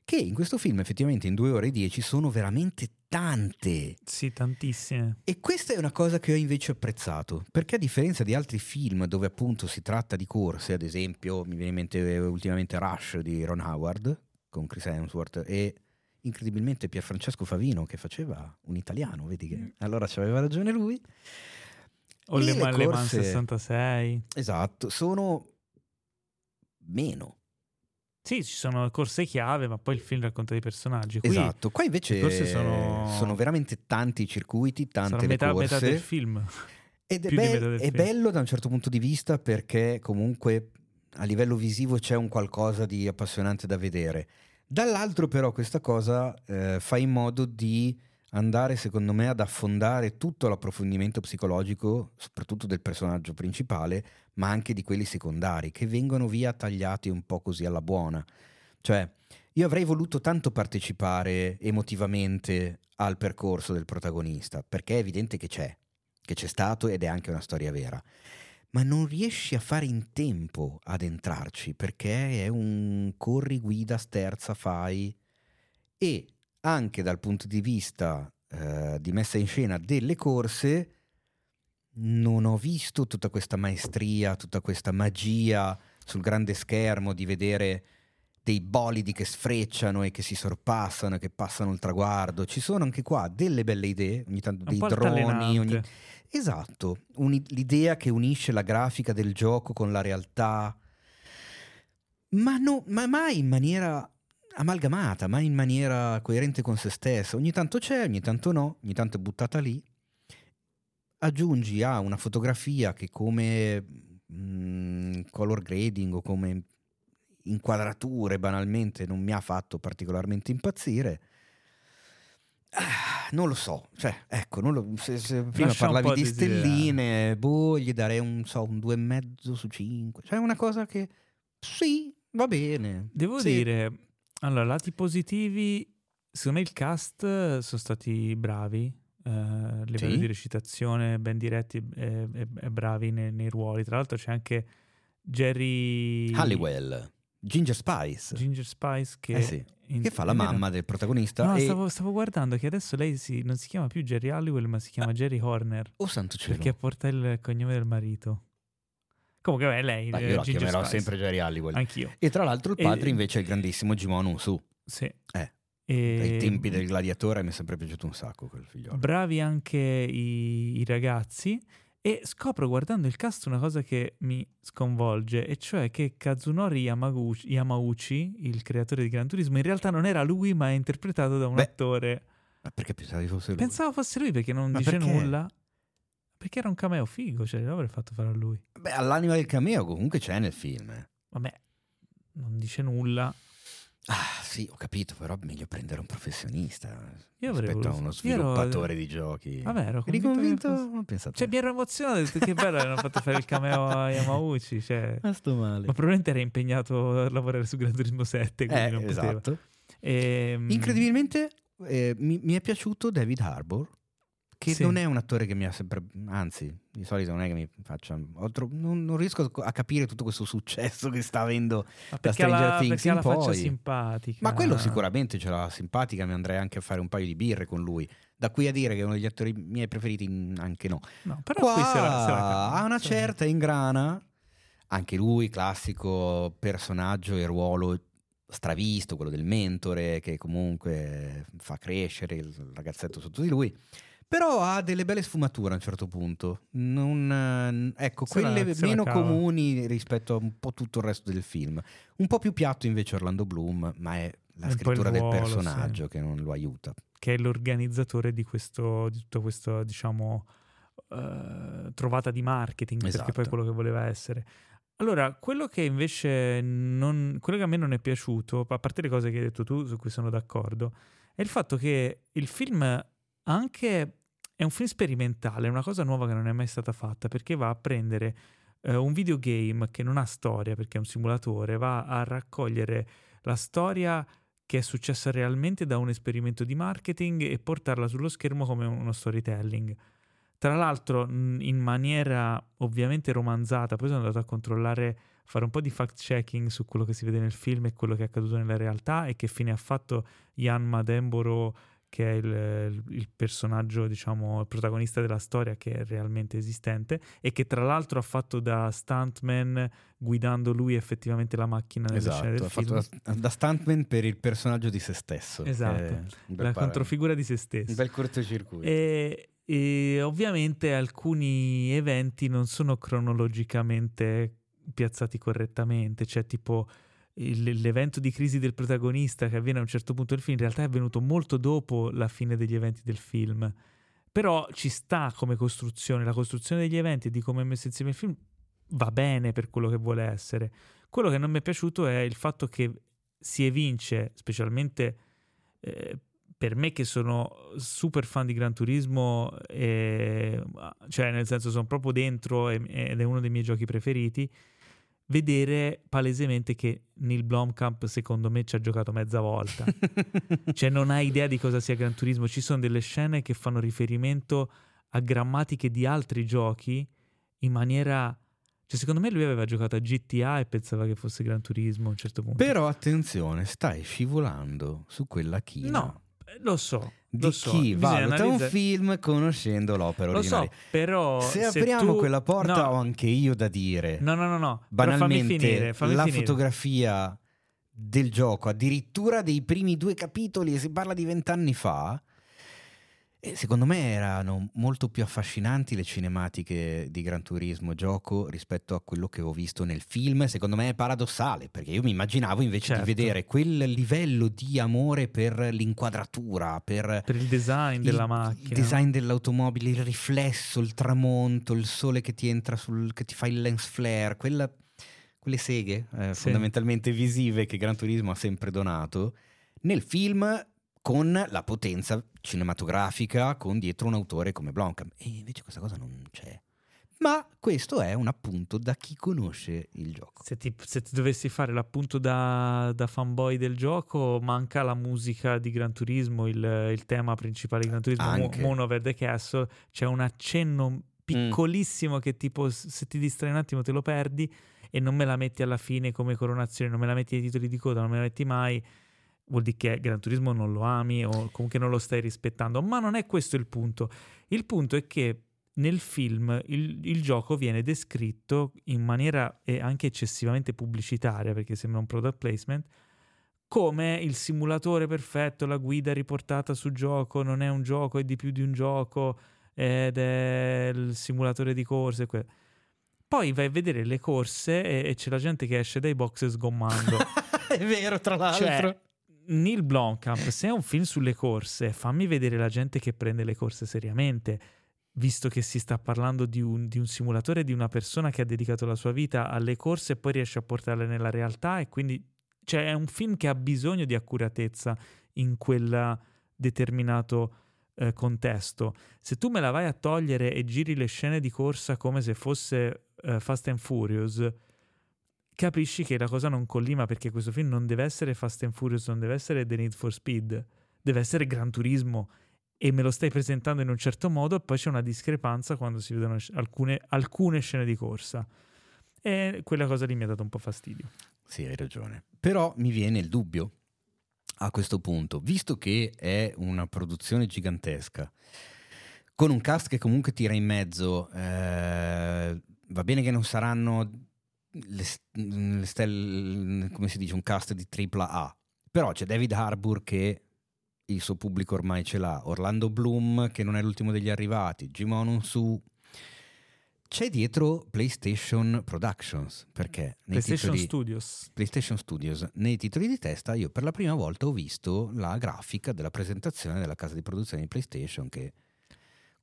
Che in questo film effettivamente in due ore e dieci sono veramente tante. Sì, tantissime. E questa è una cosa che ho invece apprezzato, perché a differenza di altri film dove appunto si tratta di corse, ad esempio mi viene in mente ultimamente Rush di Ron Howard con Chris Hemsworth e incredibilmente Pierfrancesco Favino che faceva un italiano, vedi che mm. allora ci aveva ragione lui. O le, le, le Man 66. Esatto, sono meno. Sì, ci sono corse chiave, ma poi il film racconta dei personaggi. Qui esatto, qua invece sono... sono... veramente tanti circuiti, tante sono metà, corse. metà del film. Ed è, be- è bello da un certo punto di vista perché comunque a livello visivo c'è un qualcosa di appassionante da vedere. Dall'altro però questa cosa eh, fa in modo di andare secondo me ad affondare tutto l'approfondimento psicologico, soprattutto del personaggio principale, ma anche di quelli secondari, che vengono via tagliati un po' così alla buona. Cioè, io avrei voluto tanto partecipare emotivamente al percorso del protagonista, perché è evidente che c'è, che c'è stato ed è anche una storia vera ma non riesci a fare in tempo ad entrarci perché è un corri, guida, sterza, fai e anche dal punto di vista eh, di messa in scena delle corse non ho visto tutta questa maestria, tutta questa magia sul grande schermo di vedere dei bolidi che sfrecciano e che si sorpassano e che passano il traguardo. Ci sono anche qua delle belle idee, ogni tanto dei droni. Ogni... Esatto, un, l'idea che unisce la grafica del gioco con la realtà, ma, no, ma mai in maniera amalgamata, mai in maniera coerente con se stessa. Ogni tanto c'è, ogni tanto no, ogni tanto è buttata lì. Aggiungi a una fotografia che come mh, mm, color grading o come inquadrature banalmente non mi ha fatto particolarmente impazzire. Ah, non lo so, cioè, ecco, lo, se, se prima Lascia parlavi di stelline, boh, gli darei un, so, un 2,5 su 5. Cioè, una cosa che sì, va bene. Devo sì. dire, allora, lati positivi, secondo me il cast sono stati bravi. Uh, a livello sì. di recitazione, ben diretti e, e, e bravi nei, nei, ruoli. Tra l'altro c'è anche Jerry Halliwell. Ginger Spice. Ginger Spice che, Eh sì, in- che fa la mamma del protagonista. No, e... stavo, stavo guardando che adesso lei si- non si chiama più Jerry Halliwell, ma si chiama Jerry Horner. Oh santo cielo. Perché porta il cognome del marito. Comunque, beh, lei. Beh, eh, io la Ginger chiamerò Spice. sempre Jerry Halliwell. Anch'io. E tra l'altro il E- padre invece è il grandissimo Jimon Unsu. Sì. Eh, E- Dai tempi del gladiatore mi è sempre piaciuto un sacco quel figliolo. Bravi anche i, i ragazzi. E scopro guardando il cast una cosa che mi sconvolge, e cioè che Kazunori Yamaguchi, Yamauchi, il creatore di Gran Turismo, in realtà non era lui, ma è interpretato da un Beh, attore. Ma perché pensavi fosse lui? Pensavo fosse lui perché non Ma dice perché? nulla. Perché era un cameo figo, cioè l'avrei fatto fare a lui. Beh, all'anima del cameo comunque c'è nel film. Vabbè, non dice nulla. Ah, sì, ho capito, però meglio prendere un professionista Io rispetto a uno io ero- sviluppatore di giochi. Vabbè, ero convinto convinto? Non pensate. Cioè, mi ero emozionato, che bello, hanno fatto fare il cameo a Yamauchi. Cioè. Ma sto male. Ma probabilmente era impegnato a lavorare su Gran Turismo 7, quindi Eh, non poteva. esatto. Ehm, Incredibilmente eh, mi, mi è piaciuto David Harbour, che Sì. non è un attore che mi ha sempre... Anzi, di solito non è che mi faccia... tro- non, non riesco a capire tutto questo successo che sta avendo ma ha Stranger la, Things in la faccia poi. simpatica. Ma quello sicuramente ce l'ha simpatica, mi andrei anche a fare un paio di birre con lui. Da qui a dire che è uno degli attori miei preferiti, anche no. No, però Qua qui la cava, ha una certa ingrana, anche lui, classico personaggio e ruolo stravisto, quello del mentore che comunque fa crescere il ragazzetto sotto di lui. Però ha delle belle sfumature a un certo punto, non, eh, ecco, Se quelle la meno comuni rispetto a un po' tutto il resto del film. Un po' più piatto invece Orlando Bloom, ma è la È scrittura del ruolo, personaggio che non lo aiuta. che è l'organizzatore di, questo, di tutto questo, diciamo, eh, trovata di marketing, perché poi Esatto. è quello che voleva essere. Allora, quello che invece non, quello che a me non è piaciuto, a parte le cose che hai detto tu, su cui sono d'accordo, è il fatto che il film anche è un film sperimentale, una cosa nuova che non è mai stata fatta, perché va a prendere eh, un videogame che non ha storia, perché è un simulatore, va a raccogliere la storia che è successa realmente da un esperimento di marketing e portarla sullo schermo come uno storytelling. Tra l'altro, in maniera ovviamente romanzata, poi sono andato a controllare, fare un po' di fact checking su quello che si vede nel film e quello che è accaduto nella realtà e che fine ha fatto Jan Mademboro, che è il, il personaggio, diciamo, il protagonista della storia che è realmente esistente e che tra l'altro ha fatto da stuntman guidando lui effettivamente la macchina nelle Esatto, del ha film. fatto da, da stuntman per il personaggio di se stesso. Esatto, la controfigura di se stesso. Un bel cortocircuito. E, e ovviamente alcuni eventi non sono cronologicamente piazzati correttamente, cioè tipo l'evento di crisi del protagonista che avviene a un certo punto del film in realtà è avvenuto molto dopo la fine degli eventi del film. Però ci sta come costruzione, la costruzione degli eventi e di come è messo insieme il film va bene per quello che vuole essere. Quello che non mi è piaciuto è il fatto che si evince, specialmente eh, per me che sono super fan di Gran Turismo, eh, cioè nel senso sono proprio dentro e- ed è uno dei miei giochi preferiti, vedere palesemente che Neil Blomkamp secondo me ci ha giocato mezza volta. cioè non ha idea di cosa sia Gran Turismo, ci sono delle scene che fanno riferimento a grammatiche di altri giochi in maniera... Cioè secondo me lui aveva giocato a GTA e pensava che fosse Gran Turismo a un certo punto. Però attenzione, stai scivolando su quella china. No, lo so. Di so. chi valuta un analizzare- film conoscendo l'opera Lo so, originale. però Se apriamo tu- quella porta no, ho anche io da dire. No, no, no, no. Però fammi Banalmente, finire, fammi la finire. fotografia del gioco, addirittura dei primi due capitoli, si parla di vent'anni fa, e secondo me erano molto più affascinanti le cinematiche di Gran Turismo gioco rispetto a quello che ho visto nel film. Secondo me è paradossale, perché io mi immaginavo invece Certo. di vedere quel livello di amore per l'inquadratura, per Per il design della il- macchina. Il design dell'automobile, il riflesso, il tramonto, il sole che ti entra sul. che ti fa il lens flare, quella- quelle seghe eh, Sì. fondamentalmente visive che Gran Turismo ha sempre donato. Nel film con la potenza cinematografica, con dietro un autore come Blomkamp. E invece questa cosa non c'è. Ma questo è un appunto da chi conosce il gioco. Se ti, se ti dovessi fare l'appunto da, da fanboy del gioco, manca la musica di Gran Turismo, il, il tema principale di Gran Turismo, Mo- Anche. Moon Over the Castle. C'è un accenno piccolissimo che tipo se ti distrai un attimo te lo perdi. e non me la metti alla fine come coronazione, non me la metti ai titoli di coda, non me la metti mai, vuol dire che Gran Turismo non lo ami o comunque non lo stai rispettando. Ma non è questo il punto. Il punto è che nel film il, il, gioco viene descritto in maniera anche eccessivamente pubblicitaria, perché sembra un product placement, come il simulatore perfetto, la guida riportata su gioco, non è un gioco, è di più di un gioco, ed è il simulatore di corse. Que- Poi vai a vedere le corse e, e, c'è la gente che esce dai box sgommando. è vero, tra l'altro. Cioè, Neil Blomkamp, se è un film sulle corse, fammi vedere la gente che prende le corse seriamente visto che si sta parlando di un, di un, simulatore di una persona che ha dedicato la sua vita alle corse e poi riesce a portarle nella realtà e quindi cioè, è un film che ha bisogno di accuratezza in quel determinato eh, contesto. Se tu me la vai a togliere e giri le scene di corsa come se fosse eh, Fast and Furious, capisci che la cosa non collima perché questo film non deve essere Fast and Furious, non deve essere The Need for Speed, deve essere Gran Turismo e me lo stai presentando in un certo modo e poi c'è una discrepanza quando si vedono alcune, alcune scene di corsa. E quella cosa lì mi ha dato un po' fastidio. Sì, hai ragione. Però mi viene il dubbio a questo punto, visto che è una produzione gigantesca, con un cast che comunque tira in mezzo, eh, va bene che non saranno le, le stelle, come si dice, un cast di tripla A, però c'è David Harbour che il suo pubblico ormai ce l'ha. Orlando Bloom, che non è l'ultimo degli arrivati, Jimon Su. C'è dietro PlayStation Productions, perché PlayStation titoli, Studios. PlayStation Studios. Nei titoli di testa io per la prima volta ho visto la grafica della presentazione della casa di produzione di PlayStation che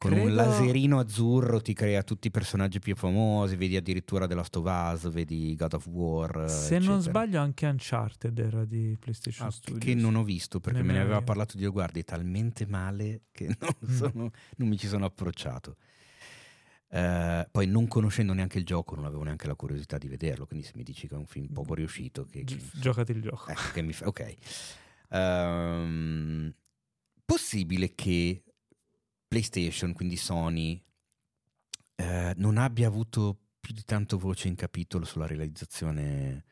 con Credo... un laserino azzurro ti crea tutti i personaggi più famosi, vedi addirittura The Last of Us, vedi God of War. Se eccetera. non sbaglio, anche Uncharted era di PlayStation ah, Studios. Che non ho visto perché ne me ne aveva io. parlato Dio guardi talmente male che non, mm. sono, non mi ci sono approcciato. Uh, poi non conoscendo neanche il gioco non avevo neanche la curiosità di vederlo, quindi se mi dici che è un film poco riuscito... Che, che... Giocati il gioco. Che mi fa... Ok. Um, possibile che PlayStation, quindi Sony, eh, non abbia avuto più di tanto voce in capitolo sulla realizzazione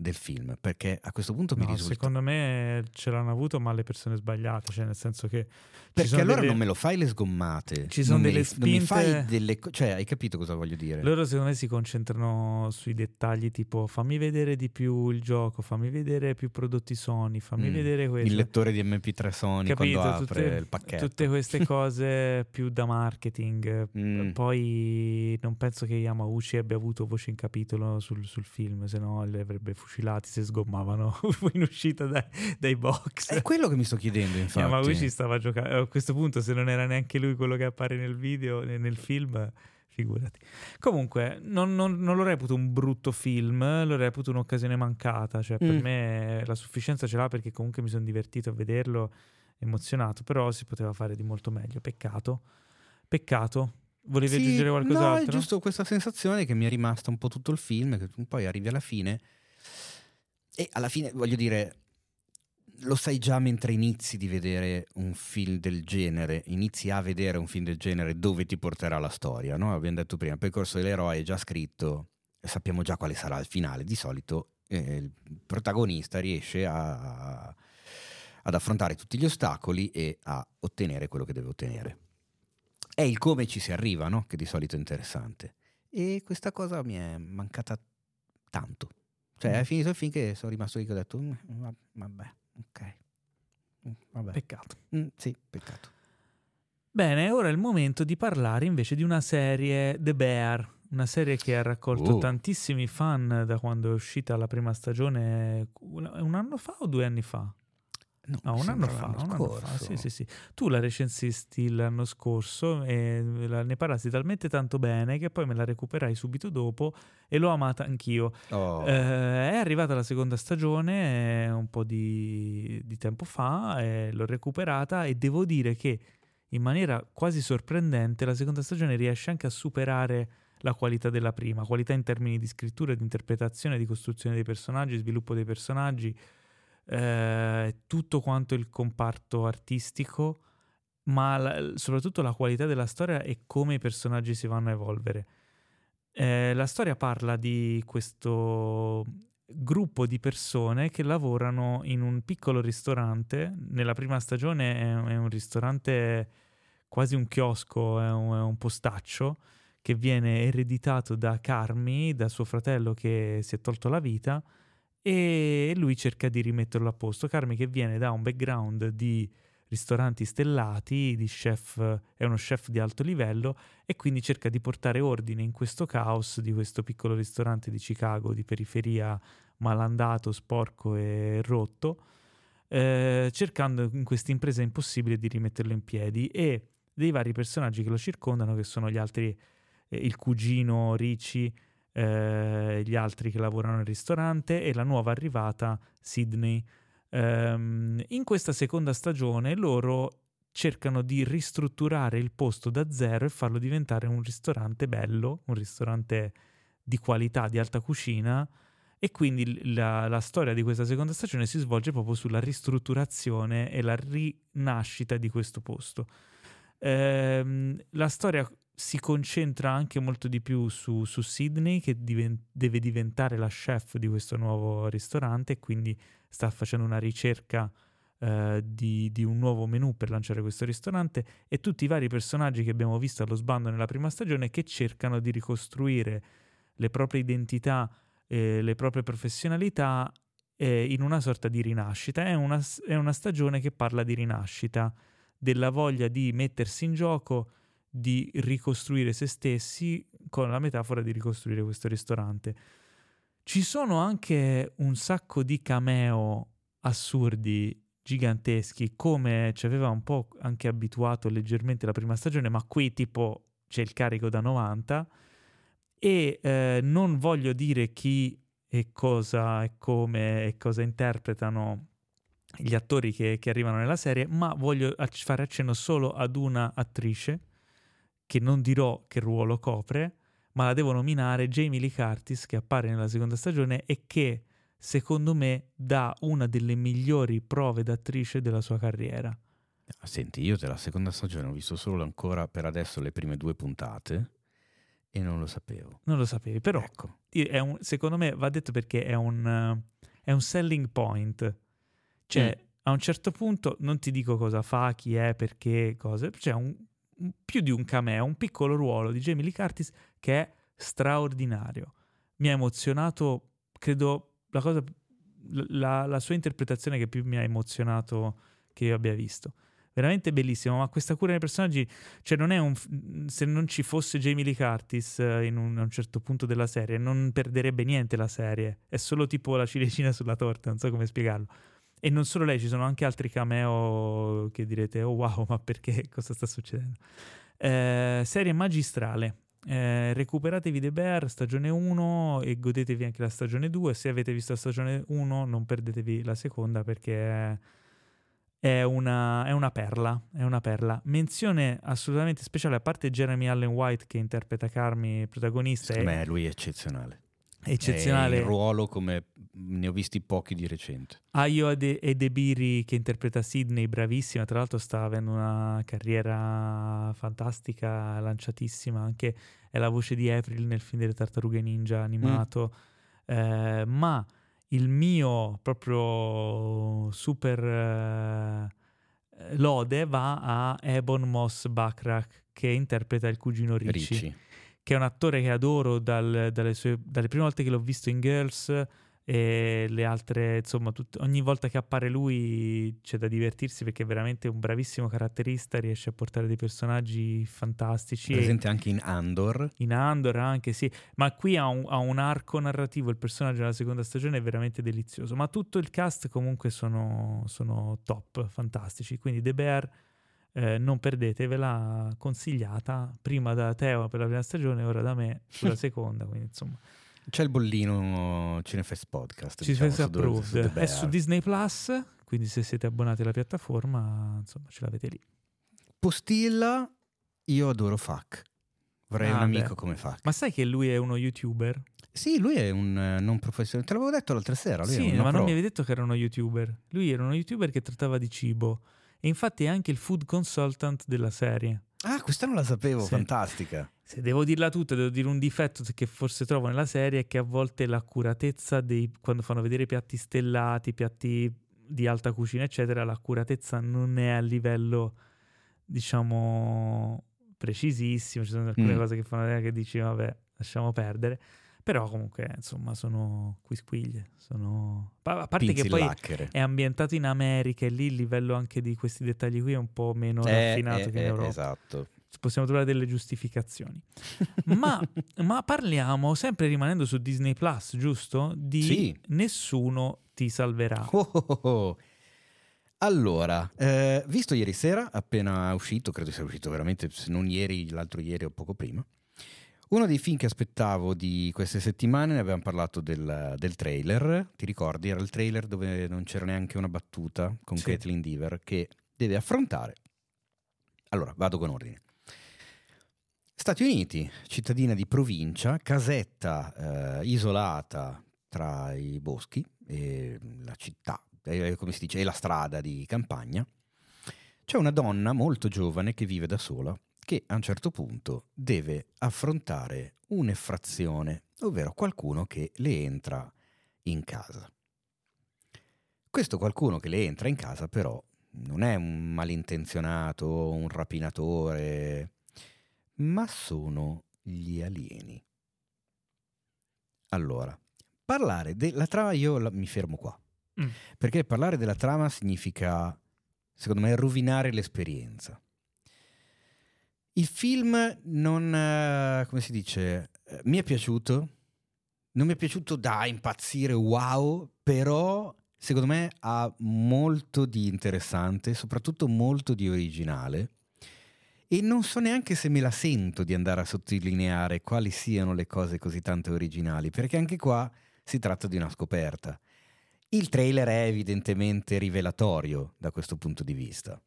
del film perché a questo punto no, mi risulta secondo me ce l'hanno avuto ma le persone sbagliate cioè nel senso che perché allora delle... non me lo fai le sgommate ci sono delle me, spinte non mi fai delle cioè hai capito cosa voglio dire loro secondo me si concentrano sui dettagli tipo fammi vedere di più il gioco fammi vedere più prodotti Sony fammi mm. vedere questo il lettore di MP3 Sony capito, quando tutte, apre il pacchetto tutte queste cose più da marketing mm. poi non penso che Yamauchi abbia avuto voce in capitolo sul, sul film se no li avrebbe fucilati se sgommavano in uscita dai, dai, box. È quello che mi sto chiedendo, infatti. Yamauchi stava giocando. A questo punto, se non era neanche lui quello che appare nel video, nel film, figurati. Comunque, non, non, non, lo reputo un brutto film, lo reputo un'occasione mancata. Cioè, per mm. me la sufficienza ce l'ha perché comunque mi sono divertito a vederlo, emozionato, però si poteva fare di molto meglio. Peccato. Peccato. Volevi sì, aggiungere qualcos'altro? No, è giusto questa sensazione che mi è rimasta un po' tutto il film, che poi arrivi alla fine e alla fine, voglio dire, lo sai già mentre inizi di vedere un film del genere, inizi a vedere un film del genere dove ti porterà la storia, no? Abbiamo detto prima, il percorso dell'eroe è già scritto, sappiamo già quale sarà il finale. Di solito eh, il protagonista riesce a, ad affrontare tutti gli ostacoli e a ottenere quello che deve ottenere. È il come ci si arriva, no? Che di solito è interessante. E questa cosa mi è mancata tanto. Cioè, è mm. finito il film che sono rimasto lì che ho detto, mm, vabbè, ok. Mm, vabbè. Peccato. Mm, sì, peccato. Bene, ora è il momento di parlare invece di una serie, The Bear, una serie che ha raccolto oh. tantissimi fan da quando è uscita la prima stagione, un anno fa o due anni fa? No, no un, anno fa, un anno fa, sì, sì, sì. Tu la recensisti l'anno scorso e ne parlasti talmente tanto bene che poi me la recuperai subito dopo e l'ho amata anch'io. Oh. Eh, è arrivata la seconda stagione un po' di, di tempo fa, e l'ho recuperata e devo dire che in maniera quasi sorprendente la seconda stagione riesce anche a superare la qualità della prima, qualità in termini di scrittura, di interpretazione, di costruzione dei personaggi, sviluppo dei personaggi eh, tutto quanto il comparto artistico, ma la, soprattutto la qualità della storia e come i personaggi si vanno a evolvere. Eh, la storia parla di questo gruppo di persone che lavorano in un piccolo ristorante. Nella prima stagione è, è un ristorante quasi un chiosco, è un, è un, postaccio che viene ereditato da Carmi, da suo fratello che si è tolto la vita e lui cerca di rimetterlo a posto. Carmi che viene da un background di ristoranti stellati, di chef, è uno chef di alto livello e quindi cerca di portare ordine in questo caos di questo piccolo ristorante di Chicago di periferia malandato, sporco e rotto, eh, cercando in questa impresa impossibile di rimetterlo in piedi e dei vari personaggi che lo circondano, che sono gli altri, eh, il cugino Ricci, eh, gli altri che lavorano nel ristorante e la nuova arrivata Sydney, Um, in questa seconda stagione loro cercano di ristrutturare il posto da zero e farlo diventare un ristorante bello, un ristorante di qualità, di alta cucina e quindi la, la, storia di questa seconda stagione si svolge proprio sulla ristrutturazione e la rinascita di questo posto. Ehm, la storia si concentra anche molto di più su, su Sydney che diven- deve diventare la chef di questo nuovo ristorante e quindi sta facendo una ricerca eh, di, di, un nuovo menu per lanciare questo ristorante e tutti i vari personaggi che abbiamo visto allo sbando nella prima stagione che cercano di ricostruire le proprie identità, eh, le proprie professionalità eh, in una sorta di rinascita. È una, è una stagione che parla di rinascita, della voglia di mettersi in gioco, di ricostruire se stessi con la metafora di ricostruire questo ristorante. Ci sono anche un sacco di cameo assurdi, giganteschi, come ci aveva un po' anche abituato leggermente la prima stagione, ma qui tipo c'è il carico da 90 e eh, non voglio dire chi e cosa e come e cosa interpretano gli attori che, che arrivano nella serie, ma voglio fare accenno solo ad una attrice che non dirò che ruolo copre, ma la devo nominare Jamie Lee Curtis che appare nella seconda stagione e che secondo me dà una delle migliori prove d'attrice della sua carriera. Ah, senti, io della seconda stagione ho visto solo ancora per adesso le prime due puntate e non lo sapevo. Non lo sapevi, però ecco. un, secondo me va detto perché è un, uh, è un selling point. Cioè, mm. a un certo punto non ti dico cosa fa, chi è, perché, cose. C'è un, più di un cameo, un piccolo ruolo di Jamie Lee Curtis che è straordinario. Mi ha emozionato, credo, la, cosa, la, la sua interpretazione che più mi ha emozionato che io abbia visto veramente bellissimo. Ma questa cura dei personaggi, cioè, non è un. Se non ci fosse Jamie Lee Curtis eh, in un, a un certo punto della serie, non perderebbe niente la serie. È solo tipo la ciliegina sulla torta, non so come spiegarlo. E non solo lei, ci sono anche altri cameo che direte, oh wow, ma perché? Cosa sta succedendo? Eh, serie magistrale. Eh, recuperatevi The Bear stagione 1 e godetevi anche la stagione 2. Se avete visto la stagione 1, non perdetevi la seconda perché è una, è una, perla. È una perla. Menzione assolutamente speciale, a parte Jeremy Allen White che interpreta Carmi, protagonista. Secondo me lui è eccezionale eccezionale. il ruolo come ne ho visti pochi di recente. Ayo Edebiri che interpreta Sidney, bravissima, tra l'altro sta avendo una carriera fantastica, lanciatissima, anche è la voce di April nel film delle tartarughe ninja animato, mm. eh, ma il mio proprio super eh, lode va a Ebon Moss Backrack che interpreta il cugino Ricci. Ricci che è un attore che adoro dal, dalle, sue, dalle, prime volte che l'ho visto in Girls e le altre, insomma, tut, ogni volta che appare lui c'è da divertirsi perché è veramente un bravissimo caratterista, riesce a portare dei personaggi fantastici. Presente anche in Andor. In Andor anche, sì, ma qui ha un, ha un arco narrativo, il personaggio della seconda stagione è veramente delizioso, ma tutto il cast comunque sono, sono top, fantastici, quindi The Bear eh, non perdetevela, consigliata prima da Teo per la prima stagione, ora da me sulla seconda, quindi insomma. C'è il bollino Cinefest Podcast. Cinefest diciamo, Approved. È su Disney Plus, quindi se siete abbonati alla piattaforma, insomma, ce l'avete lì. Postilla, io adoro Fuck. Vorrei ah, un amico beh. come Fuck. Ma sai che lui è uno youtuber? Sì, lui è un uh, non professionista. Te l'avevo detto l'altra sera. sì, ma pro. non mi avevi detto che era uno youtuber. Lui era uno youtuber che trattava di cibo e infatti è anche il food consultant della serie. Ah, questa non la sapevo, sì. fantastica. Se devo dirla tutta, devo dire un difetto che forse trovo nella serie è che a volte l'accuratezza dei quando fanno vedere piatti stellati, piatti di alta cucina, eccetera, l'accuratezza non è a livello, diciamo, precisissimo. Ci sono alcune Mm. cose che fanno vedere che dici, vabbè, lasciamo perdere. Però comunque, insomma, sono quisquiglie. Sono... A parte che poi Pinzillacchere. è ambientato in America e lì il livello anche di questi dettagli qui è un po' meno Eh, raffinato eh, che in eh, Europa. Esatto. Possiamo trovare delle giustificazioni. Ma, ma parliamo, sempre rimanendo su Disney Plus, giusto? Di Sì. Nessuno ti salverà. Oh, oh, oh, oh. Allora, eh, visto ieri sera, appena uscito, credo sia uscito veramente, se non ieri, l'altro ieri o poco prima, uno dei film che aspettavo di queste settimane, ne abbiamo parlato del, del trailer, ti ricordi? Era il trailer dove non c'era neanche una battuta con Sì. Kathleen Dever che deve affrontare. Allora, vado con ordine. Stati Uniti, cittadina di provincia, casetta eh, isolata tra i boschi e la città, eh, come si dice, e la strada di campagna. C'è una donna molto giovane che vive da sola che a un certo punto deve affrontare un'effrazione, ovvero qualcuno che le entra in casa. Questo qualcuno che le entra in casa però non è un malintenzionato, un rapinatore, ma sono gli alieni. Allora, parlare della trama, io la- mi fermo qua, Mm. perché parlare della trama significa, secondo me, rovinare l'esperienza. Il film non, eh, come si dice, eh, mi è piaciuto, non mi è piaciuto da impazzire, wow, però secondo me ha molto di interessante, soprattutto molto di originale. E non so neanche se me la sento di andare a sottolineare quali siano le cose così tanto originali, perché anche qua si tratta di una scoperta. Il trailer è evidentemente rivelatorio da questo punto di vista.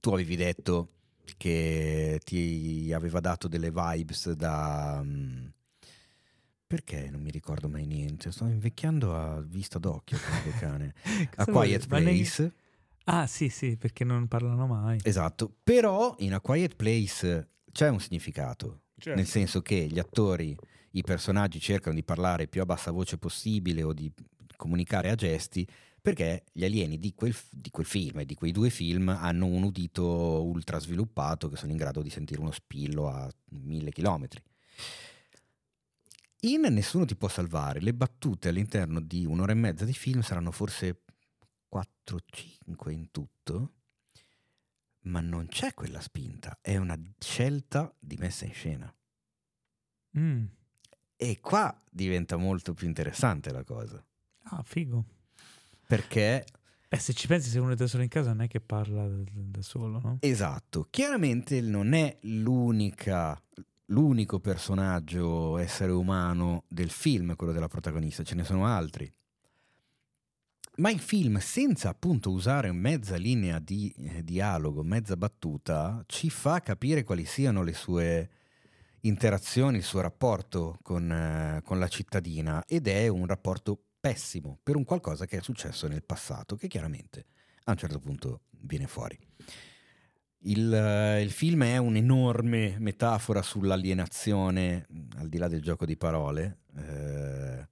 Tu avevi detto che ti aveva dato delle vibes da... mm, Perché non mi ricordo mai niente? Sto invecchiando a vista d'occhio, questo cane. A Quiet Place. Ah, sì, sì, perché non parlano mai. Esatto, però in A Quiet Place c'è un significato, Certo. nel senso che gli attori, i personaggi cercano di parlare più a bassa voce possibile o di comunicare a gesti, perché gli alieni di quel, di quel film e di quei due film hanno un udito ultra sviluppato che sono in grado di sentire uno spillo a mille chilometri. In Nessuno ti può salvare, le battute all'interno di un'ora e mezza di film saranno forse 4-5 in tutto, ma non c'è quella spinta, è una scelta di messa in scena. Mm. E qua diventa molto più interessante la cosa, Ah, figo. Perché Beh, se ci pensi, se uno è da solo in casa non è che parla da, solo, no? Esatto, chiaramente non è l'unica, l'unico personaggio essere umano del film, quello della protagonista, ce ne sono altri. Ma il film, senza appunto usare mezza linea di eh, dialogo, mezza battuta, ci fa capire quali siano le sue interazioni, il suo rapporto con, eh, con la cittadina ed è un rapporto pessimo per un qualcosa che è successo nel passato, che chiaramente a un certo punto viene fuori. Il, eh, il film è un'enorme metafora sull'alienazione, mh, al di là del gioco di parole, eh,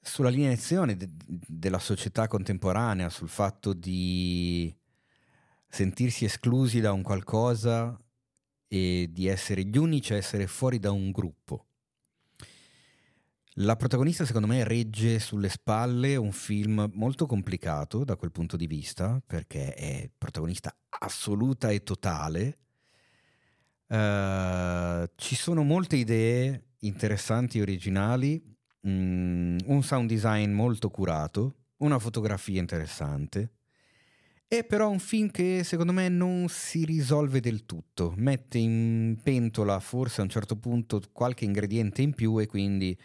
sull'alienazione de- della società contemporanea, sul fatto di sentirsi esclusi da un qualcosa e di essere gli unici a essere fuori da un gruppo. La protagonista secondo me regge sulle spalle un film molto complicato da quel punto di vista, perché è protagonista assoluta e totale. Eh, ci sono molte idee interessanti e originali, mm, un sound design molto curato, una fotografia interessante. È però un film che secondo me non si risolve del tutto, mette in pentola forse a un certo punto qualche ingrediente in più e quindi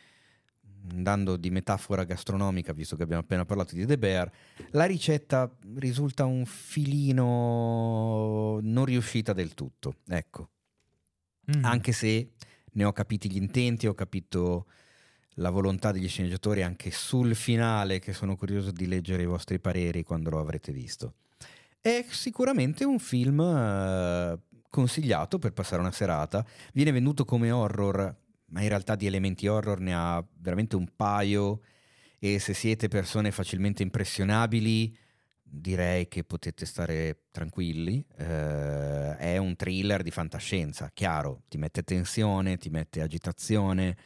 andando di metafora gastronomica, visto che abbiamo appena parlato di The Bear, la ricetta risulta un filino non riuscita del tutto, ecco, Mm. anche se ne ho capiti gli intenti, ho capito la volontà degli sceneggiatori anche sul finale, che sono curioso di leggere i vostri pareri quando lo avrete visto. È sicuramente un film eh, consigliato per passare una serata, viene venduto come horror, ma in realtà di elementi horror ne ha veramente un paio e se siete persone facilmente impressionabili direi che potete stare tranquilli. Eh, è un thriller di fantascienza, chiaro, ti mette tensione, ti mette agitazione,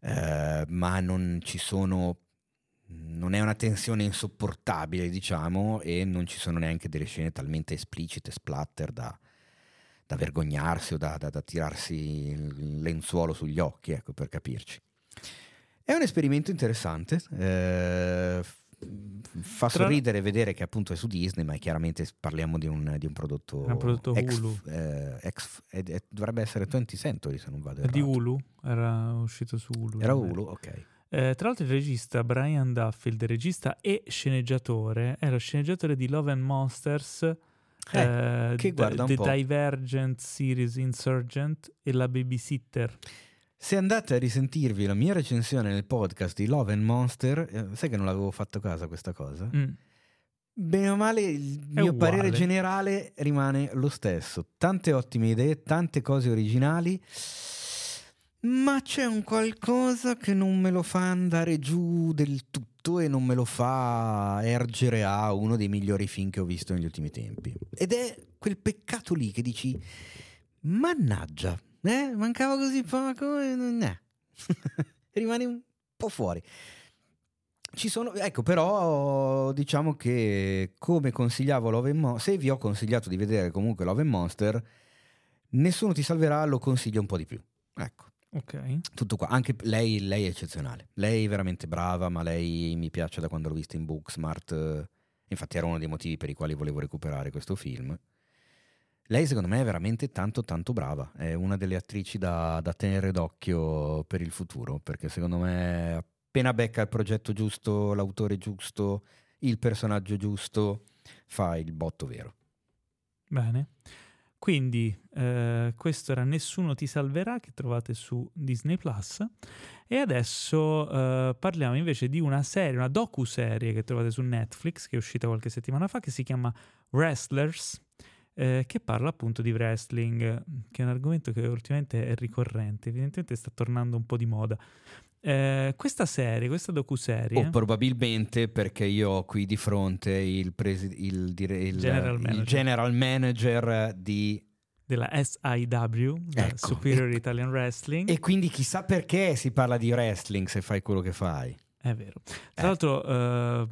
eh, ma non ci sono. Non è una tensione insopportabile, diciamo, e non ci sono neanche delle scene talmente esplicite, splatter da, da vergognarsi o da, da, da, tirarsi il lenzuolo sugli occhi, ecco, per capirci. È un esperimento interessante. Eh, fa Tra... sorridere vedere che appunto è su Disney, ma chiaramente parliamo di un, di un prodotto, un prodotto ex, Hulu. Eh, ex, eh, dovrebbe essere 20 Century se non vado errato. Di Hulu, era uscito su Hulu. Era Hulu, ok. Eh, tra l'altro il regista Brian Duffield, regista e sceneggiatore, lo sceneggiatore di Love and Monsters, eh, che guarda The, The Divergent Series Insurgent e La Babysitter. Se andate a risentirvi la mia recensione nel podcast di Love and Monster, eh, sai che non l'avevo fatto casa questa cosa? Mm. Bene o male, il mio parere generale rimane lo stesso. Tante ottime idee, tante cose originali, ma c'è un qualcosa che non me lo fa andare giù del tutto e non me lo fa ergere a uno dei migliori film che ho visto negli ultimi tempi. Ed è quel peccato lì che dici, mannaggia, eh, mancava così poco e non è. Rimani un po' fuori. Ci sono, ecco, però diciamo che come consigliavo Love and Monster, se vi ho consigliato di vedere comunque Love and Monster, nessuno ti salverà, lo consiglio un po' di più. Ecco. Ok. Tutto qua. Anche lei, lei è eccezionale. Lei è veramente brava, ma lei mi piace da quando l'ho vista in Booksmart. Infatti era uno dei motivi per i quali volevo recuperare questo film. Lei secondo me è veramente tanto tanto brava, è una delle attrici da, da tenere d'occhio per il futuro, perché secondo me appena becca il progetto giusto, l'autore giusto, il personaggio giusto, fa il botto vero. Bene. Quindi eh, questo era Nessuno ti salverà che trovate su Disney Plus e adesso eh, parliamo invece di una serie, una docu-serie che trovate su Netflix che è uscita qualche settimana fa che si chiama Wrestlers eh, che parla appunto di wrestling, che è un argomento che ultimamente è ricorrente, evidentemente sta tornando un po' di moda. Eh, questa serie, questa docu-serie... O probabilmente perché io ho qui di fronte il, presi- il, dire, il, general, manager. il general manager di della SIW, ecco. Superior e, Italian Wrestling. E quindi chissà perché si parla di wrestling se fai quello che fai. È vero. Tra eh. l'altro, uh,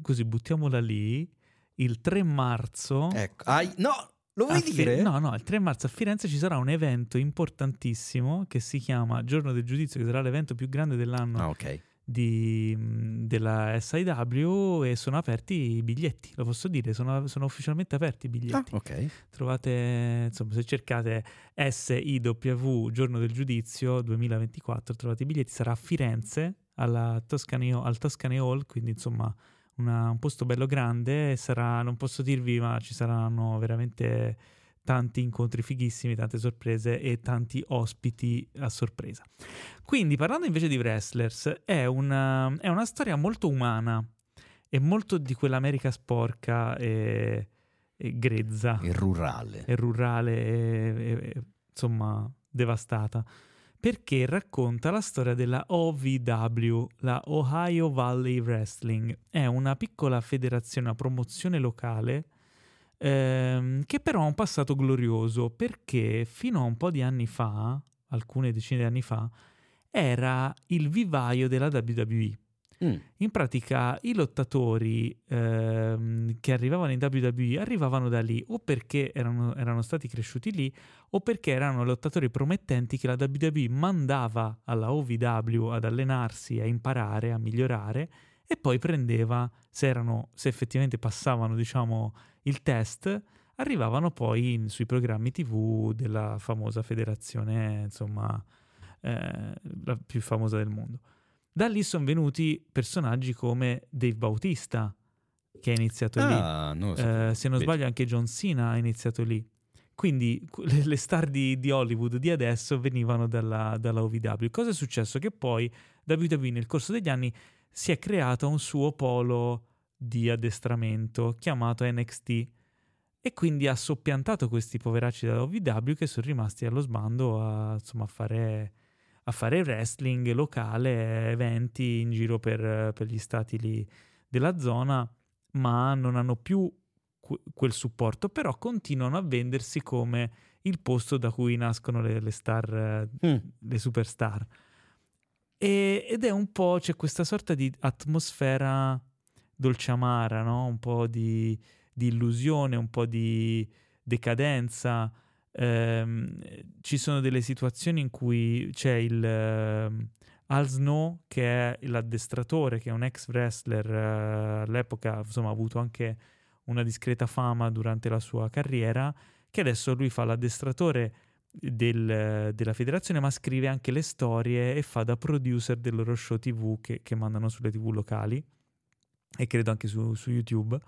così buttiamola lì il 3 marzo... Ecco. Ah, no, lo vuoi dire? no, no, il 3 marzo a Firenze ci sarà un evento importantissimo che si chiama Giorno del Giudizio, che sarà l'evento più grande dell'anno ah, okay. di, della SIW e sono aperti i biglietti, lo posso dire, sono, sono ufficialmente aperti i biglietti. Ah, ok. Trovate, insomma, se cercate SIW Giorno del Giudizio 2024, trovate i biglietti, sarà a Firenze alla Toscane, al Toscane Hall, quindi insomma una, un posto bello grande, sarà, non posso dirvi, ma ci saranno veramente tanti incontri fighissimi, tante sorprese e tanti ospiti a sorpresa. Quindi, parlando invece di Wrestlers, è una, è una storia molto umana e molto di quell'America sporca e, e grezza. E rurale. E rurale e, e insomma devastata perché racconta la storia della OVW, la Ohio Valley Wrestling. È una piccola federazione, una promozione locale ehm, che però ha un passato glorioso perché fino a un po' di anni fa, alcune decine di anni fa, era il vivaio della WWE. Mm. In pratica i lottatori ehm, che arrivavano in WWE arrivavano da lì o perché erano, erano, stati cresciuti lì o perché erano lottatori promettenti che la WWE mandava alla OVW ad allenarsi, a imparare, a migliorare e poi prendeva, se, erano, se effettivamente passavano diciamo, il test, arrivavano poi in, sui programmi TV della famosa federazione, insomma, eh, la più famosa del mondo. Da lì sono venuti personaggi come Dave Bautista, che ha iniziato ah, lì. Non so. eh, se non sbaglio, anche John Cena ha iniziato lì. Quindi le, le star di, di, Hollywood di adesso venivano dalla, dalla OVW. Cosa è successo? Che poi WWE nel corso degli anni si è creato un suo polo di addestramento chiamato NXT e quindi ha soppiantato questi poveracci da OVW che sono rimasti allo sbando a, insomma, a, fare, a fare wrestling locale, eventi in giro per, per gli stati lì della zona, ma non hanno più quel supporto, però continuano a vendersi come il posto da cui nascono le, le star, mm. le superstar. E, ed è un po', c'è questa sorta di atmosfera dolce amara, no? Un po' di, di illusione, un po' di decadenza. Ehm, ci sono delle situazioni in cui c'è il uh, Al Snow, che è l'addestratore, che è un ex wrestler, uh, all'epoca insomma ha avuto anche una discreta fama durante la sua carriera, che adesso lui fa l'addestratore del, della federazione, ma scrive anche le storie e fa da producer del loro show TV che, che mandano sulle TV locali e credo anche su, su YouTube.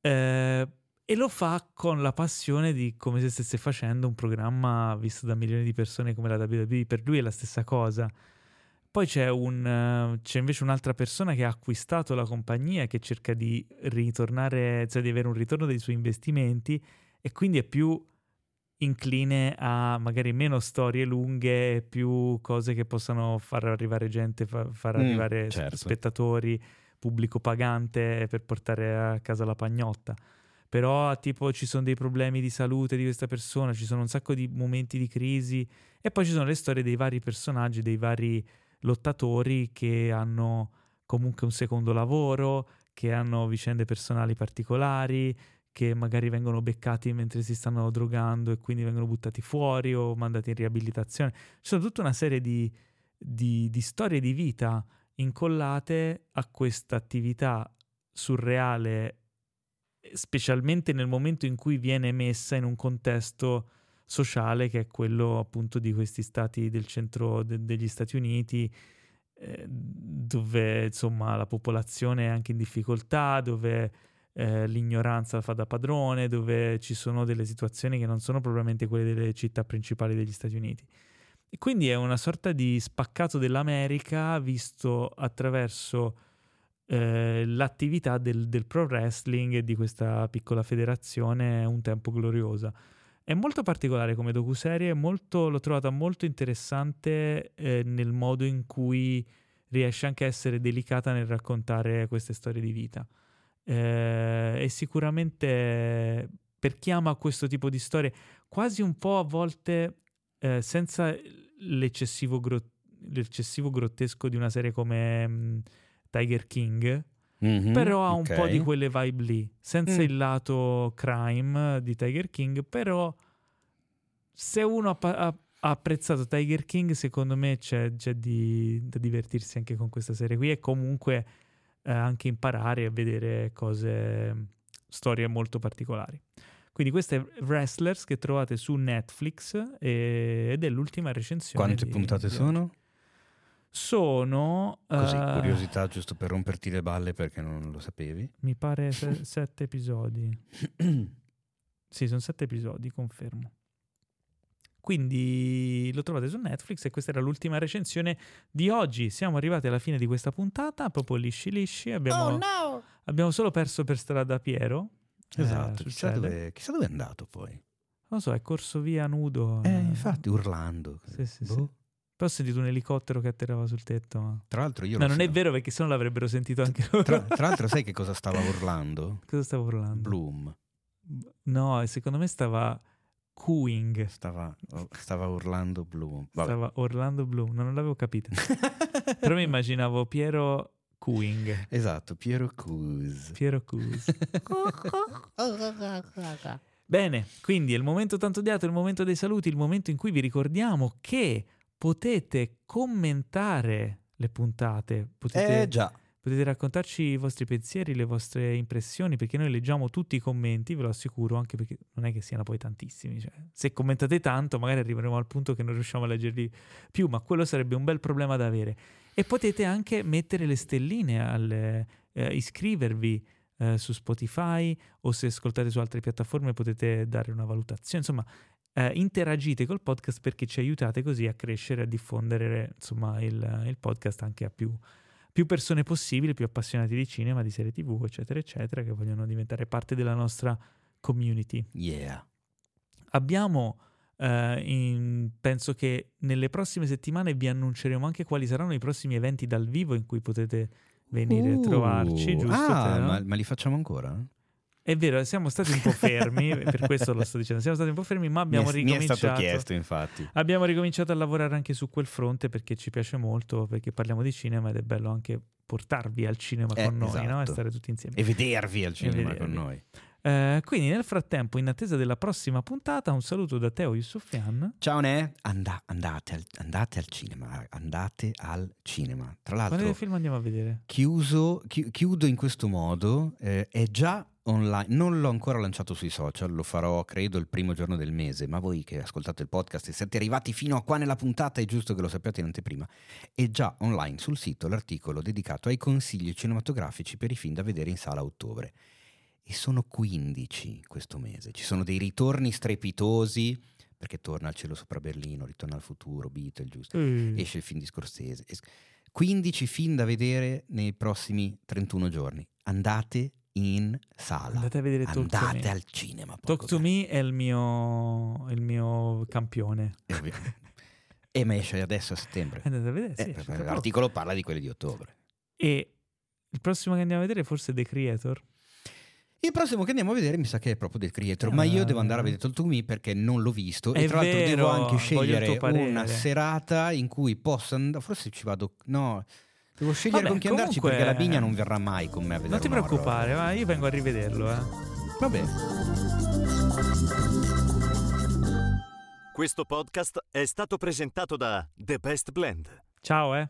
Eh, e lo fa con la passione di come se stesse facendo un programma visto da milioni di persone come la WWE. Per lui è la stessa cosa. Poi c'è, un, c'è, invece un'altra persona che ha acquistato la compagnia che cerca di ritornare, cioè di avere un ritorno dei suoi investimenti e quindi è più incline a magari meno storie lunghe più cose che possano far arrivare gente, far, mm, arrivare certo. spettatori, pubblico pagante per portare a casa la pagnotta. Però tipo ci sono dei problemi di salute di questa persona, ci sono un sacco di momenti di crisi e poi ci sono le storie dei vari personaggi, dei vari lottatori che hanno comunque un secondo lavoro, che hanno vicende personali particolari, che magari vengono beccati mentre si stanno drogando e quindi vengono buttati fuori o mandati in riabilitazione. Ci sono tutta una serie di, di, di storie di vita incollate a questa attività surreale, specialmente nel momento in cui viene messa in un contesto sociale che è quello appunto di questi stati del centro de- degli Stati Uniti eh, dove insomma la popolazione è anche in difficoltà, dove eh, l'ignoranza fa da padrone, dove ci sono delle situazioni che non sono propriamente quelle delle città principali degli Stati Uniti. E quindi è una sorta di spaccato dell'America visto attraverso eh, l'attività del, del pro wrestling e di questa piccola federazione un tempo gloriosa. È molto particolare come docuserie, molto, l'ho trovata molto interessante eh, nel modo in cui riesce anche a essere delicata nel raccontare queste storie di vita. Eh, e sicuramente per chi ama questo tipo di storie, quasi un po' a volte eh, senza l'eccessivo, gro- l'eccessivo, grottesco di una serie come um, Tiger King, Mm-hmm, però ha okay. un po' di quelle vibe lì, senza mm. il lato crime di Tiger King, però se uno ha, ha, ha apprezzato Tiger King, secondo me c'è, c'è di, da divertirsi anche con questa serie qui e comunque eh, anche imparare a vedere cose, storie molto particolari. Quindi queste è Wrestlers che trovate su Netflix e, ed è l'ultima recensione. Quante di, puntate di sono? Sono... Così, uh, curiosità, giusto per romperti le balle perché non lo sapevi. Mi pare se- sette episodi. sì, sono sette episodi, confermo. Quindi lo trovate su Netflix e questa era l'ultima recensione di oggi. Siamo arrivati alla fine di questa puntata, proprio lisci lisci. Abbiamo, oh no! abbiamo solo perso per strada Piero. Esatto, eh, chissà, dove, chissà, dove, è andato poi. Non so, è corso via nudo. Eh, infatti, urlando. Sì, sì, boh. sì. Poi ho sentito un elicottero che atterrava sul tetto. Ma... Tra l'altro io... No, non so. è vero perché se no l'avrebbero sentito anche loro. Tra, tra l'altro sai che cosa stava urlando? cosa stava urlando? Bloom. No, secondo me stava cooing. Stava, stava urlando Bloom. Vabbè. Stava urlando Bloom, non l'avevo capito. Però mi immaginavo Piero cooing. Esatto, Piero Cus. Piero Cus. Bene, quindi è il momento tanto odiato, il momento dei saluti, il momento in cui vi ricordiamo che potete commentare le puntate. Potete, eh già. Potete raccontarci i vostri pensieri, le vostre impressioni, perché noi leggiamo tutti i commenti, ve lo assicuro, anche perché non è che siano poi tantissimi. Cioè, se commentate tanto, magari arriveremo al punto che non riusciamo a leggerli più, ma quello sarebbe un bel problema da avere. E potete anche mettere le stelline, alle, eh, iscrivervi eh, su Spotify o se ascoltate su altre piattaforme potete dare una valutazione. Insomma, eh, interagite col podcast perché ci aiutate così a crescere, a diffondere insomma, il, il podcast anche a più, più, persone possibili, più appassionati di cinema, di serie tv, eccetera, eccetera, che vogliono diventare parte della nostra community. Yeah. Abbiamo, eh, in- penso che nelle prossime settimane vi annunceremo anche quali saranno i prossimi eventi dal vivo in cui potete venire a trovarci, Uh, giusto? Ah, ma, ma li facciamo ancora? È vero, siamo stati un po' fermi, per questo lo sto dicendo, siamo stati un po' fermi, ma abbiamo mi, è, mi è ricominciato. stato chiesto, infatti. Abbiamo ricominciato a lavorare anche su quel fronte perché ci piace molto, perché parliamo di cinema ed è bello anche portarvi al cinema Eh, con noi, no? E esatto. stare tutti insieme. E vedervi al cinema vedervi. con noi. Eh, quindi nel frattempo, in attesa della prossima puntata, un saluto da Teo Yusufian. Ciao Ne, Anda- andate, al, andate al cinema, andate al cinema. Tra l'altro, Quale film andiamo a vedere? chiuso, chi- chiudo in questo modo, eh, è già online, non l'ho ancora lanciato sui social, lo farò credo il primo giorno del mese, ma voi che ascoltate il podcast e siete arrivati fino a qua nella puntata, è giusto che lo sappiate in anteprima, è già online sul sito l'articolo dedicato ai consigli cinematografici per i film da vedere in sala a ottobre. E sono 15 questo mese, ci sono dei ritorni strepitosi, perché torna al cielo sopra Berlino, ritorna al futuro, Beatle, giusto? Eh, esce il film di Scorsese. Es- 15 film da vedere nei prossimi 31 giorni. Andate in sala. Andate a vedere Talk Andate al cinema. Talk to. Me è il mio, il mio campione. E ma esce adesso a settembre. Andate a vedere, sì, Eh, esce perché tra poco. l'articolo parla di quelli di ottobre. E il prossimo che andiamo a vedere è forse The Creator. Il prossimo che andiamo a vedere mi sa che è proprio del Creator, Ah. ma io devo andare a vedere Talk to Me perché non l'ho visto e tra l'altro vero, devo anche scegliere una serata in cui posso andare, forse ci vado, no, devo scegliere Vabbè, con chi andarci comunque- perché la Bigna non verrà mai con me a vedere Non ti un horror. preoccupare, va, io vengo a rivederlo. Eh. Vabbè. Questo podcast è stato presentato da The Best Blend. Ciao, eh.